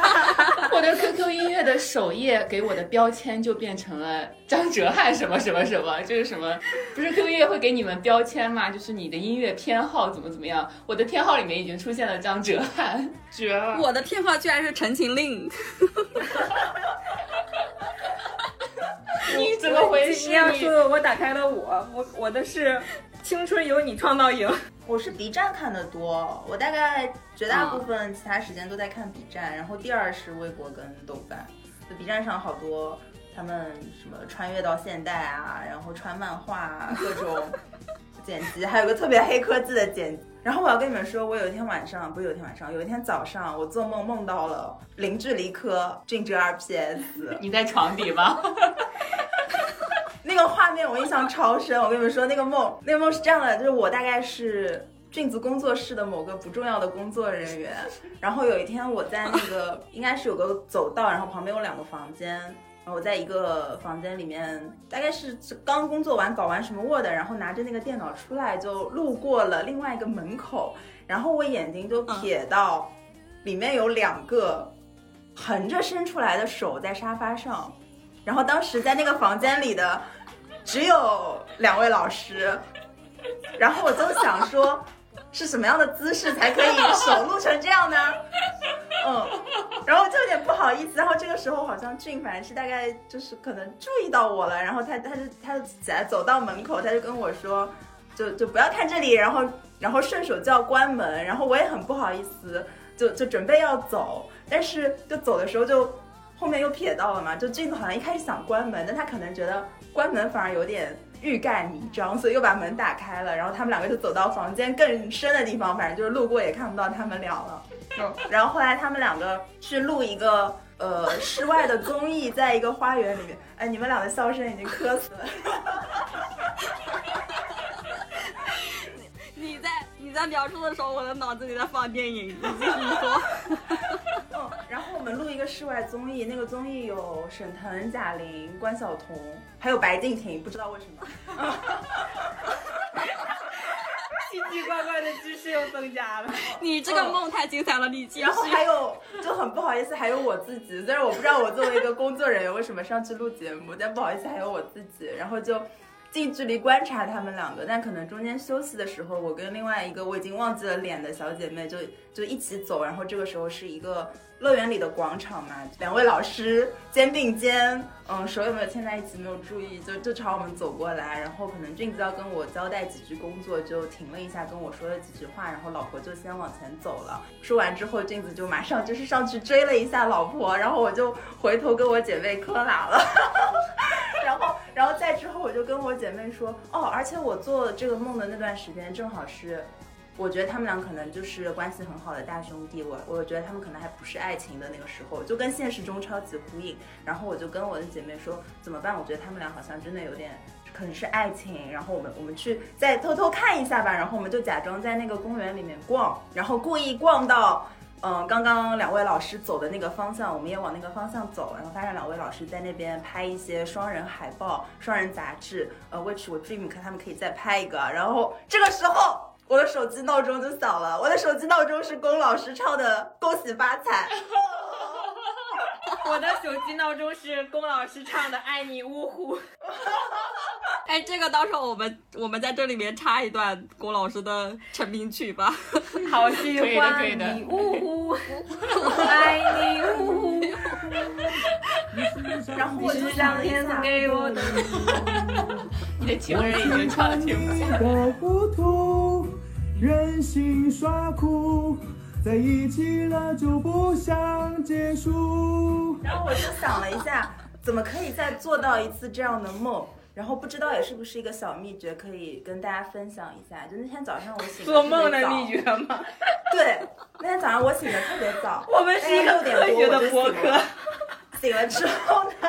我的 QQ 音乐的首页给我的标签就变成了张哲瀚什么什么什么，就是什么，不是 QQ 音乐会给你们标签吗？就是你的音乐偏好怎么怎么样，我的偏好里面已经出现了张哲瀚，绝了！我的偏好居然是《陈情令》。你怎么回事？你要说的我打开了我，我我的是青春有你创造营。我是 B 站看的多，我大概绝大部分其他时间都在看 B 站，然后第二是微博跟豆瓣。就 B 站上好多他们什么穿越到现代啊，然后穿漫画啊，各种 剪辑，还有个特别黑科技的剪辑。然后我要跟你们说，我有一天晚上，不是有一天晚上，有一天早上，我做梦梦到了零距离科俊哲 RPS。你在床底吗？那个画面我印象超深，我跟你们说，那个梦，那个梦是这样的，就是我大概是俊子工作室的某个不重要的工作人员，然后有一天我在那个应该是有个走道，然后旁边有两个房间，我在一个房间里面，大概是刚工作完搞完什么 Word，然后拿着那个电脑出来，就路过了另外一个门口，然后我眼睛就瞥到里面有两个横着伸出来的手在沙发上。然后当时在那个房间里的只有两位老师，然后我就想说，是什么样的姿势才可以手录成这样呢？嗯，然后就有点不好意思。然后这个时候好像俊凡是大概就是可能注意到我了，然后他他就他就起来走到门口，他就跟我说，就就不要看这里，然后然后顺手就要关门，然后我也很不好意思，就就准备要走，但是就走的时候就。后面又瞥到了嘛，就俊子好像一开始想关门，但他可能觉得关门反而有点欲盖弥彰，所以又把门打开了。然后他们两个就走到房间更深的地方，反正就是路过也看不到他们俩了。嗯，然后后来他们两个去录一个呃室外的综艺，在一个花园里面。哎，你们俩的笑声已经磕死了。你在你在描述的时候，我的脑子里在放电影，你继续说。录一个室外综艺，那个综艺有沈腾、贾玲、关晓彤，还有白敬亭，不知道为什么。奇奇怪怪的知识又增加了。你这个梦太精彩了，你继续然。后还有就很不好意思，还有我自己，虽然我不知道我作为一个工作人员为什么上去录节目，但不好意思还有我自己，然后就近距离观察他们两个，但可能中间休息的时候，我跟另外一个我已经忘记了脸的小姐妹就就一起走，然后这个时候是一个乐园里的广场嘛，两位老师肩并肩，嗯，手有没有牵在一起没有注意，就就朝我们走过来，然后可能俊子要跟我交代几句工作，就停了一下跟我说了几句话，然后老婆就先往前走了。说完之后，俊子就马上就是上去追了一下老婆，然后我就回头跟我姐妹磕喇了。然后，然后再之后，我就跟我姐妹说，哦，而且我做这个梦的那段时间，正好是我觉得他们俩可能就是关系很好的大兄弟，我我觉得他们可能还不是爱情的那个时候，就跟现实中超级呼应。然后我就跟我的姐妹说怎么办？我觉得他们俩好像真的有点可能是爱情。然后我们我们去再偷偷看一下吧。然后我们就假装在那个公园里面逛，然后故意逛到。嗯，刚刚两位老师走的那个方向，我们也往那个方向走，然后发现两位老师在那边拍一些双人海报、双人杂志，呃，which 我 dream 看他们可以再拍一个。然后这个时候，我的手机闹钟就响了，我的手机闹钟是龚老师唱的《恭喜发财》。我的手机闹钟是龚老师唱的《爱你呜呼》。哎，这个到时候我们我们在这里面插一段龚老师的成名曲吧。好喜欢你呜呼，爱你呜呼，然后我就想天赐，给我的。你的情人已经唱天不下。的糊涂，任性耍酷，在一起了就不想结束。然后我就想了一下，怎么可以再做到一次这样的梦？然后不知道也是不是一个小秘诀，可以跟大家分享一下。就那天早上我醒做梦的秘诀吗？对，那天早上我醒的特别早，我们是一个大概6科学点多的播客我醒了。醒了之后呢，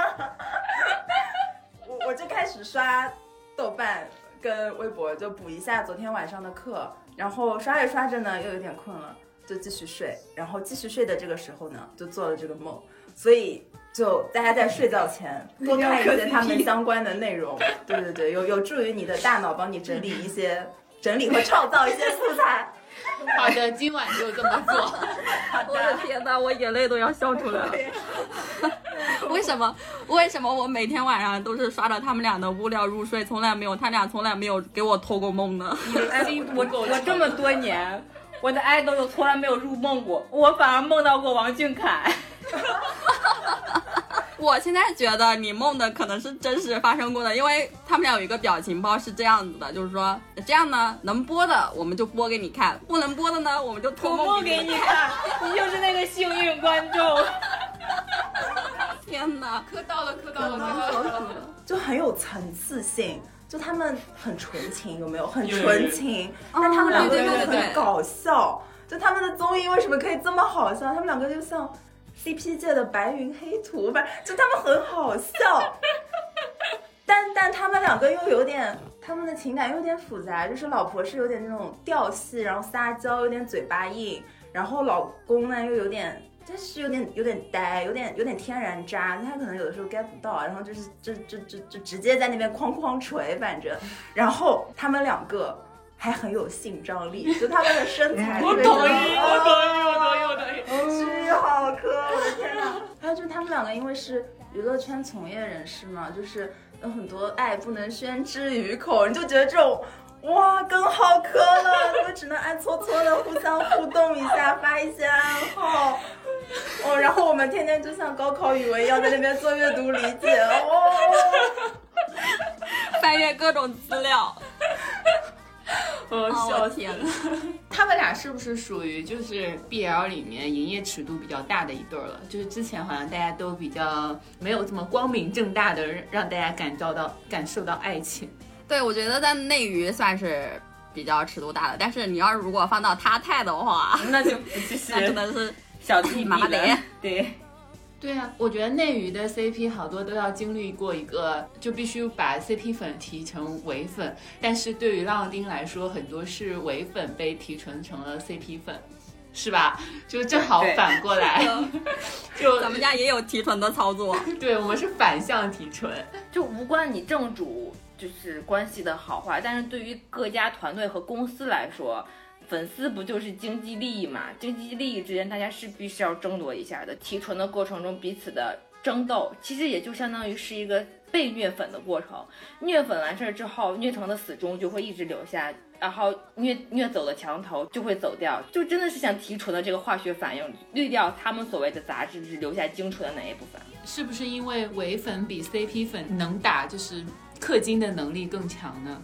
我我就开始刷豆瓣跟微博，就补一下昨天晚上的课。然后刷着刷着呢，又有点困了，就继续睡。然后继续睡的这个时候呢，就做了这个梦。所以就大家在睡觉前 多看一些他们相关的内容，对对对，有有助于你的大脑帮你整理一些、整理和创造一些素材。好的，今晚就这么做。我的天呐，我眼泪都要笑出来了。为什么？为什么我每天晚上都是刷着他们俩的物料入睡，从来没有他俩从来没有给我托过梦呢？哎，我我这么多年，我的爱豆都从来没有入梦过，我反而梦到过王俊凯。我现在觉得你梦的可能是真实发生过的，因为他们俩有一个表情包是这样子的，就是说这样呢，能播的我们就播给你看，不能播的呢，我们就托托梦梦给你看。你就是那个幸运观众。天哪！磕到了，磕到了，磕到了。就很有层次性，就他们很纯情，有没有？很纯情，但他们两个又很搞笑。就他们的综艺为什么可以这么好笑？他们两个就像 CP 界的白云黑土，反正就他们很好笑。但但他们两个又有点，他们的情感有点复杂，就是老婆是有点那种调戏，然后撒娇，有点嘴巴硬，然后老公呢又有点。就是有点有点呆，有点有点天然渣，他可能有的时候 get 不到，然后就是就就就就直接在那边哐哐捶，反正，然后他们两个还很有性张力，就他们的身材特别的，我同意，我同意，我同意，我同意。巨好磕，我的天哪！还有就是他们两个因为是娱乐圈从业人士嘛，就是有很多爱不能宣之于口，你就觉得这种。哇，更好磕了！你们只能暗搓搓的互相互动一下，发一些暗号。哦，然后我们天天就像高考语文一样在那边做阅读理解哦。翻阅各种资料，我哦笑天呐！他们俩是不是属于就是 BL 里面营业尺度比较大的一对儿了？就是之前好像大家都比较没有这么光明正大的让大家感召到感受到爱情。对，我觉得在内娱算是比较尺度大的，但是你要是如果放到他太的话，那就就 是那真的是小弟弟了麻麻得。对，对啊，我觉得内娱的 CP 好多都要经历过一个，就必须把 CP 粉提成伪粉，但是对于浪丁来说，很多是伪粉被提纯成了 CP 粉，是吧？就正好反过来，就咱们家也有提纯的操作。对我们是反向提纯。就无关你正主就是关系的好坏，但是对于各家团队和公司来说，粉丝不就是经济利益嘛？经济利益之间大家是必须要争夺一下的。提纯的过程中彼此的争斗，其实也就相当于是一个被虐粉的过程。虐粉完事儿之后，虐成的死忠就会一直留下。然后虐虐走的墙头就会走掉，就真的是像提纯的这个化学反应，滤掉他们所谓的杂质，只留下精纯的那一部分。是不是因为伪粉比 CP 粉能打，就是氪金的能力更强呢？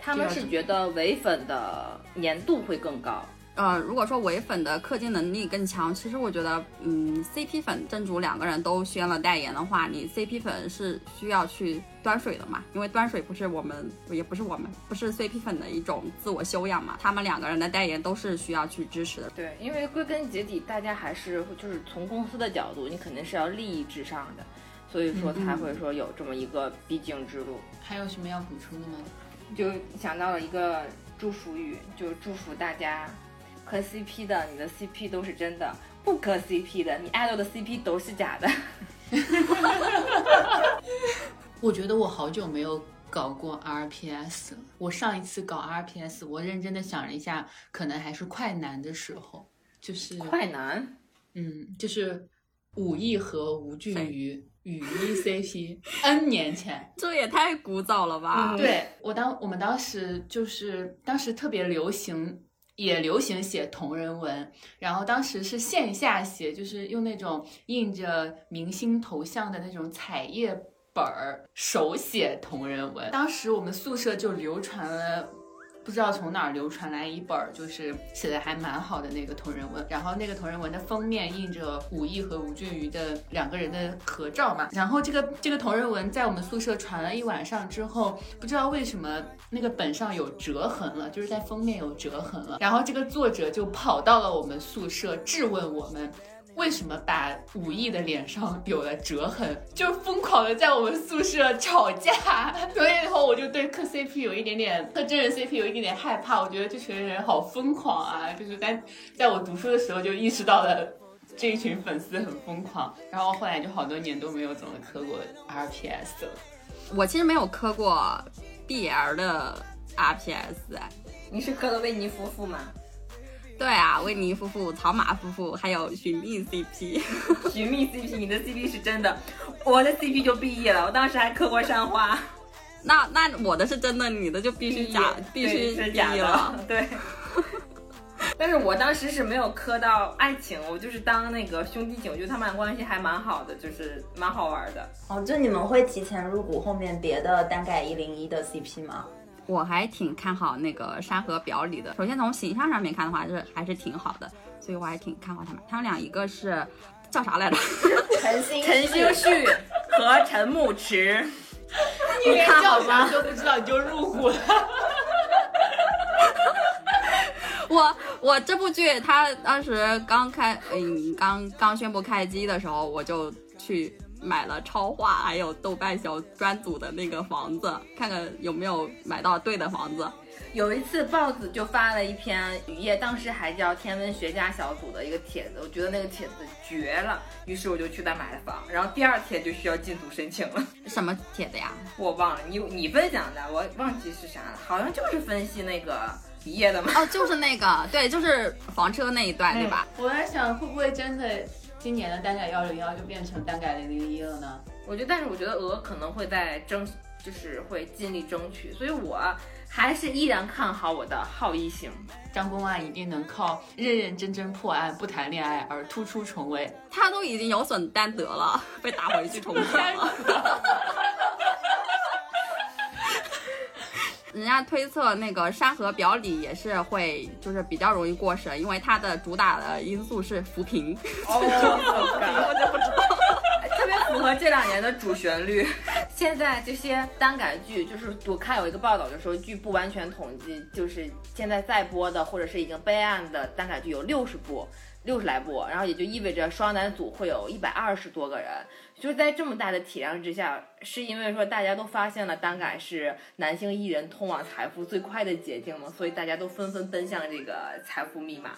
他们是觉得唯粉的粘度会更高，呃，如果说唯粉的氪金能力更强，其实我觉得，嗯，CP 粉正主两个人都宣了代言的话，你 CP 粉是需要去端水的嘛？因为端水不是我们，也不是我们，不是 CP 粉的一种自我修养嘛？他们两个人的代言都是需要去支持的。对，因为归根结底，大家还是就是从公司的角度，你肯定是要利益至上的，所以说才会说有这么一个必经之路。还有什么要补充的吗？就想到了一个祝福语，就祝福大家磕 CP 的，你的 CP 都是真的；不磕 CP 的，你爱豆的 CP 都是假的。我觉得我好久没有搞过 RPS 了。我上一次搞 RPS，我认真的想了一下，可能还是快男的时候，就是快男，嗯，就是武艺和吴俊瑜雨衣 CP，N 年前。这也太古早了吧？对我当我们当时就是当时特别流行，也流行写同人文，然后当时是线下写，就是用那种印着明星头像的那种彩页本儿手写同人文。当时我们宿舍就流传了。不知道从哪儿流传来一本，就是写的还蛮好的那个同人文，然后那个同人文的封面印着武艺和吴俊余的两个人的合照嘛，然后这个这个同人文在我们宿舍传了一晚上之后，不知道为什么那个本上有折痕了，就是在封面有折痕了，然后这个作者就跑到了我们宿舍质问我们。为什么把武艺的脸上有了折痕，就疯狂的在我们宿舍吵架。所以以后我就对磕 CP 有一点点，磕真人 CP 有一点点害怕。我觉得这群人好疯狂啊！就是在在我读书的时候就意识到了这一群粉丝很疯狂，然后后来就好多年都没有怎么磕过 RPS 了。我其实没有磕过 BL 的 RPS，哎，你是磕的维尼夫妇吗？对啊，维尼夫妇、草马夫妇，还有寻觅 CP。寻觅 CP，你的 CP 是真的，我的 CP 就 BE 了。我当时还磕过山花，那那我的是真的，你的就必须假，必须是假了。的，对。但是我当时是没有磕到爱情，我就是当那个兄弟情，我觉得他们俩关系还蛮好的，就是蛮好玩的。哦，就你们会提前入股后面别的单改一零一的 CP 吗？我还挺看好那个山河表里的。首先从形象上面看的话，就是还是挺好的，所以我还挺看好他们。他们俩一个是叫啥来着？陈星陈星旭和陈牧驰，你连叫啥吗？都不知道你就入股了。我我这部剧，它当时刚开，嗯，刚刚宣布开机的时候，我就去买了超话，还有豆瓣小专组的那个房子，看看有没有买到对的房子。有一次豹子就发了一篇雨夜，当时还叫天文学家小组的一个帖子，我觉得那个帖子绝了，于是我就去那买了房，然后第二天就需要进组申请了。什么帖子呀？我忘了，你你分享的，我忘记是啥了，好像就是分析那个雨夜的吗。哦，就是那个，对，就是房车那一段，对吧？我在想，会不会真的今年的单改幺零幺就变成单改零零一了呢？我觉得，但是我觉得鹅可能会在争，就是会尽力争取，所以我还是依然看好我的好一型。张公案一定能靠认认真真破案、不谈恋爱而突出重围。他都已经有损担得了，被打回去重建了。人家推测那个山河表里也是会，就是比较容易过审，因为它的主打的因素是扶贫。哦，我就不知道，特别符合这两年的主旋律。现在这些耽改剧，就是我看有一个报道就说，据不完全统计，就是现在在播的或者是已经备案的耽改剧有六十部。六十来部，然后也就意味着双男组会有一百二十多个人，就是在这么大的体量之下，是因为说大家都发现了单改是男性艺人通往财富最快的捷径嘛，所以大家都纷纷奔向这个财富密码。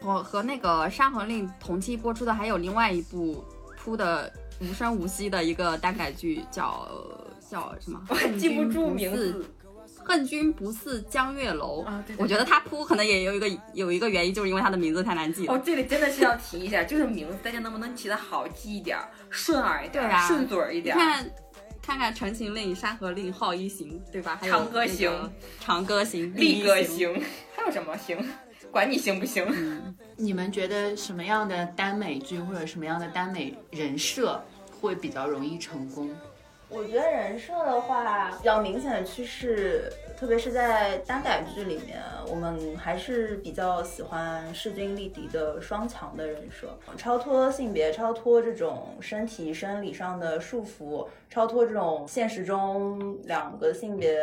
我和那个《山河令》同期播出的还有另外一部铺的无声无息的一个单改剧，叫叫什么？我记不住名字似。恨君不似江月楼，啊对对对我觉得他扑可能也有一个有一个原因，就是因为他的名字太难记了。哦，这里真的是要提一下，就是名字大家能不能起的好记一点儿，顺耳一点儿，对啊顺嘴儿一点看，看看《陈情令》《山河令》《浩一行》，对吧？还有长歌行《长歌行》力歌行。行，还有什么行？管你行不行？你们觉得什么样的耽美剧或者什么样的耽美人设会比较容易成功？我觉得人设的话，比较明显的趋势，特别是在耽改剧里面，我们还是比较喜欢势均力敌的双强的人设，超脱性别，超脱这种身体生理上的束缚，超脱这种现实中两个性别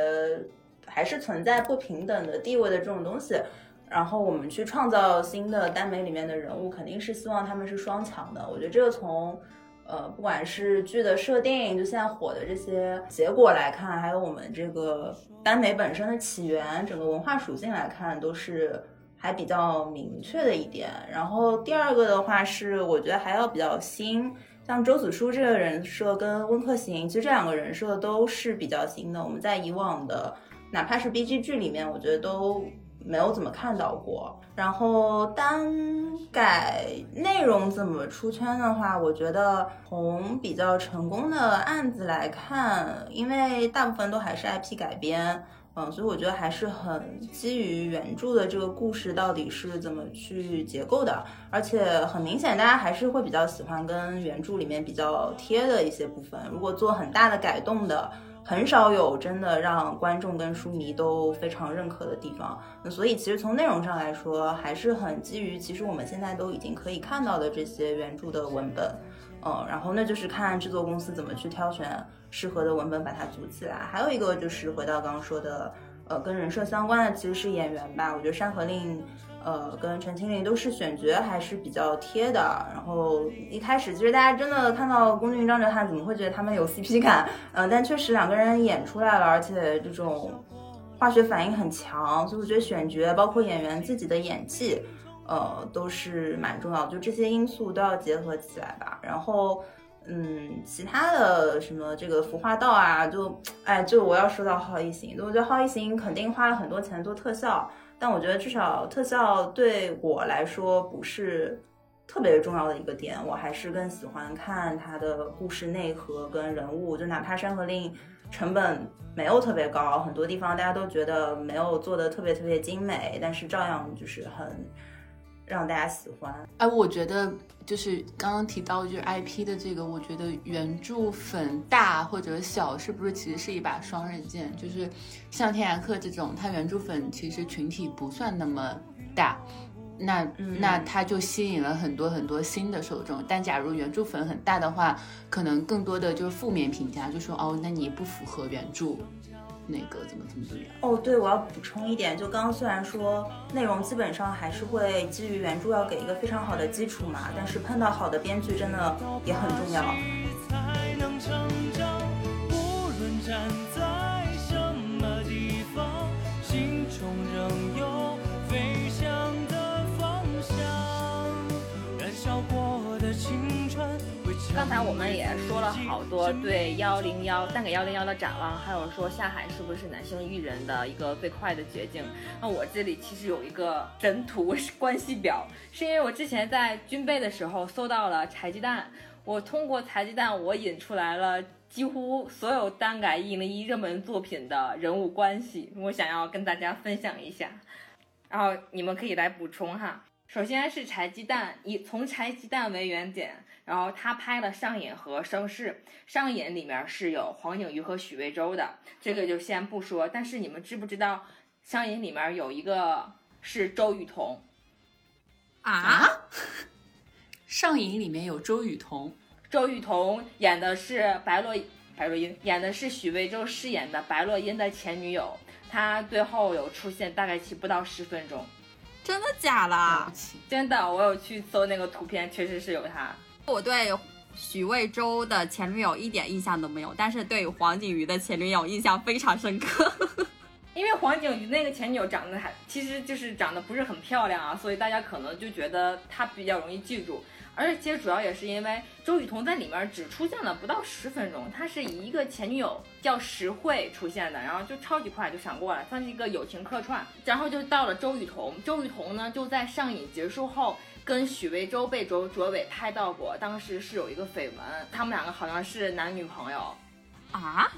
还是存在不平等的地位的这种东西。然后我们去创造新的耽美里面的人物，肯定是希望他们是双强的。我觉得这个从呃，不管是剧的设定，就现在火的这些结果来看，还有我们这个耽美本身的起源，整个文化属性来看，都是还比较明确的一点。然后第二个的话是，我觉得还要比较新，像周子舒这个人设跟温客行，其实这两个人设都是比较新的。我们在以往的哪怕是 B G 剧里面，我觉得都没有怎么看到过。然后单改内容怎么出圈的话，我觉得从比较成功的案子来看，因为大部分都还是 IP 改编，嗯，所以我觉得还是很基于原著的这个故事到底是怎么去结构的，而且很明显，大家还是会比较喜欢跟原著里面比较贴的一些部分。如果做很大的改动的。很少有真的让观众跟书迷都非常认可的地方，那所以其实从内容上来说，还是很基于其实我们现在都已经可以看到的这些原著的文本，嗯，然后那就是看制作公司怎么去挑选适合的文本把它组起来。还有一个就是回到刚刚说的，呃，跟人设相关的其实是演员吧，我觉得《山河令》。呃，跟陈情令都是选角还是比较贴的。然后一开始其实大家真的看到龚俊、张哲瀚，怎么会觉得他们有 CP 感？嗯、但确实两个人演出来了，而且这种化学反应很强，所以我觉得选角包括演员自己的演技，呃，都是蛮重要的。就这些因素都要结合起来吧。然后。嗯，其他的什么这个服化道啊，就哎，就我要说到浩一行，我觉得浩一行肯定花了很多钱做特效，但我觉得至少特效对我来说不是特别重要的一个点，我还是更喜欢看它的故事内核跟人物，就哪怕《山河令》成本没有特别高，很多地方大家都觉得没有做的特别特别精美，但是照样就是很让大家喜欢。哎，我觉得就是刚刚提到就是 IP 的这个，我觉得原著粉大或者小，是不是其实是一把双刃剑？就是像天涯客这种，它原著粉其实群体不算那么大，那、那它就吸引了很多很多新的受众。但假如原著粉很大的话，可能更多的就是负面评价，就说哦，那你不符合原著那个怎么怎么怎么样。哦，对，我要补充一点，就刚刚虽然说内容基本上还是会基于原著要给一个非常好的基础嘛，但是碰到好的编剧真的也很重要。刚才我们也说了好多对幺零幺单给幺零幺的展望，还有说下海是不是男性艺人的一个最快的捷径。那我这里其实有一个神图关系表，是因为我之前在军备的时候搜到了柴鸡蛋，我通过柴鸡蛋我引出来了。几乎所有单改一零一热门作品的人物关系，我想要跟大家分享一下，然后你们可以来补充哈。首先是柴鸡蛋，以从柴鸡蛋为原点，然后他拍了《上瘾》和《生事》，《上瘾》里面是有黄景瑜和许魏洲的，这个就先不说。但是你们知不知道，《上瘾》里面有一个是周雨彤，啊？上瘾里面有周雨彤，周雨彤演的是白洛白洛因，演的是许魏洲饰演的白洛因的前女友，她最后有出现，大概其不到十分钟。真的假了的。真的，我有去搜那个图片，确实是有他。我对许魏洲的前女友一点印象都没有，但是对黄景瑜的前女友印象非常深刻。因为黄景瑜那个前女友长得还其实就是长得不是很漂亮啊，所以大家可能就觉得她比较容易记住。而且其实主要也是因为周雨彤在里面只出现了不到十分钟，她是以一个前女友叫石慧出现的，然后就超级快就闪过了，算是一个友情客串。然后就到了周雨彤，周雨彤呢就在上瘾结束后。跟许魏洲被卓卓伟拍到过，当时是有一个绯闻，他们两个好像是男女朋友。啊？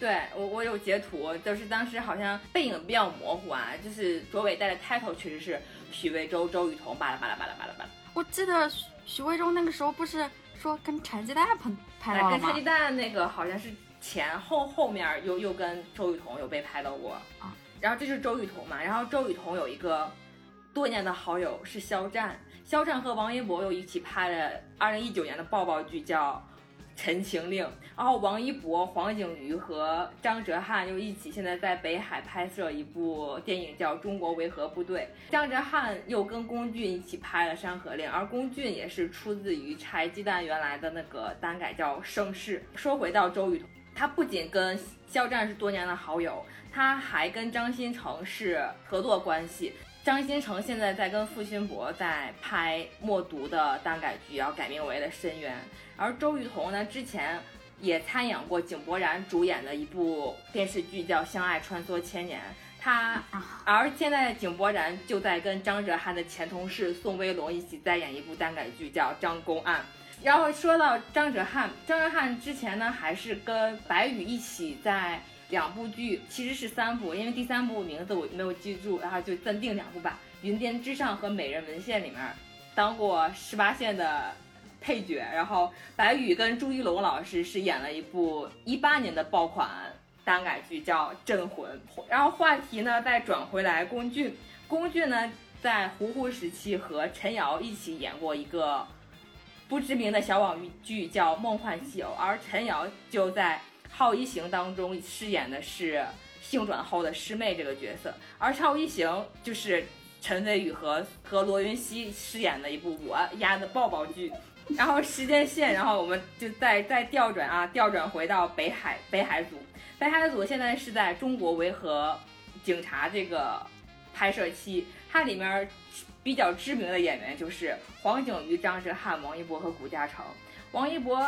对我，我有截图，就是当时好像背影比较模糊啊，就是卓伟戴的 title 确实是许魏洲、周雨彤，巴拉巴拉巴拉巴拉巴拉。我记得许许魏洲那个时候不是说跟柴鸡蛋拍拍了吗跟柴鸡？蛋那个好像是前后后面又又跟周雨彤有被拍到过啊。然后这就是周雨彤嘛，然后周雨彤有一个多年的好友是肖战，肖战和王一博又一起拍了二零一九年的爆爆剧叫。《陈情令》，然后王一博、黄景瑜和张哲瀚又一起现在在北海拍摄一部电影叫《中国维和部队》。张哲瀚又跟龚俊一起拍了《山河令》，而龚俊也是出自于柴鸡蛋原来的那个单改叫《盛世》。说回到周雨彤，他不仅跟肖战是多年的好友，他还跟张新成是合作关系。张新成现在在跟付辛博在拍《默读》的单改剧，然后改名为了《深渊》。而周雨彤呢，之前也参演过井柏然主演的一部电视剧，叫《相爱穿梭千年》。他，而现在井柏然就在跟张哲瀚的前同事宋威龙一起在演一部单改剧，叫《张公案》。然后说到张哲瀚，张哲瀚之前呢还是跟白宇一起在两部剧，其实是三部，因为第三部名字我没有记住，然后就暂定两部吧，《云巅之上》和《美人文献》里面当过十八线的配角。然后白宇跟朱一龙老师是演了一部一八年的爆款单改剧，叫《镇魂》。然后话题呢再转回来，龚俊，龚俊呢在胡胡时期和陈瑶一起演过一个。不知名的小网剧叫《梦幻西游》，而陈瑶就在《好一行》当中饰演的是性转后的师妹这个角色，而《超一行》就是陈飞宇和和罗云熙饰演的一部我压的抱抱剧。然后时间线，然后我们就再再调转啊，调转回到北海北海组，北海组现在是在中国维和警察这个拍摄期，它里面。比较知名的演员就是黄景瑜、张哲瀚、王一博和谷嘉诚。王一博，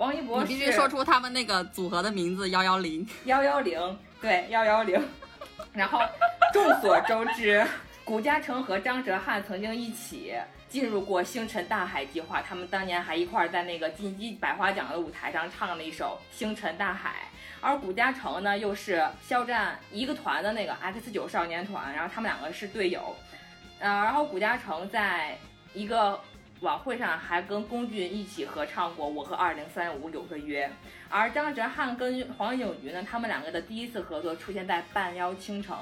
王一博你必须说出他们那个组合的名字幺幺零幺幺零，对幺幺零。然后众所周知，谷嘉诚和张哲瀚曾经一起进入过星辰大海计划，他们当年还一块儿在那个金鸡百花奖的舞台上唱了一首《星辰大海》。而谷嘉诚呢，又是肖战一个团的那个 X 九少年团，然后他们两个是队友。呃，然后谷嘉诚在一个晚会上还跟龚俊一起合唱过《我和二零三五有个约》，而张哲瀚跟黄景瑜呢，他们两个的第一次合作出现在《半妖倾城》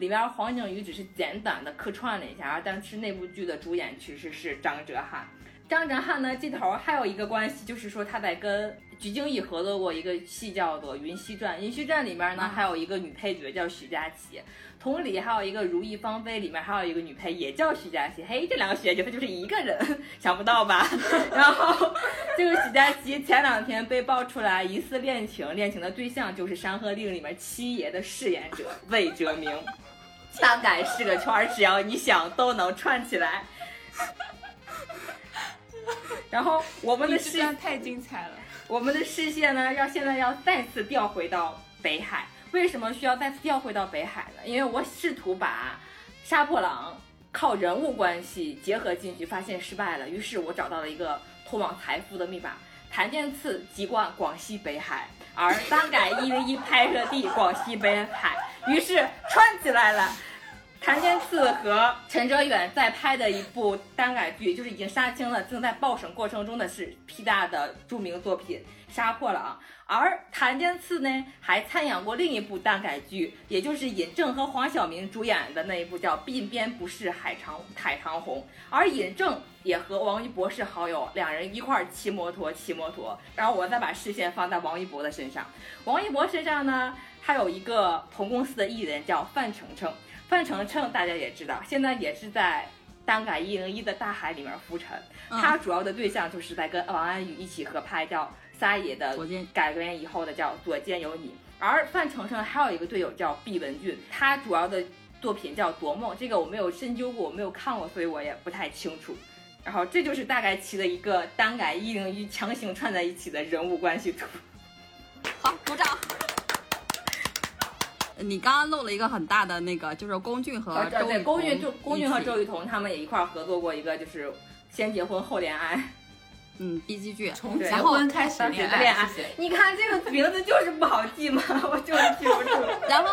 里边，黄景瑜只是简短的客串了一下，但是那部剧的主演其实是张哲瀚。张哲瀚呢，这头还有一个关系，就是说他在跟鞠婧祎合作过一个戏叫做《云溪传》，《云溪传》里面呢还有一个女配角叫许佳琪，同理还有一个《如意芳菲》里面还有一个女配也叫许佳琪，嘿，这两个徐佳琪她就是一个人，想不到吧？然后这个许佳琪前两天被爆出来疑似恋情，恋情的对象就是《山河令》里面七爷的饰演者魏哲鸣，大概是个圈儿，只要你想都能串起来。然后我们的视线太精彩了，我们的视线呢，要现在要再次调回到北海。为什么需要再次调回到北海呢？因为我试图把杀破狼靠人物关系结合进去，发现失败了。于是我找到了一个通往财富的密码：檀健次籍贯广西北海，而单改一零一拍摄地广西北海，于是串起来了。谭健次和陈哲远在拍的一部单改剧，就是已经杀青了，正在报审过程中的是 P 大的著名作品《杀破狼》，而谭健次呢还参演过另一部耽改剧，也就是尹正和黄晓明主演的那一部叫《鬓边不是海棠海棠红》，而尹正也和王一博是好友，两人一块儿骑摩托骑摩托，然后我再把视线放在王一博的身上，王一博身上呢，他有一个同公司的艺人叫范丞丞。范丞丞大家也知道，现在也是在单改一零一的大海里面浮沉。他主要的对象就是在跟王安宇一起合拍叫《撒野》的改编以后的叫《左肩有你》，而范丞丞还有一个队友叫毕文俊，他主要的作品叫《夺梦》，这个我没有深究过，我没有看过，所以我也不太清楚。然后这就是大概其的一个单改一零一强行串在一起的人物关系图。好，鼓掌。你刚刚漏了一个很大的那个，就是龚俊和周对，龚俊就龚俊和周雨彤他们也一块合作过一个，就是先结婚后恋爱，嗯，B G 剧，从结婚开始恋爱。你看这个名字就是不好记嘛，我就是记不住。然后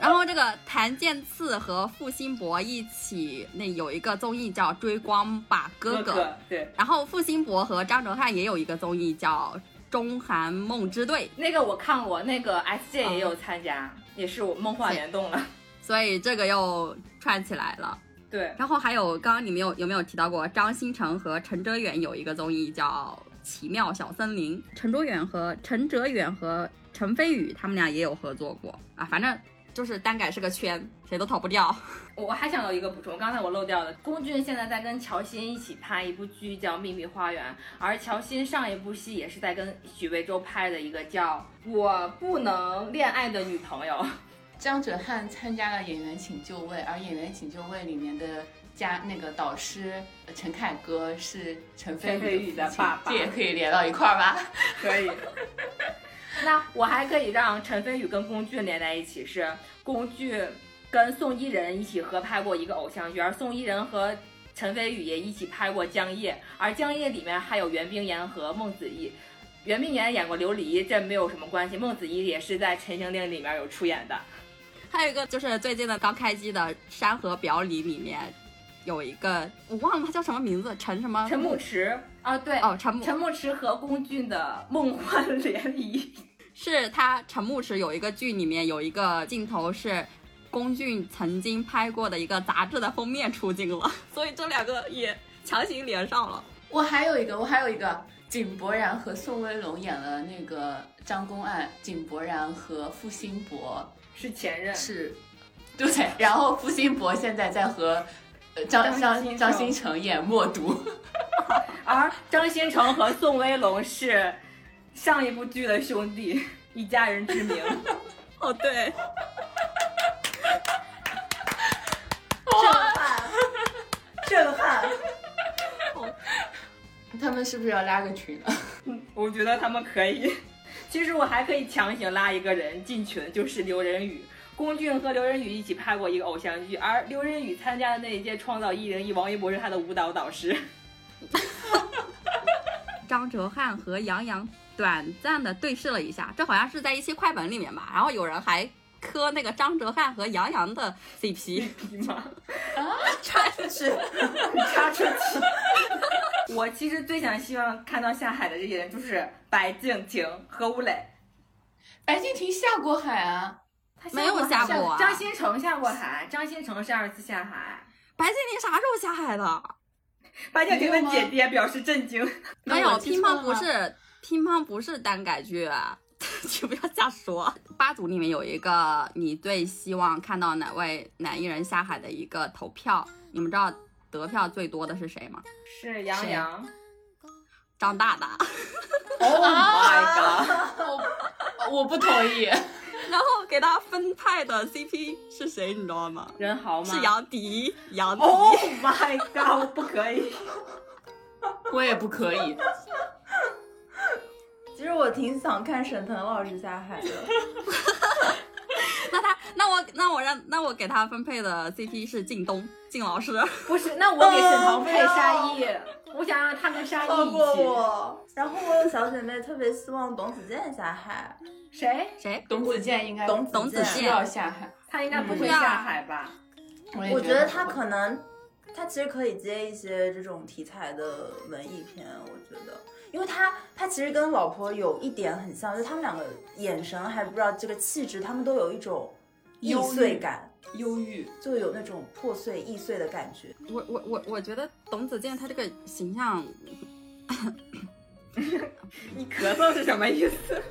然后这个谭健次和付辛博一起那有一个综艺叫《追光吧哥哥》，哥对，然后付辛博和张哲瀚也有一个综艺叫《中韩梦之队》，那个我看过，那个 SJ 也有参加，也是我梦幻联动了。所以这个又串起来了。对，然后还有刚刚你们有有没有提到过张新成和陈哲远有一个综艺叫《奇妙小森林》，陈哲远和陈哲远和陈飞宇他们俩也有合作过啊，反正就是单改是个圈，谁都逃不掉。我还想有一个补充，刚才我漏掉了，龚俊现在在跟乔欣一起拍一部剧叫《秘密花园》，而乔欣上一部戏也是在跟许魏洲拍的一个叫《我不能恋爱的女朋友》。张哲瀚参加了《演员请就位》，而《演员请就位》里面的家那个导师呃陈凯歌是陈飞飞宇的爸爸这也可以连到一块儿吧？可以。那我还可以让陈飞宇跟龚俊连在一起，是龚俊跟宋伊人一起合拍过一个偶像剧，而宋伊人和陈飞宇也一起拍过《江夜》，而《江夜》里面还有袁冰妍和孟子义。袁冰妍演过琉璃，这没有什么关系。孟子义也是在《陈情令》里面有出演的。还有一个就是最近的刚开机的《山河表里》里面有一个我忘了他叫什么名字，陈什么？陈牧驰啊，对，哦，陈牧陈牧驰和龚俊的梦幻联谊。是他陈牧驰有一个剧里面有一个镜头是龚俊曾经拍过的一个杂志的封面出镜了，所以这两个也强行连上了。我还有一个，我还有一个，井柏然和宋威龙演了那个张公案，井柏然和付辛博是前任，是，对，然后付辛博现在在和呃张张新张新成演默读，而张新成和宋威龙是上一部剧的兄弟，一家人之名。哦，对，震撼，震撼。他们是不是要拉个群啊？我觉得他们可以。其实我还可以强行拉一个人进群，就是刘仁宇。龚俊和刘仁宇一起拍过一个偶像剧，而刘仁宇参加的那一届创造一零一，王一博是他的舞蹈导师。张哲瀚和杨洋短暂的对视了一下，这好像是在一期快本里面吧。然后有人还磕那个张哲瀚和杨洋的 CP，吗？啊插出去，插出去。我其实最想希望看到下海的这些人，就是白敬亭、和吴磊。白敬亭下过海啊，他没有下过啊张新成下过海，张新成是二次下海。白敬亭啥时候下海的？白敬亭的姐姐表示震惊。没有，乒乓不是乒乓不是单改剧，啊 你不要瞎说。八组里面有一个你最希望看到哪位男艺人下海的一个投票，你们知道得票最多的是谁吗？是杨洋。张大大。Oh my god！我我不同意，然后给他分派的 CP 是谁，你知道吗？任豪吗？是杨迪，杨迪。Oh my god！我不可以。我也不可以。其实我挺想看沈腾老师下海的。那他，那我，那我让，那我给他分配的 CP 是靳东，靳老师。不是，那我给沈腾配哦沙溢，我想让他跟沙溢一起。我。然后我有小姐妹特别希望董子健下海，谁？谁？董子健应该董董子健要下海，他应该不会嗯下海吧？也我觉得他可能，他其实可以接一些这种题材的文艺片，我觉得，因为他他其实跟老婆有一点很像，就他们两个眼神还不知道这个气质，他们都有一种易碎感，忧郁。就有那种破碎易碎的感觉。我我我我觉得董子健他这个形象，你咳嗽是什么意思？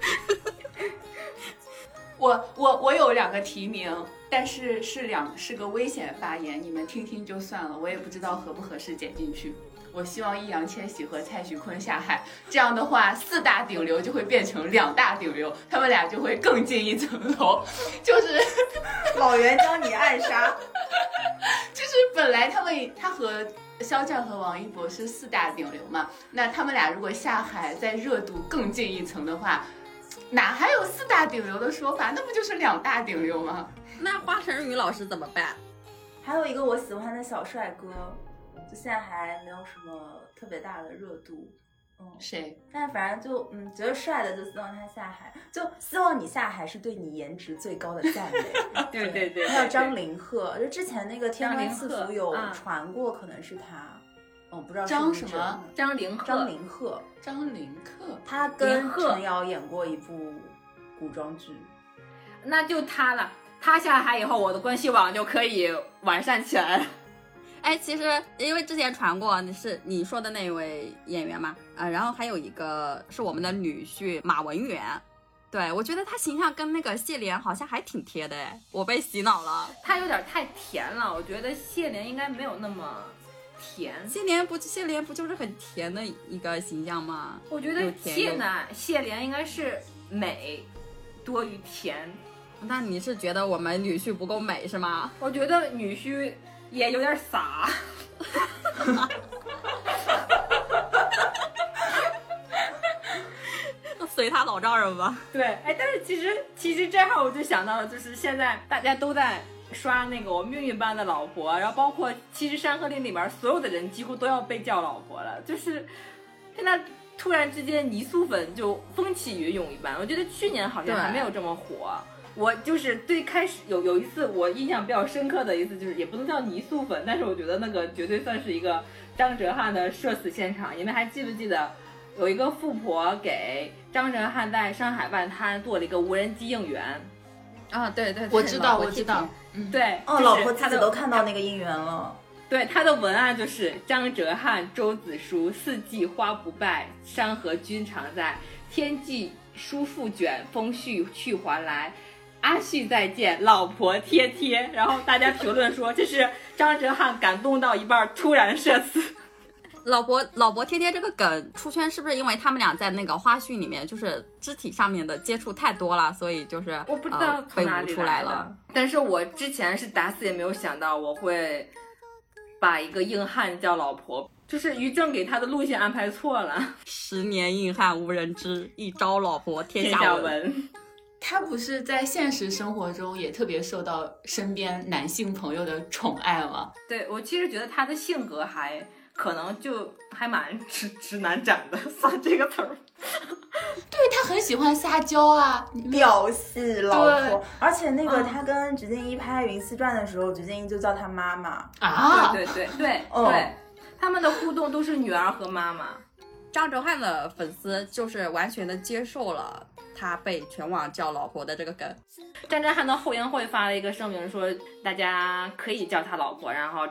我我我有两个提名，但是是两是个危险发言，你们听听就算了，我也不知道合不合适剪进去。我希望易烊千玺和蔡徐坤下海，这样的话四大顶流就会变成两大顶流，他们俩就会更进一层楼。就是老袁将你暗杀，就是本来他们他和肖战和王一博是四大顶流嘛，那他们俩如果下海再热度更进一层的话，哪还有四大顶流的说法？那不就是两大顶流吗？那华晨宇老师怎么办？还有一个我喜欢的小帅哥，就现在还没有什么特别大的热度，嗯，谁？但反正就嗯，觉得帅的就希望他下海，就希望你下海是对你颜值最高的赞美。对对对，还有张凌赫，就之前那个《天官赐福》有传过，可能是他，嗯，不知道张什么张凌赫，张凌赫，张凌赫。他跟陈瑶演过一部古装剧。那就他了。他下海以后，我的关系网就可以完善起来了。哎，其实因为之前传过你是你说的那位演员嘛，啊、然后还有一个是我们的女婿马文远，对我觉得他形象跟那个谢莲好像还挺贴的哎，我被洗脑了。他有点太甜了，我觉得谢莲应该没有那么甜。谢莲不谢莲不就是很甜的一个形象吗？我觉得谢呢，谢莲应该是美多于甜。那你是觉得我们女婿不够美是吗？我觉得女婿也有点傻。随他老丈人吧。对，哎，但是其实其实这样我就想到了，就是现在大家都在刷那个我命运般的老婆，然后包括其实《山河令》里面所有的人几乎都要被叫老婆了，就是现在突然之间泥塑粉就风起云涌一般。我觉得去年好像还没有这么火。我就是最开始有有一次我印象比较深刻的一次，就是也不能叫泥塑粉，但是我觉得那个绝对算是一个张哲瀚的社死现场。你们还记不记得有一个富婆给张哲瀚在上海外滩做了一个无人机应援？啊，对对我知道，我知道。。对，哦，老婆他的自己都看到那个应援了。对他的文案就是张哲瀚、周子舒，四季花不败，山河君常在。天际书复卷，风絮去还来。阿旭再见，老婆贴贴。然后大家评论说这是张哲瀚感动到一半突然社死。老婆老婆贴贴这个梗出圈，是不是因为他们俩在那个花絮里面就是肢体上面的接触太多了，所以就是我不知道呃、被从哪里捂出来的了。，但是我之前是打死也没有想到我会把一个硬汉叫老婆，就是于正给他的路线安排错了。十年硬汉无人知，一朝老婆天下闻。闻，他不是在现实生活中也特别受到身边男性朋友的宠爱吗？对我其实觉得他的性格还可能就还蛮直直男斩的，算这个词儿。对他很喜欢撒娇啊，表戏老对婆，而且那个嗯他跟鞠婧祎拍《云丝传》的时候，鞠婧祎就叫他妈妈。啊，对对对对、哦对，他们的互动都是女儿和妈妈。张哲瀚的粉丝就是完全的接受了他被全网叫老婆的这个梗。张哲瀚的后援会发了一个声明说，大家可以叫他老婆，然后。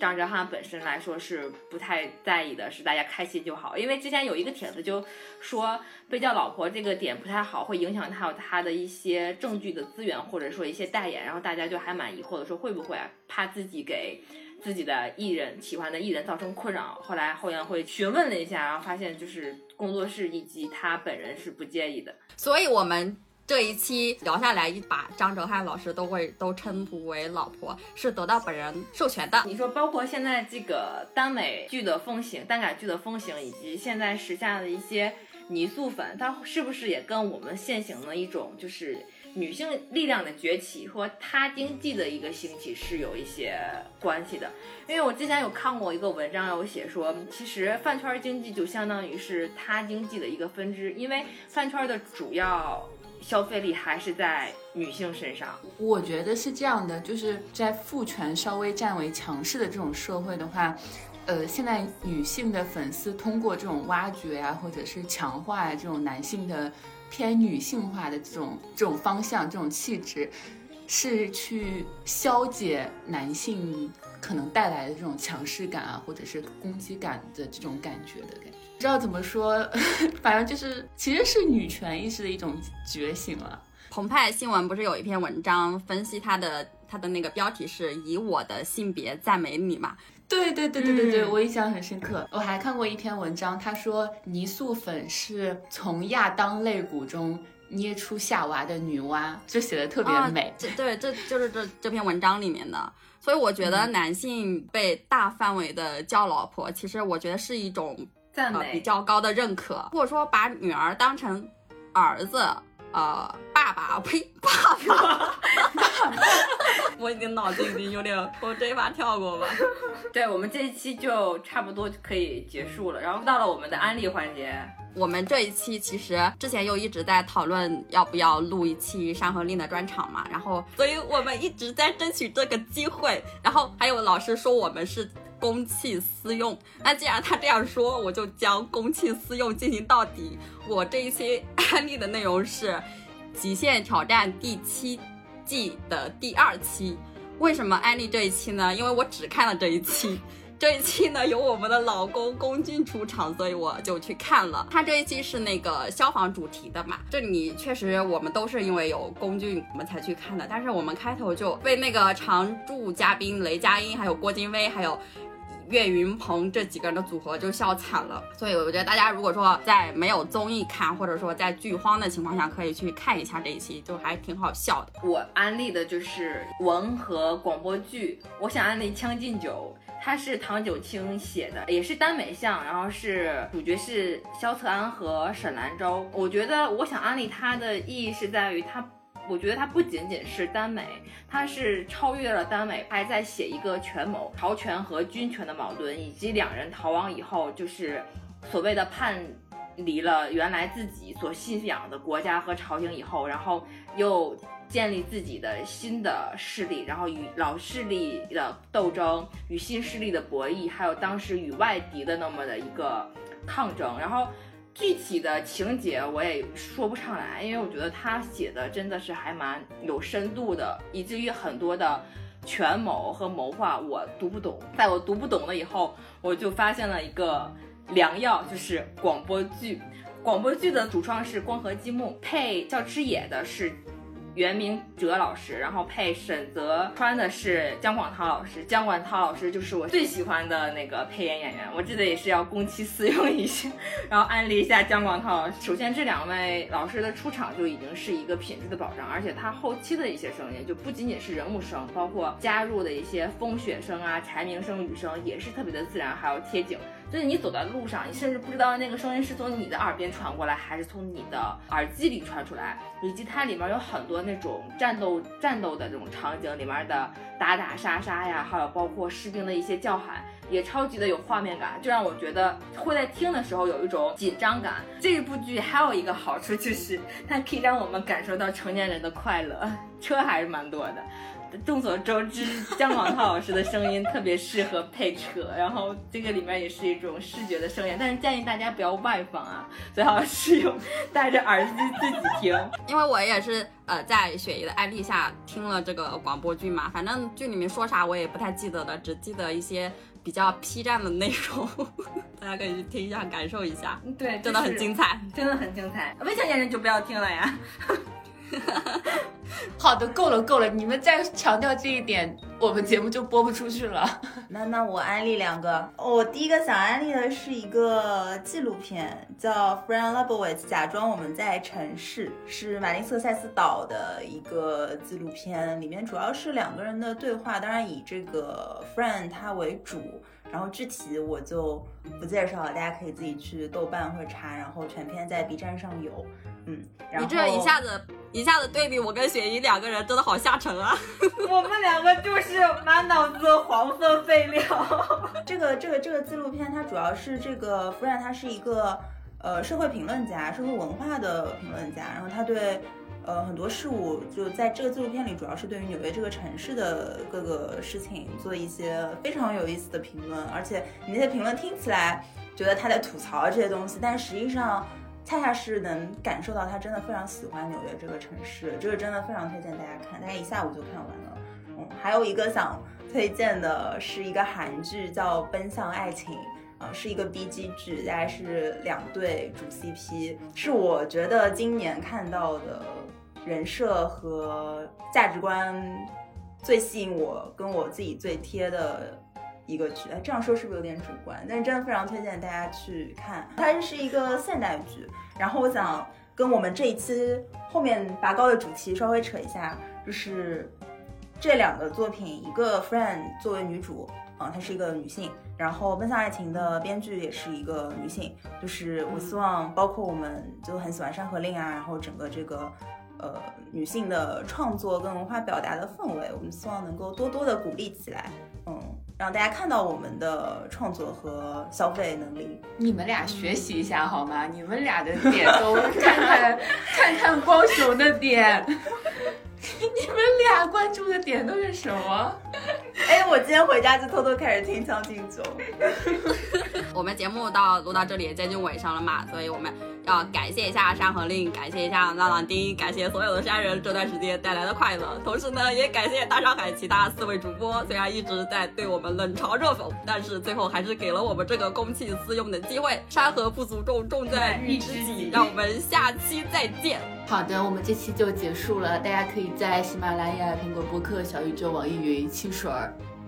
张哲瀚本身来说是不太在意的，是大家开心就好。因为之前有一个帖子就说被叫老婆这个点不太好，会影响他有他的一些证据的资源，或者说一些代言，然后大家就还蛮疑惑的，说会不会怕自己给自己的艺人喜欢的艺人造成困扰。后来后援会询问了一下，然后发现就是工作室以及他本人是不介意的。所以我们这一期聊下来，一把张哲瀚老师都会都称呼为老婆，是得到本人授权的。你说，包括现在这个耽美剧的风行、耽改剧的风行，以及现在时下的一些泥塑粉，它是不是也跟我们现行的一种就是女性力量的崛起和他经济的一个兴起是有一些关系的？因为我之前有看过一个文章，有写说，其实饭圈经济就相当于是他经济的一个分支，因为饭圈的主要消费力还是在女性身上。我觉得是这样的，就是在父权稍微占为强势的这种社会的话，呃，现在女性的粉丝通过这种挖掘啊，或者是强化啊，这种男性的偏女性化的这种这种方向、这种气质，是去消解男性可能带来的这种强势感啊，或者是攻击感的这种感觉的感觉。不知道怎么说，反正就是其实是女权意识的一种觉醒了。澎湃新闻不是有一篇文章分析他的他的那个标题是以我的性别赞美你嘛？对对对对对对，嗯我印象很深刻。我还看过一篇文章，他说泥塑粉是从亚当肋骨中捏出夏娃的女娲，就写的特别啊美。这对，这就是这这篇文章里面的。所以我觉得男性被大范围的叫老婆，其实我觉得是一种赞美呃比较高的认可，如果说把女儿当成儿子呃爸爸呸爸爸，我已经脑子已经有点从这一把跳过吧。对我们这一期就差不多可以结束了，然后到了我们的安利环节。我们这一期其实之前又一直在讨论要不要录一期《山河令》的专场嘛，然后所以我们一直在争取这个机会，然后还有老师说我们是公器私用，那既然他这样说，我就将公器私用进行到底。我这一期安利的内容是《极限挑战》第七季的第二期。为什么安利这一期呢？因为我只看了这一期。这一期呢有我们的老公龚俊出场，所以我就去看了。他这一期是那个消防主题的嘛，这里确实我们都是因为有龚俊我们才去看的。但是我们开头就被那个常驻嘉宾雷佳音、还有郭京飞、还有岳云鹏这几个人的组合就笑惨了。所以我觉得大家如果说在没有综艺看，或者说在剧荒的情况下，可以去看一下这一期，就还挺好笑的。我安利的就是文和广播剧，我想安利《将进酒》。它是唐九卿写的，也是耽美向，然后是主角是萧策安和沈兰舟。我觉得我想安利它的意义是在于它，我觉得它不仅仅是耽美，它是超越了耽美，还在写一个权谋、朝权和军权的矛盾，以及两人逃亡以后，就是所谓的叛离了原来自己所信仰的国家和朝廷以后，然后又。建立自己的新的势力，然后与老势力的斗争，与新势力的博弈，还有当时与外敌的那么的一个抗争。然后具体的情节我也说不上来，因为我觉得他写的真的是还蛮有深度的，以至于很多的权谋和谋划我读不懂。在我读不懂了以后，我就发现了一个良药，就是广播剧。广播剧的主创是光合积木，配叫之野的是。袁明哲老师，然后配沈泽川的是姜广涛老师。姜广涛老师就是我最喜欢的那个配音演员，我记得也是要公器私用一下，然后安利一下姜广涛。首先，这两位老师的出场就已经是一个品质的保障，而且他后期的一些声音就不仅仅是人物声，包括加入的一些风雪声啊、蝉鸣声、雨声也是特别的自然，还有贴景。所以你走在路上，你甚至不知道那个声音是从你的耳边传过来，还是从你的耳机里传出来。以及它里面有很多那种战斗、战斗的这种场景，里面的打打杀杀呀，还有包括士兵的一些叫喊，也超级的有画面感，就让我觉得会在听的时候有一种紧张感。这部剧还有一个好处就是，它可以让我们感受到成年人的快乐，车还是蛮多的。众所周知，姜广涛老师的声音特别适合配车，然后这个里面也是一种视觉的盛宴，但是建议大家不要外放啊，最好是用戴着耳机自己听。因为我也是呃在雪姨的安利下听了这个广播剧嘛，反正剧里面说啥我也不太记得了，只记得一些比较 P 站的内容，大家可以去听一下，感受一下。对，真的很精彩，真的很精彩。未成年人就不要听了呀。好的，够了够了，你们再强调这一点，我们节目就播不出去了。那那我安利两个，我第一个想安利的是一个纪录片，叫《Fran Lebowitz》，假装我们在城市，是马丁瑟塞斯导的一个纪录片，里面主要是两个人的对话，当然以这个 Fran 他为主。然后具体我就不介绍了，大家可以自己去豆瓣或者查，然后全片在 B 站上有。嗯，你这一下子一下子对比我跟雪姨两个人，真的好下沉啊！我们两个就是满脑子黄色废料。这个这个这个纪录片，它主要是这个夫人，他是一个呃社会评论家，社会文化的评论家，然后他对。呃，很多事物就在这个纪录片里，主要是对于纽约这个城市的各个事情做一些非常有意思的评论，而且你那些评论听起来觉得他在吐槽这些东西，但实际上恰恰是能感受到他真的非常喜欢纽约这个城市，这个真的非常推荐大家看，大概一下午就看完了。嗯，还有一个想推荐的是一个韩剧叫《奔向爱情》，啊，是一个 B G 剧，大概是两对主 C P，是我觉得今年看到的。人设和价值观最吸引我，跟我自己最贴的一个剧。哎，这样说是不是有点主观？但是真的非常推荐大家去看。它是一个现代剧，然后我想跟我们这一期后面拔高的主题稍微扯一下，就是这两个作品，一个 Friend 作为女主，啊，她是一个女性。然后《奔向爱情》的编剧也是一个女性，就是我希望，包括我们就很喜欢《山河令》啊，然后整个这个呃女性的创作跟文化表达的氛围，我们希望能够多多的鼓励起来，嗯，让大家看到我们的创作和消费能力。你们俩学习一下好吗？你们俩的点都看看 看看光雄的点，你们俩关注的点都是什么？哎，我今天回家就偷偷开始听《将进酒》。我们节目到录到这里也接近尾声了嘛，所以我们要感谢一下《山河令》，感谢一下浪浪丁，感谢所有的山人这段时间带来的快乐。同时呢，也感谢大上海其他四位主播，虽然一直在对我们冷嘲热讽，但是最后还是给了我们这个公器私用的机会。山河不足重，重在遇知己。让我们下期再见。好的，我们这期就结束了。大家可以在喜马拉雅、苹果播客、小宇宙、网易云、汽水、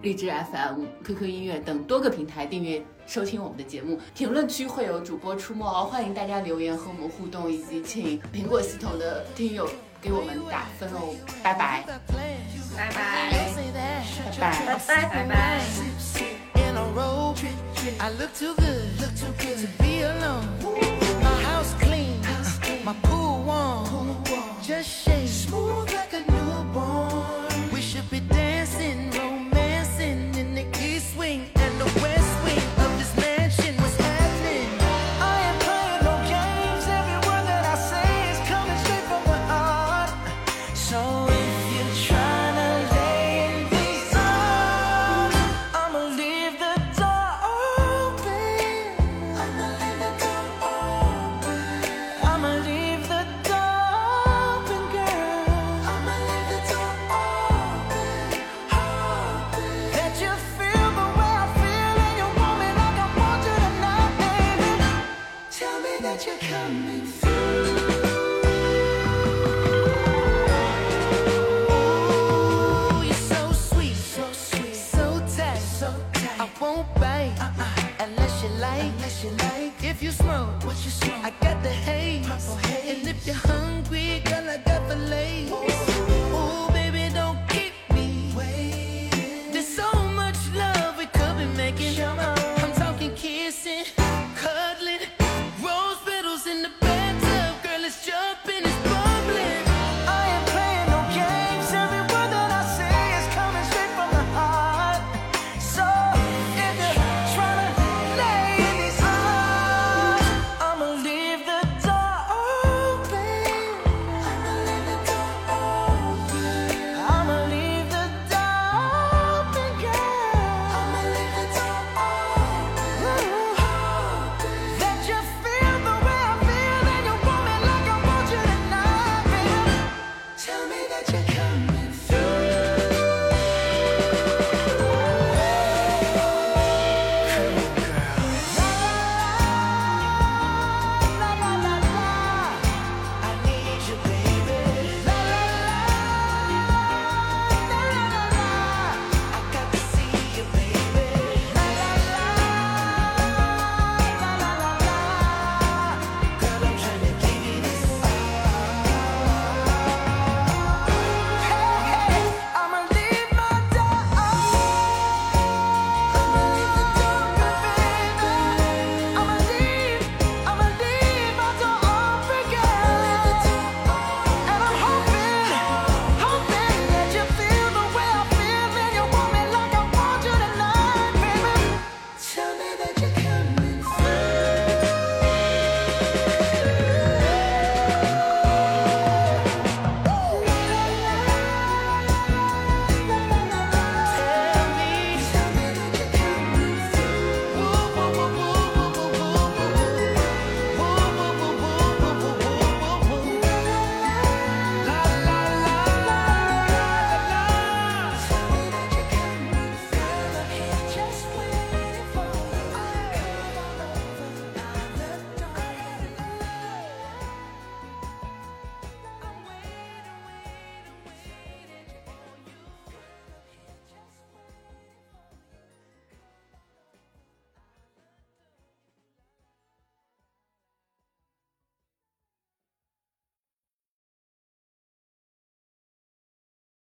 荔枝 FM、QQ 音乐等多个平台订阅收听我们的节目。评论区会有主播出没哦，欢迎大家留言和我们互动，以及请苹果系统的听友给我们打分哦。拜拜，拜拜。拜拜，拜拜。my pool one. Cool. Just shake smooth. The haze. And if you're hungry, girl, I got the lace.